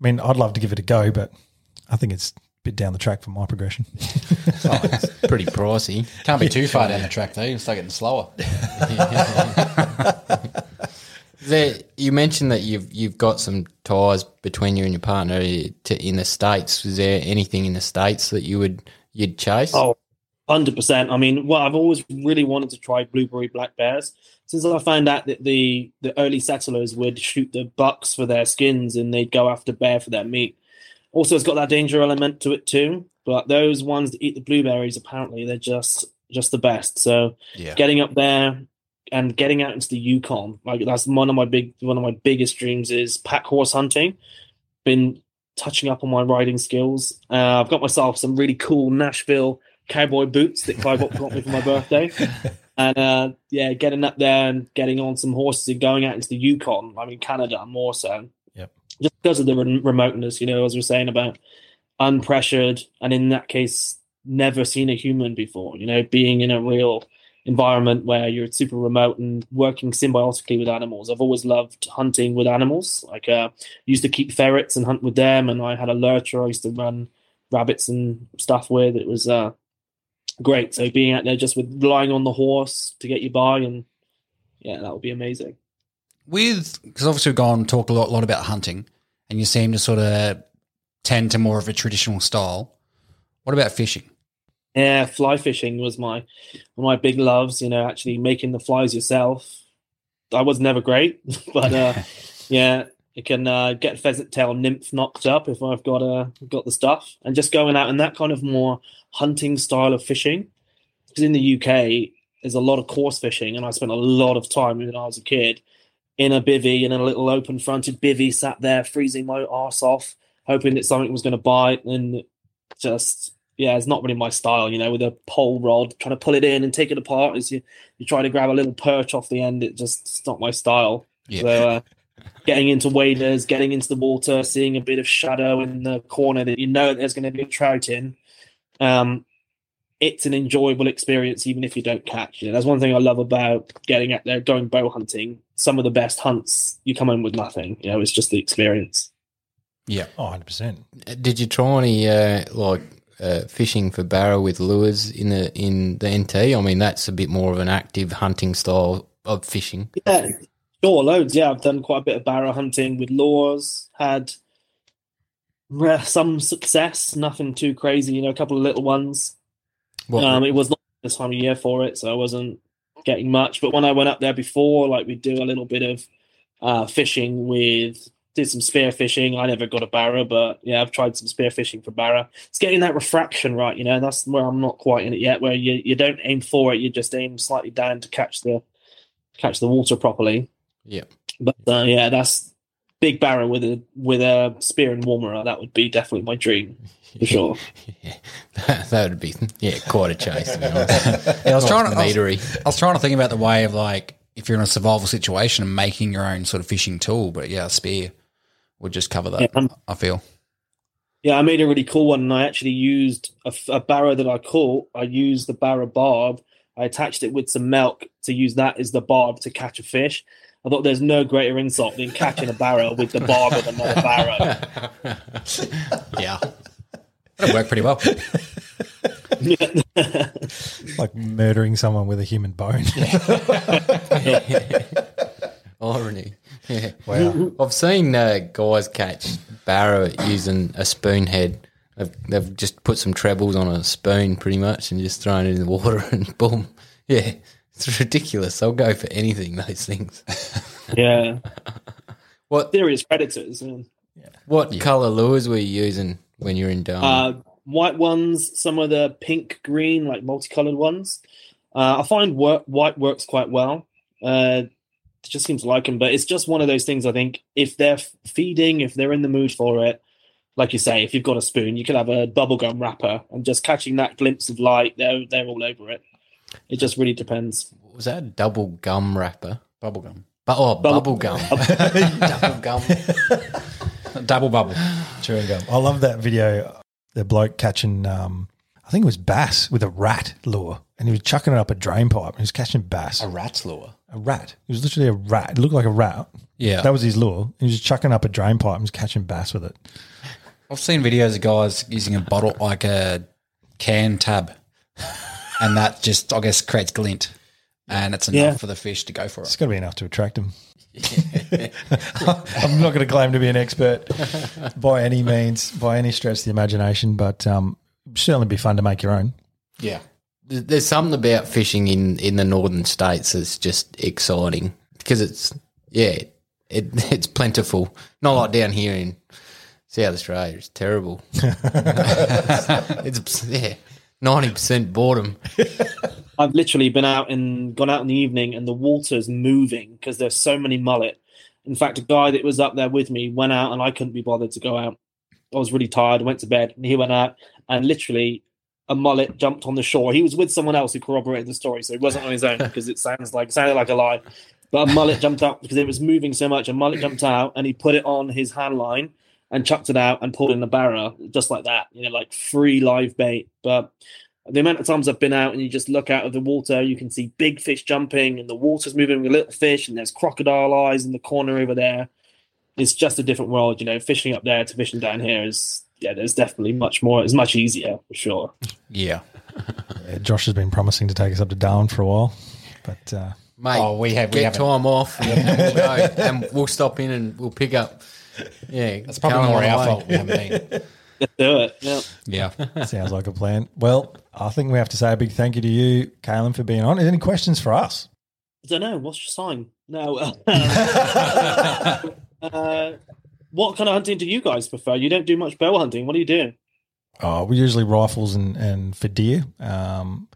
mean, I'd love to give it a go, but I think it's a bit down the track for my progression. Oh, it's pretty pricey. Can't be too far down the track though. You'll start getting slower. There, you mentioned that you've you've got some ties between you and your partner to, in the states. Is there anything in the states that you would you'd chase? Oh, 100%. I mean, well, I've always really wanted to try blueberry black bears since I found out that the, the early settlers would shoot the bucks for their skins and they'd go after bear for their meat. Also, it's got that danger element to it too. But those ones that eat the blueberries, apparently, they're just just the best. So, Yeah. getting up there and getting out into the Yukon, like that's one of my big one of my biggest dreams is pack horse hunting. Been touching up on my riding skills. Uh, I've got myself some really cool Nashville cowboy boots that Clive got me for my birthday. And uh, yeah, getting up there and getting on some horses and going out into the Yukon. I mean, Canada more so. Just because of the re- remoteness, you know, as we are saying about unpressured, and in that case, never seen a human before. You know, being in a real environment where you're super remote and working symbiotically with animals. I've always loved hunting with animals. Like, uh, used to keep ferrets and hunt with them, and I had a lurcher I used to run rabbits and stuff with. It was uh, great. So being out there just with relying on the horse to get you by, and yeah, that would be amazing. With because obviously we've gone talked a lot, lot about hunting, and you seem to sort of tend to more of a traditional style. What about fishing? Yeah, fly fishing was my one of my big loves. You know, actually making the flies yourself. I was never great, but uh, yeah, you can uh, get pheasant tail nymph knocked up if I've got uh, got the stuff, and just going out in that kind of more hunting style of fishing. Because in the UK, there's a lot of course fishing, and I spent a lot of time when I was a kid in a bivvy in a little open fronted bivvy, sat there freezing my arse off, hoping that something was going to bite, and just yeah, it's not really my style, you know, with a pole rod, trying to pull it in and take it apart as you, you try to grab a little perch off the end. It just it's not my style. Yeah. So uh, getting into waders, getting into the water, seeing a bit of shadow in the corner that you know there's going to be a trout in. Um, it's an enjoyable experience, even if you don't catch. You know, that's one thing I love about getting out there, going bow hunting. Some of the best hunts, you come in with nothing. You know, it's just the experience. Yeah. Oh, 100%. Did you try any uh, like uh, fishing for barra with lures in the in the NT? I mean, that's a bit more of an active hunting style of fishing. Yeah, sure, loads. Yeah, I've done quite a bit of barra hunting with lures. Had re- some success, nothing too crazy. You know, a couple of little ones. What, Um, it was not this time of year for it, so I wasn't getting much. But when I went up there before, like we'd do a little bit of uh, fishing with, did some spear fishing. I never got a barra, but yeah, I've tried some spear fishing for barra. It's getting that refraction right, you know. That's where I'm not quite in it yet. Where you you don't aim for it, you just aim slightly down to catch the catch the water properly. yeah, But uh, yeah, that's big barra with a with a spear and woomera. That would be definitely my dream for sure. yeah. That, that would be yeah quite a chase. To be honest. Yeah, I was trying to. I was. I was trying to think about the way of like if you're in a survival situation and making your own sort of fishing tool, but yeah, a spear would just cover that. Yeah, um, I feel. Yeah, I made a really cool one, and I actually used a barra that I caught. I used the barra barb. I attached it with some milk to use that as the barb to catch a fish. I thought there's no greater insult than catching a barra with the barb of another barra. Yeah, that'd work pretty well. Like murdering someone with a human bone. Irony. Yeah. Wow. I've seen uh, guys catch barra using a spoon head. They've, they've just put some trebles on a spoon pretty much and just thrown it in the water and boom. Yeah. It's ridiculous. I'll go for anything. Those things. Yeah, What serious predators. yeah. what color lures were you using when you're in Darwin? Uh, white ones, some of the pink, green, like multicolored ones. Uh, I find work, white works quite well. Uh, it just seems to like them, but it's just one of those things. I think if they're feeding, if they're in the mood for it, like you say, if you've got a spoon, you could have a bubblegum wrapper and just catching that glimpse of light, they're they're all over it. It just really depends. was that a double gum wrapper? Bubblegum. But oh, Bubble- bubble gum. double gum. Double bubble. Chewing gum. I love that video. The bloke catching, um, I think it was bass with a rat lure, and he was chucking it up a drain pipe. And he was catching bass. A rat's lure. A rat. It was literally a rat. It looked like a rat. Yeah. That was his lure. He was chucking up a drain pipe and was catching bass with it. I've seen videos of guys using a bottle like a can tab, and that just I guess creates glint, and it's enough Yeah. for the fish to go for It's It's got to be enough to attract them. I'm not going to claim to be an expert by any means, by any stretch of the imagination, but um, certainly be fun to make your own. Yeah, There's there's something about fishing in, in the northern states that's just exciting because it's yeah it it's plentiful. Not like down here in South Australia. It's terrible. it's yeah ninety percent boredom. I've literally been out and gone out in the evening, and the water's moving because there's so many mullet. In fact, a guy that was up there with me went out, and I couldn't be bothered to go out. I was really tired. went to bed, and he went out, and literally a mullet jumped on the shore. He was with someone else who corroborated the story, so he wasn't on his own because it sounds like sounded like a lie. But a mullet jumped up because it was moving so much. A mullet jumped out, and he put it on his hand line and chucked it out and pulled in the barra just like that. You know, like free live bait, but the amount of times I've been out and you just look out of the water, you can see big fish jumping and the water's moving with little fish, and there's crocodile eyes in the corner over there. It's just a different world, you know. Fishing up there to fishing down here is yeah, there's definitely much more. It's much easier for sure. yeah. Yeah, Josh has been promising to take us up to Darwin for a while, but uh, Mate, Oh, we have- we get haven't. time off and and we'll stop in and we'll pick up. Yeah, That's probably more our fault. We haven't been. Let's do it. Yeah. Yeah. sounds like a plan. Well, I think we have to say a big thank you to you, Calem, for being on. Any questions for us? I don't know. What's your sign? No. uh, what kind of hunting do you guys prefer? You don't do much bow hunting. What do you do? Oh, we usually rifles and, and for deer. Um,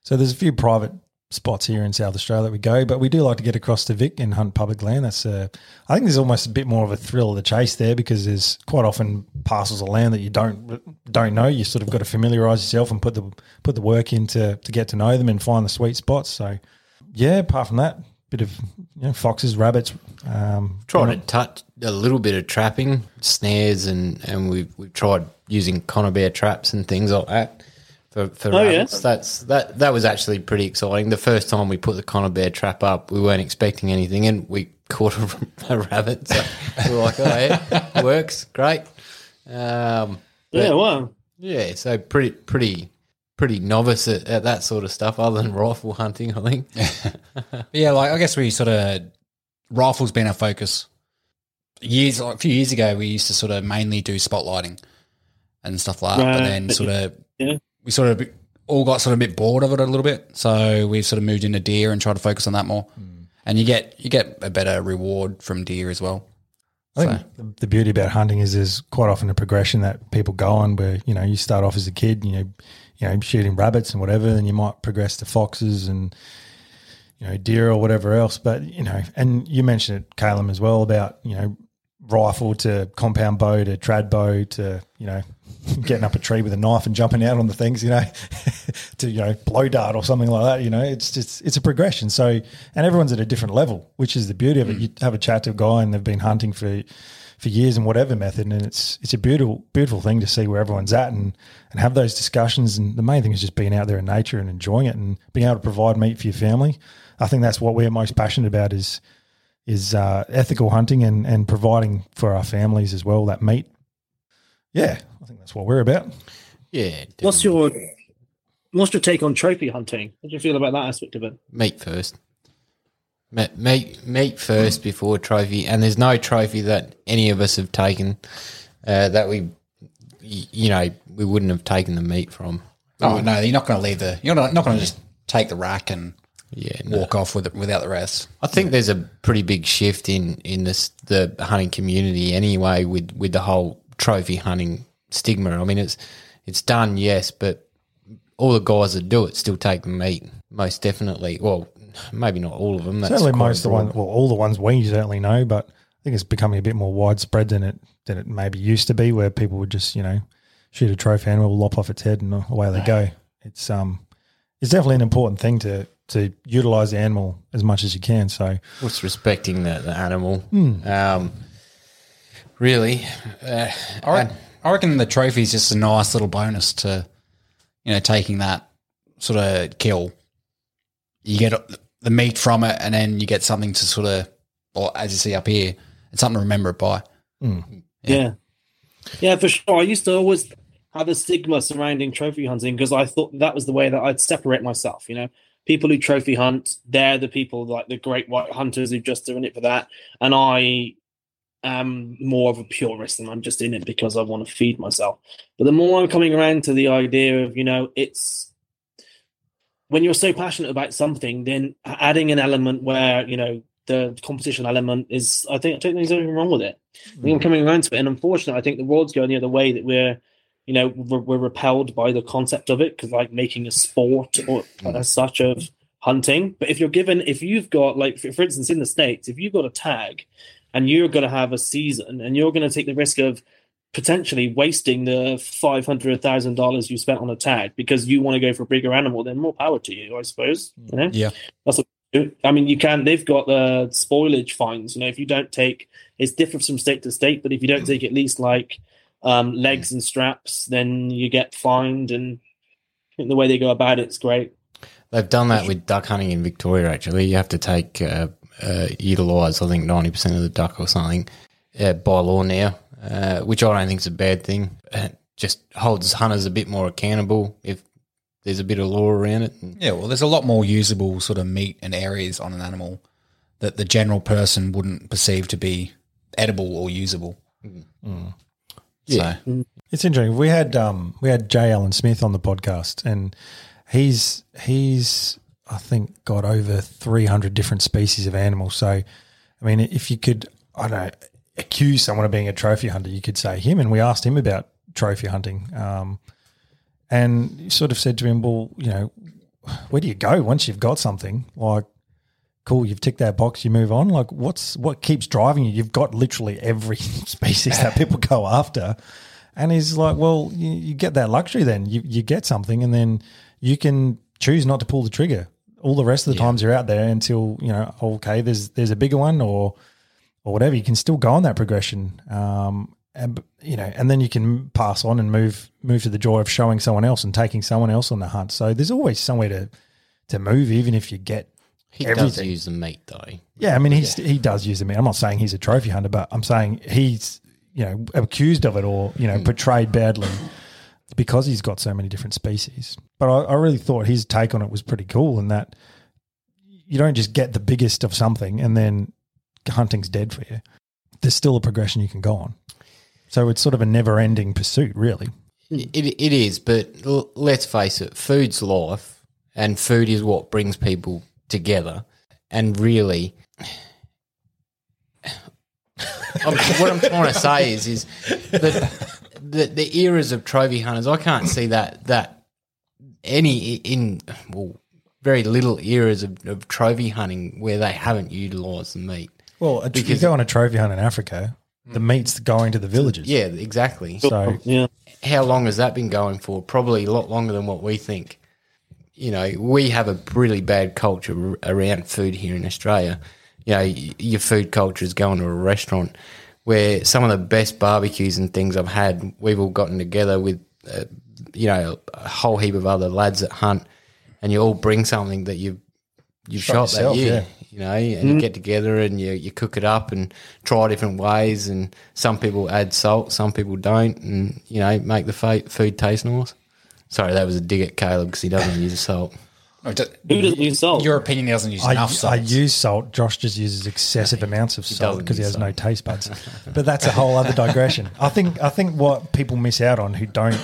so there's a few private spots here in South Australia that we go, but we do like to get across to Vic and hunt public land. That's uh, I think there's almost a bit more of a thrill of the chase there because there's quite often parcels of land that you don't don't know. You sort of got to familiarise yourself and put the put the work in to, to get to know them and find the sweet spots. So yeah, apart from that, bit of you know, foxes, rabbits. Um, tried to touch a little bit of trapping, snares, and and we've we've tried using conibear traps and things like that for for Oh, yeah? rabbits. That's that that was actually pretty exciting. The first time we put the conibear bear trap up, we weren't expecting anything, and we caught a, a rabbit. So we were like, oh yeah, works great. Um, Yeah, wow. yeah, so pretty pretty pretty novice at, at that sort of stuff, other than rifle hunting. I think. Yeah, like I guess we sort of rifles been our focus. Years, like a few years ago, we used to sort of mainly do spotlighting and stuff like that. But then sort of Yeah. We sort of all got sort of a bit bored of it a little bit. So we've sort of moved into deer and tried to focus on that more. Hmm. And you get you get a better reward from deer as well. I think the, the beauty about hunting is there's quite often a progression that people go on where you know you start off as a kid, you know, you know shooting rabbits and whatever, then you might progress to foxes and you know deer or whatever else. But you know, and you mentioned it, Calem, as well about you know rifle to compound bow to trad bow to you know getting up a tree with a knife and jumping out on the things, you know, to you know blow dart or something like that. You know, it's just it's a progression. So and everyone's at a different level, which is the beauty of it. You have a chat to a guy and they've been hunting for for years and whatever method, and it's it's a beautiful beautiful thing to see where everyone's at and and have those discussions. And the main thing is just being out there in nature and enjoying it and being able to provide meat for your family. I think that's what we're most passionate about is is uh, ethical hunting and, and providing for our families as well that meat. Yeah, I think that's what we're about. Yeah. What's your what's your take on trophy hunting? What do you feel about that aspect of it? meat first? Me- Meat, meat first before trophy, and there's no trophy that any of us have taken uh, that we, you know, we wouldn't have taken the meat from. Oh no, you're not going to leave the. You're not, not going to just take the rack and Yeah, no. walk off with it without the rest. I think there's a pretty big shift in in this the hunting community anyway with with the whole trophy hunting stigma. I mean, it's it's done, yes, but all the guys that do it still take the meat, most definitely. Well, maybe not all of them. That's certainly most of the ones, well, all the ones we certainly know, but I think it's becoming a bit more widespread than it than it maybe used to be, where people would just you know shoot a trophy animal, lop off its head, and away they go. It's um, it's definitely an important thing to to utilize the animal as much as you can. So What's respecting the, the animal? Hmm. Um, really, uh, I reckon, I reckon the trophy is just a nice little bonus to, you know, taking that sort of kill. You get the meat from it, and then you get something to sort of, or as you see up here, it's something to remember it by. Yeah. yeah. for sure. I used to always have a stigma surrounding trophy hunting because I thought that was the way that I'd separate myself. You know, people who trophy hunt, they're the people like the great white hunters who've just doing it for that. And I am more of a purist and I'm just in it because I want to feed myself. But the more I'm coming around to the idea of, you know, it's when you're so passionate about something, then adding an element where, you know, the competition element is, I think, I don't think there's anything wrong with it. I think I'm hmm. coming around to it, and unfortunately, I think the world's going the other way. That we're, you know, we're, we're repelled by the concept of it because, like, making a sport or hmm. as such of hunting. But if you're given, if you've got, like, for, for instance, in the states, if you've got a tag, and you're going to have a season, and you're going to take the risk of potentially wasting the five hundred thousand dollars you spent on a tag because you want to go for a bigger animal, then more power to you, I suppose. You know, Yeah. that's what. I mean, you can. They've got the spoilage fines. You know, if you don't take, it's different from state to state. But if you don't take at least like um, legs and straps, then you get fined. And the way they go about it's great. They've done that with duck hunting in Victoria. Actually, you have to take uh, uh, utilise. I think ninety percent of the duck or something uh, by law now, uh, which I don't think is a bad thing. It just holds hunters a bit more accountable if there's a bit of law around it. Yeah, well, there's a lot more usable sort of meat and areas on an animal that the general person wouldn't perceive to be edible or usable. Yeah. So, It's interesting. We had um we had Jay Allen Smith on the podcast, and he's he's I think got over three hundred different species of animals. So, I mean, if you could, I don't know, accuse someone of being a trophy hunter, you could say him. And we asked him about trophy hunting, um, and sort of said to him, "Well, you know, where do you go once you've got something like?" Cool, you've ticked that box. You move on. Like, what's what keeps driving you? You've got literally every species that people go after, and he's like, well, you, you get that luxury then. You, you get something and then you can choose not to pull the trigger. All the rest of the times you're out there until, you know, okay, there's there's a bigger one or or whatever. You can still go on that progression. Um, and you know, and then you can pass on and move move to the joy of showing someone else and taking someone else on the hunt. So there's always somewhere to to move, even if you get he does use the meat though. yeah, I mean, he's he does use the meat. I'm not saying he's a trophy hunter, but I'm saying he's you know accused of it or you know portrayed badly because he's got so many different species. But I, I really thought his take on it was pretty cool, in that you don't just get the biggest of something and then hunting's dead for you. There's still a progression you can go on. So it's sort of a never-ending pursuit, really. It, it is, but l- let's face it, food's life, and food is what brings people together. And really, I'm- what I'm trying to say is, is that the, the eras of trophy hunters, I can't see that that any in well, very little eras of, of trophy hunting where they haven't utilised the meat. Well, a, you go on a trophy hunt in Africa, the meat's going to the villages. Yeah, exactly. So Yeah. how long has that been going for? Probably a lot longer than what we think. You know, we have a really bad culture around food here in Australia. You know, your food culture is going to a restaurant where some of the best barbecues and things I've had, we've all gotten together with, uh, you know, a whole heap of other lads that hunt, and you all bring something that you've you've Shot shot, that year, yeah. you know, and you get together and you, you cook it up and try different ways. And some people add salt, some people don't, and you know, make the food taste nice. Sorry, that was a dig at Calem because he doesn't use salt. Or do- Who doesn't use salt? Your opinion doesn't use I, enough salt. I use salt. Josh just uses excessive amounts of salt because he use has no taste buds. but that's a whole other digression. I think I think what people miss out on who don't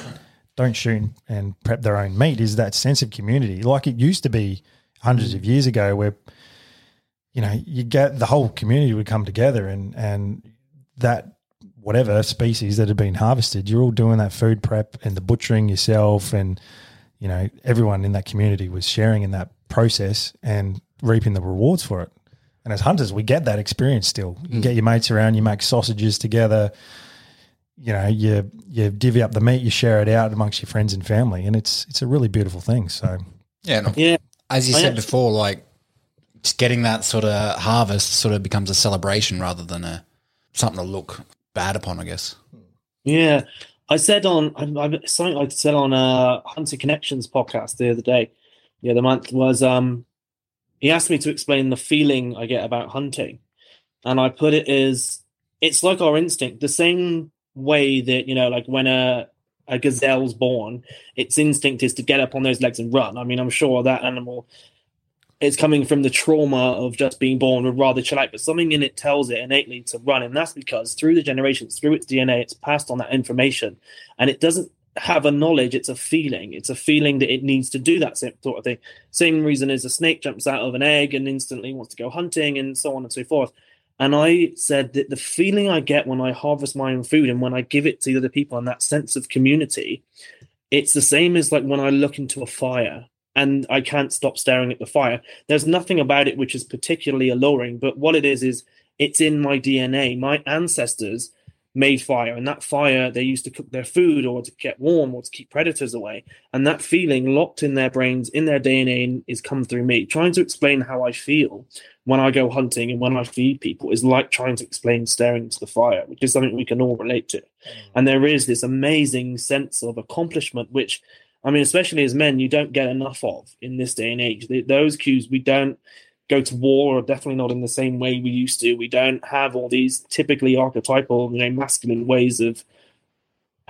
don't shoot and prep their own meat is that sense of community. Like it used to be hundreds of years ago, where you know you get the whole community would come together and and that whatever species that had been harvested, you're all doing that food prep and the butchering yourself, and you know everyone in that community was sharing in that process and reaping the rewards for it. And as hunters, we get that experience still. You mm. get your mates around, you make sausages together. You know, you you divvy up the meat, you share it out amongst your friends and family, and it's it's a really beautiful thing. So Yeah. and Yeah. As you I said am- before, like just getting that sort of harvest sort of becomes a celebration rather than a something to look bad upon, I guess. Yeah, I said on I, I, something I said on a Hunter Connections podcast the other day, the other month was um, he asked me to explain the feeling I get about hunting, and I put it as it's like our instinct, the same way that you know, like when a a gazelle's born, its instinct is to get up on those legs and run. I mean, I'm sure that animal it's coming from the trauma of just being born with rather chill out, but something in it tells it innately to run, and that's because through the generations, through its DNA, it's passed on that information, and it doesn't have a knowledge; it's a feeling. It's a feeling that it needs to do that same sort of thing. Same reason as a snake jumps out of an egg and instantly wants to go hunting, and so on and so forth. And I said that the feeling I get when I harvest my own food and when I give it to other people, and that sense of community, it's the same as like when I look into a fire and I can't stop staring at the fire. There's nothing about it which is particularly alluring, but what it is is it's in my DNA. My ancestors made fire, and that fire they used to cook their food or to get warm or to keep predators away. And that feeling locked in their brains, in their DNA, is come through me. Trying to explain how I feel when I go hunting and when I feed people is like trying to explain staring into the fire, which is something we can all relate to. Mm. And there is this amazing sense of accomplishment, which I mean, especially as men, you don't get enough of in this day and age. Those cues we don't go to war, or definitely not in the same way we used to. We don't have all these typically archetypal, you know, masculine ways of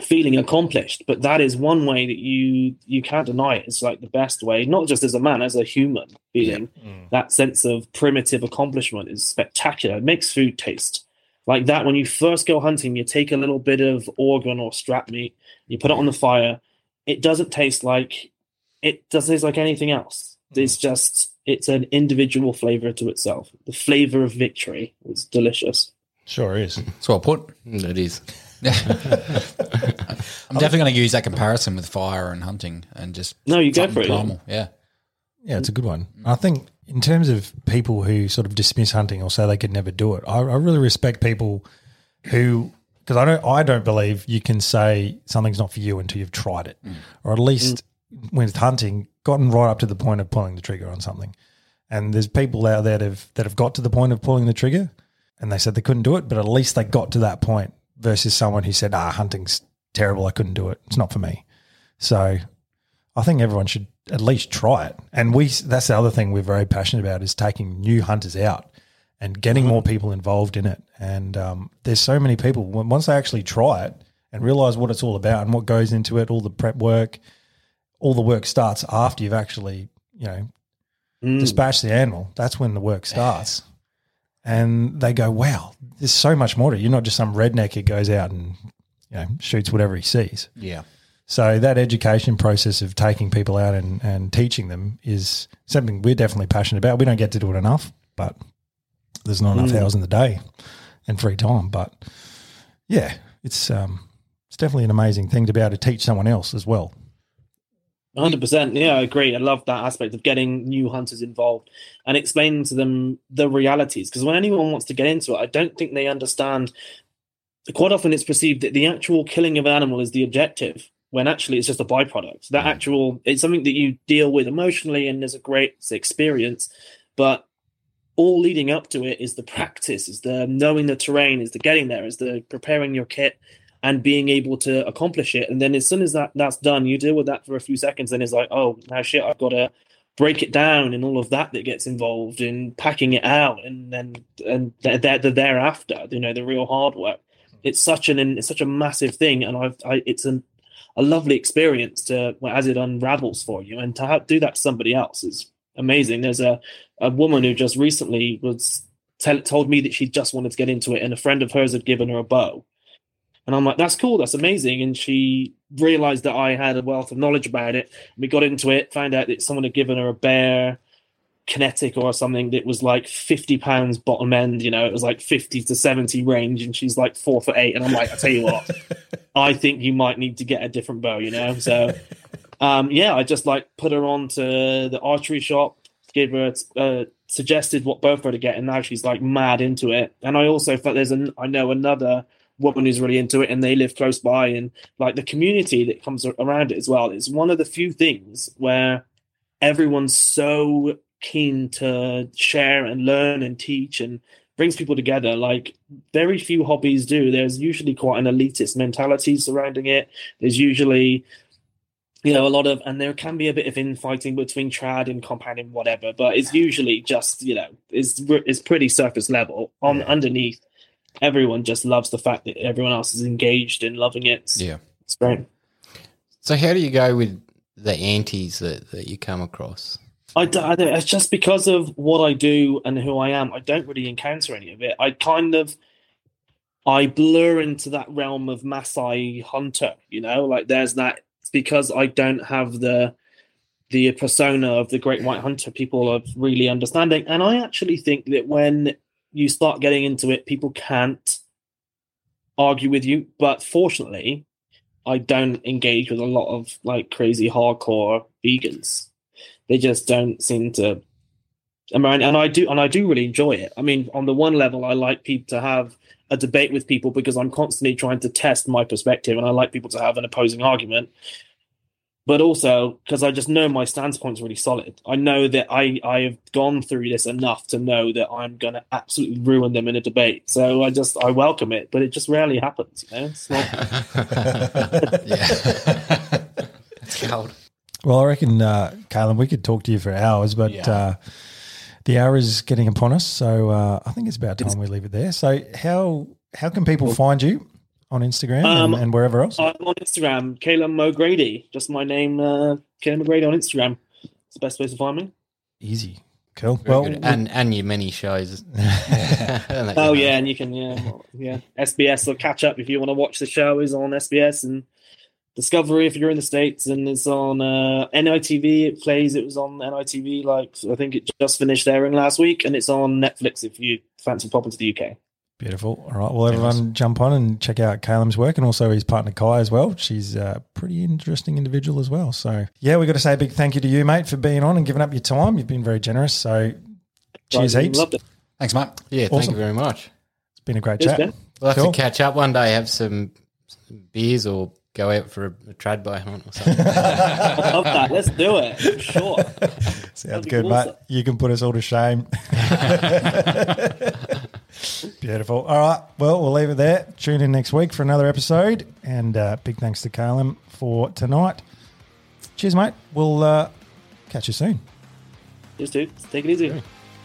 feeling accomplished. But that is one way that you you can't deny it. It's like the best way, not just as a man, as a human being. Mm. That sense of primitive accomplishment is spectacular. It makes food taste like that. When you first go hunting, you take a little bit of organ or strap meat, you put it on the fire. It doesn't taste like it doesn't taste like anything else. It's just it's an individual flavor to itself. The flavor of victory is delicious. sure is. That's well put. Mm, It is. I'm definitely going to use that comparison with fire and hunting and just No, you go something for it, yeah. primal. Yeah. Yeah, it's a good one. I think in terms of people who sort of dismiss hunting or say they could never do it, I, I really respect people who because I don't I don't believe you can say something's not for you until you've tried it, or at least when it's hunting, gotten right up to the point of pulling the trigger on something. And there's people out there that have that have got to the point of pulling the trigger, and they said they couldn't do it, but at least they got to that point. Versus someone who said, "Ah, hunting's terrible. I couldn't do it. It's not for me." So I think everyone should at least try it. And we that's the other thing we're very passionate about is taking new hunters out and getting more people involved in it. And um, there's so many people once they actually try it and realize what it's all about and what goes into it, all the prep work, all the work starts after you've actually, you know, Mm. dispatched the animal. That's when the work starts. And they go, wow, there's so much more to it. You're not just some redneck who goes out and, you know, shoots whatever he sees. Yeah. So that education process of taking people out and, and teaching them is something we're definitely passionate about. We don't get to do it enough, but there's not enough hours in the day and free time. But yeah, it's um, it's definitely an amazing thing to be able to teach someone else as well. Hundred percent. Yeah, I agree. I love that aspect of getting new hunters involved and explaining to them the realities. Because when anyone wants to get into it, I don't think they understand. Quite often, it's perceived that the actual killing of an animal is the objective, when actually it's just a byproduct. That actual it's something that you deal with emotionally, and there's a great experience. But all leading up to it is the practice, is the knowing the terrain, is the getting there, is the preparing your kit and being able to accomplish it. And then as soon as that that's done, you deal with that for a few seconds, and it's like, oh, now shit, I've got to break it down and all of that that gets involved in packing it out, and then and the, the, the thereafter, you know, the real hard work. It's such an it's such a massive thing, and I've I, it's an a lovely experience to well, as it unravels for you, and to have, do that to somebody else is amazing. There's a a woman who just recently was tell, told me that she just wanted to get into it, and a friend of hers had given her a bow. And I'm like, that's cool, that's amazing. And she realized that I had a wealth of knowledge about it. We got into it, found out that someone had given her a bear, kinetic or something that was like 50 pounds bottom end you know it was like 50 to 70 range and she's like four for eight and i'm like i tell you what i think you might need to get a different bow you know so um yeah i just like put her on to the archery shop gave her suggested what for her to get and now she's like mad into it. And i also felt there's an i know another woman who's really into it and they live close by and like the community that comes around it as well. It's one of the few things where everyone's so keen to share and learn and teach and brings people together. Like very few hobbies do. There's usually quite an elitist mentality surrounding it. There's usually you know a lot of and there can be a bit of infighting between trad and compound and whatever but it's usually just you know it's it's pretty surface level on Yeah. underneath everyone just loves the fact that everyone else is engaged and loving it it's, Yeah. it's great So how do you go with the antis that, that you come across? I, d- I don't, it's just because of what I do and who I am. I don't really encounter any of it. I kind of I blur into that realm of Maasai hunter. You know, like there's that because I don't have the the persona of the great white hunter. People are really understanding, and I actually think that when you start getting into it, people can't argue with you. But fortunately, I don't engage with a lot of like crazy hardcore vegans they just don't seem to I mean, and I do and I do really enjoy it. I mean, on the one level, I like people to have a debate with people because I'm constantly trying to test my perspective, and I like people to have an opposing argument. But also because I just know my stance point's really solid. I know that I I have gone through this enough to know that I'm going to absolutely ruin them in a debate. So I just I welcome it, but it just rarely happens. You know, it's not, yeah. it's cold. Well, I reckon, uh, Calem, we could talk to you for hours, but Yeah. uh, the hour is getting upon us, so uh, I think it's about time we leave it there. So, how how can people find you on Instagram Um, and, and wherever else? I'm on Instagram, Calem O'Grady. Just my name, uh, Calem O'Grady on Instagram. It's the best place to find me. Easy, cool. Very well, good. and and your mini shows. Oh yeah, and you can yeah yeah SBS will catch up if you want to watch the show is on SBS and Discovery if you're in the states and it's on uh, NITV. It plays. It was on NITV like I think it just finished airing last week and it's on Netflix if you fancy popping to the UK. Beautiful. All right. Well, everyone jump on and check out Calem's work and also his partner Kai as well. She's a pretty interesting individual as well. So, yeah, we've got to say a big thank you to you, mate, for being on and giving up your time. You've been very generous. So, cheers Right, heaps. Loved it. Thanks, mate. Yeah, thank you very much. It's been a great Cheers, chat. Ben. We'll have Cool. to catch up one day, have some, some beers or go out for a, a trad by hunt or something. I love that. Let's do it. for Sure. Sounds be good, awesome. mate. You can put us all to shame. Beautiful. All right. Well, we'll leave it there. Tune in next week for another episode. And uh, big thanks to Calem for tonight. Cheers, mate. We'll uh, catch you soon. Just do. Take it easy.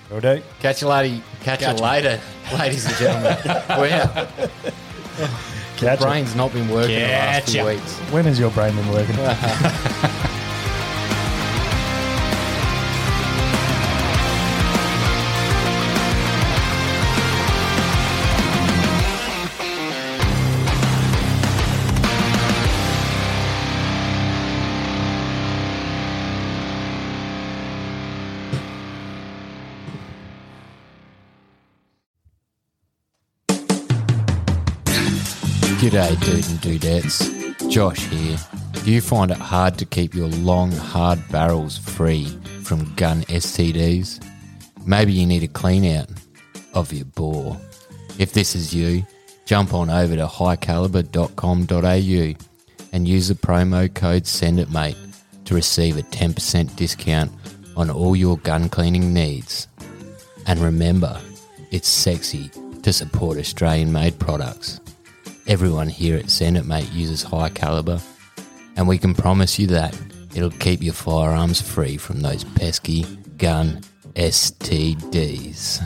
Will do. catch you later. Catch, you later, ladies and gentlemen. wow, Catch you. brain's not been working the last few weeks. When has your brain been working? G'day, dude and dudettes. Josh here. Do you find it hard to keep your long, hard barrels free from gun STDs? Maybe you need a clean out of your bore. If this is you, jump on over to highcaliber.com.au and use the promo code SENDITMATE to receive a 10% discount on all your gun cleaning needs. And remember, it's sexy to support Australian made products. Everyone here at Send It Mate uses high caliber, and we can promise you that it'll keep your firearms free from those pesky gun STDs.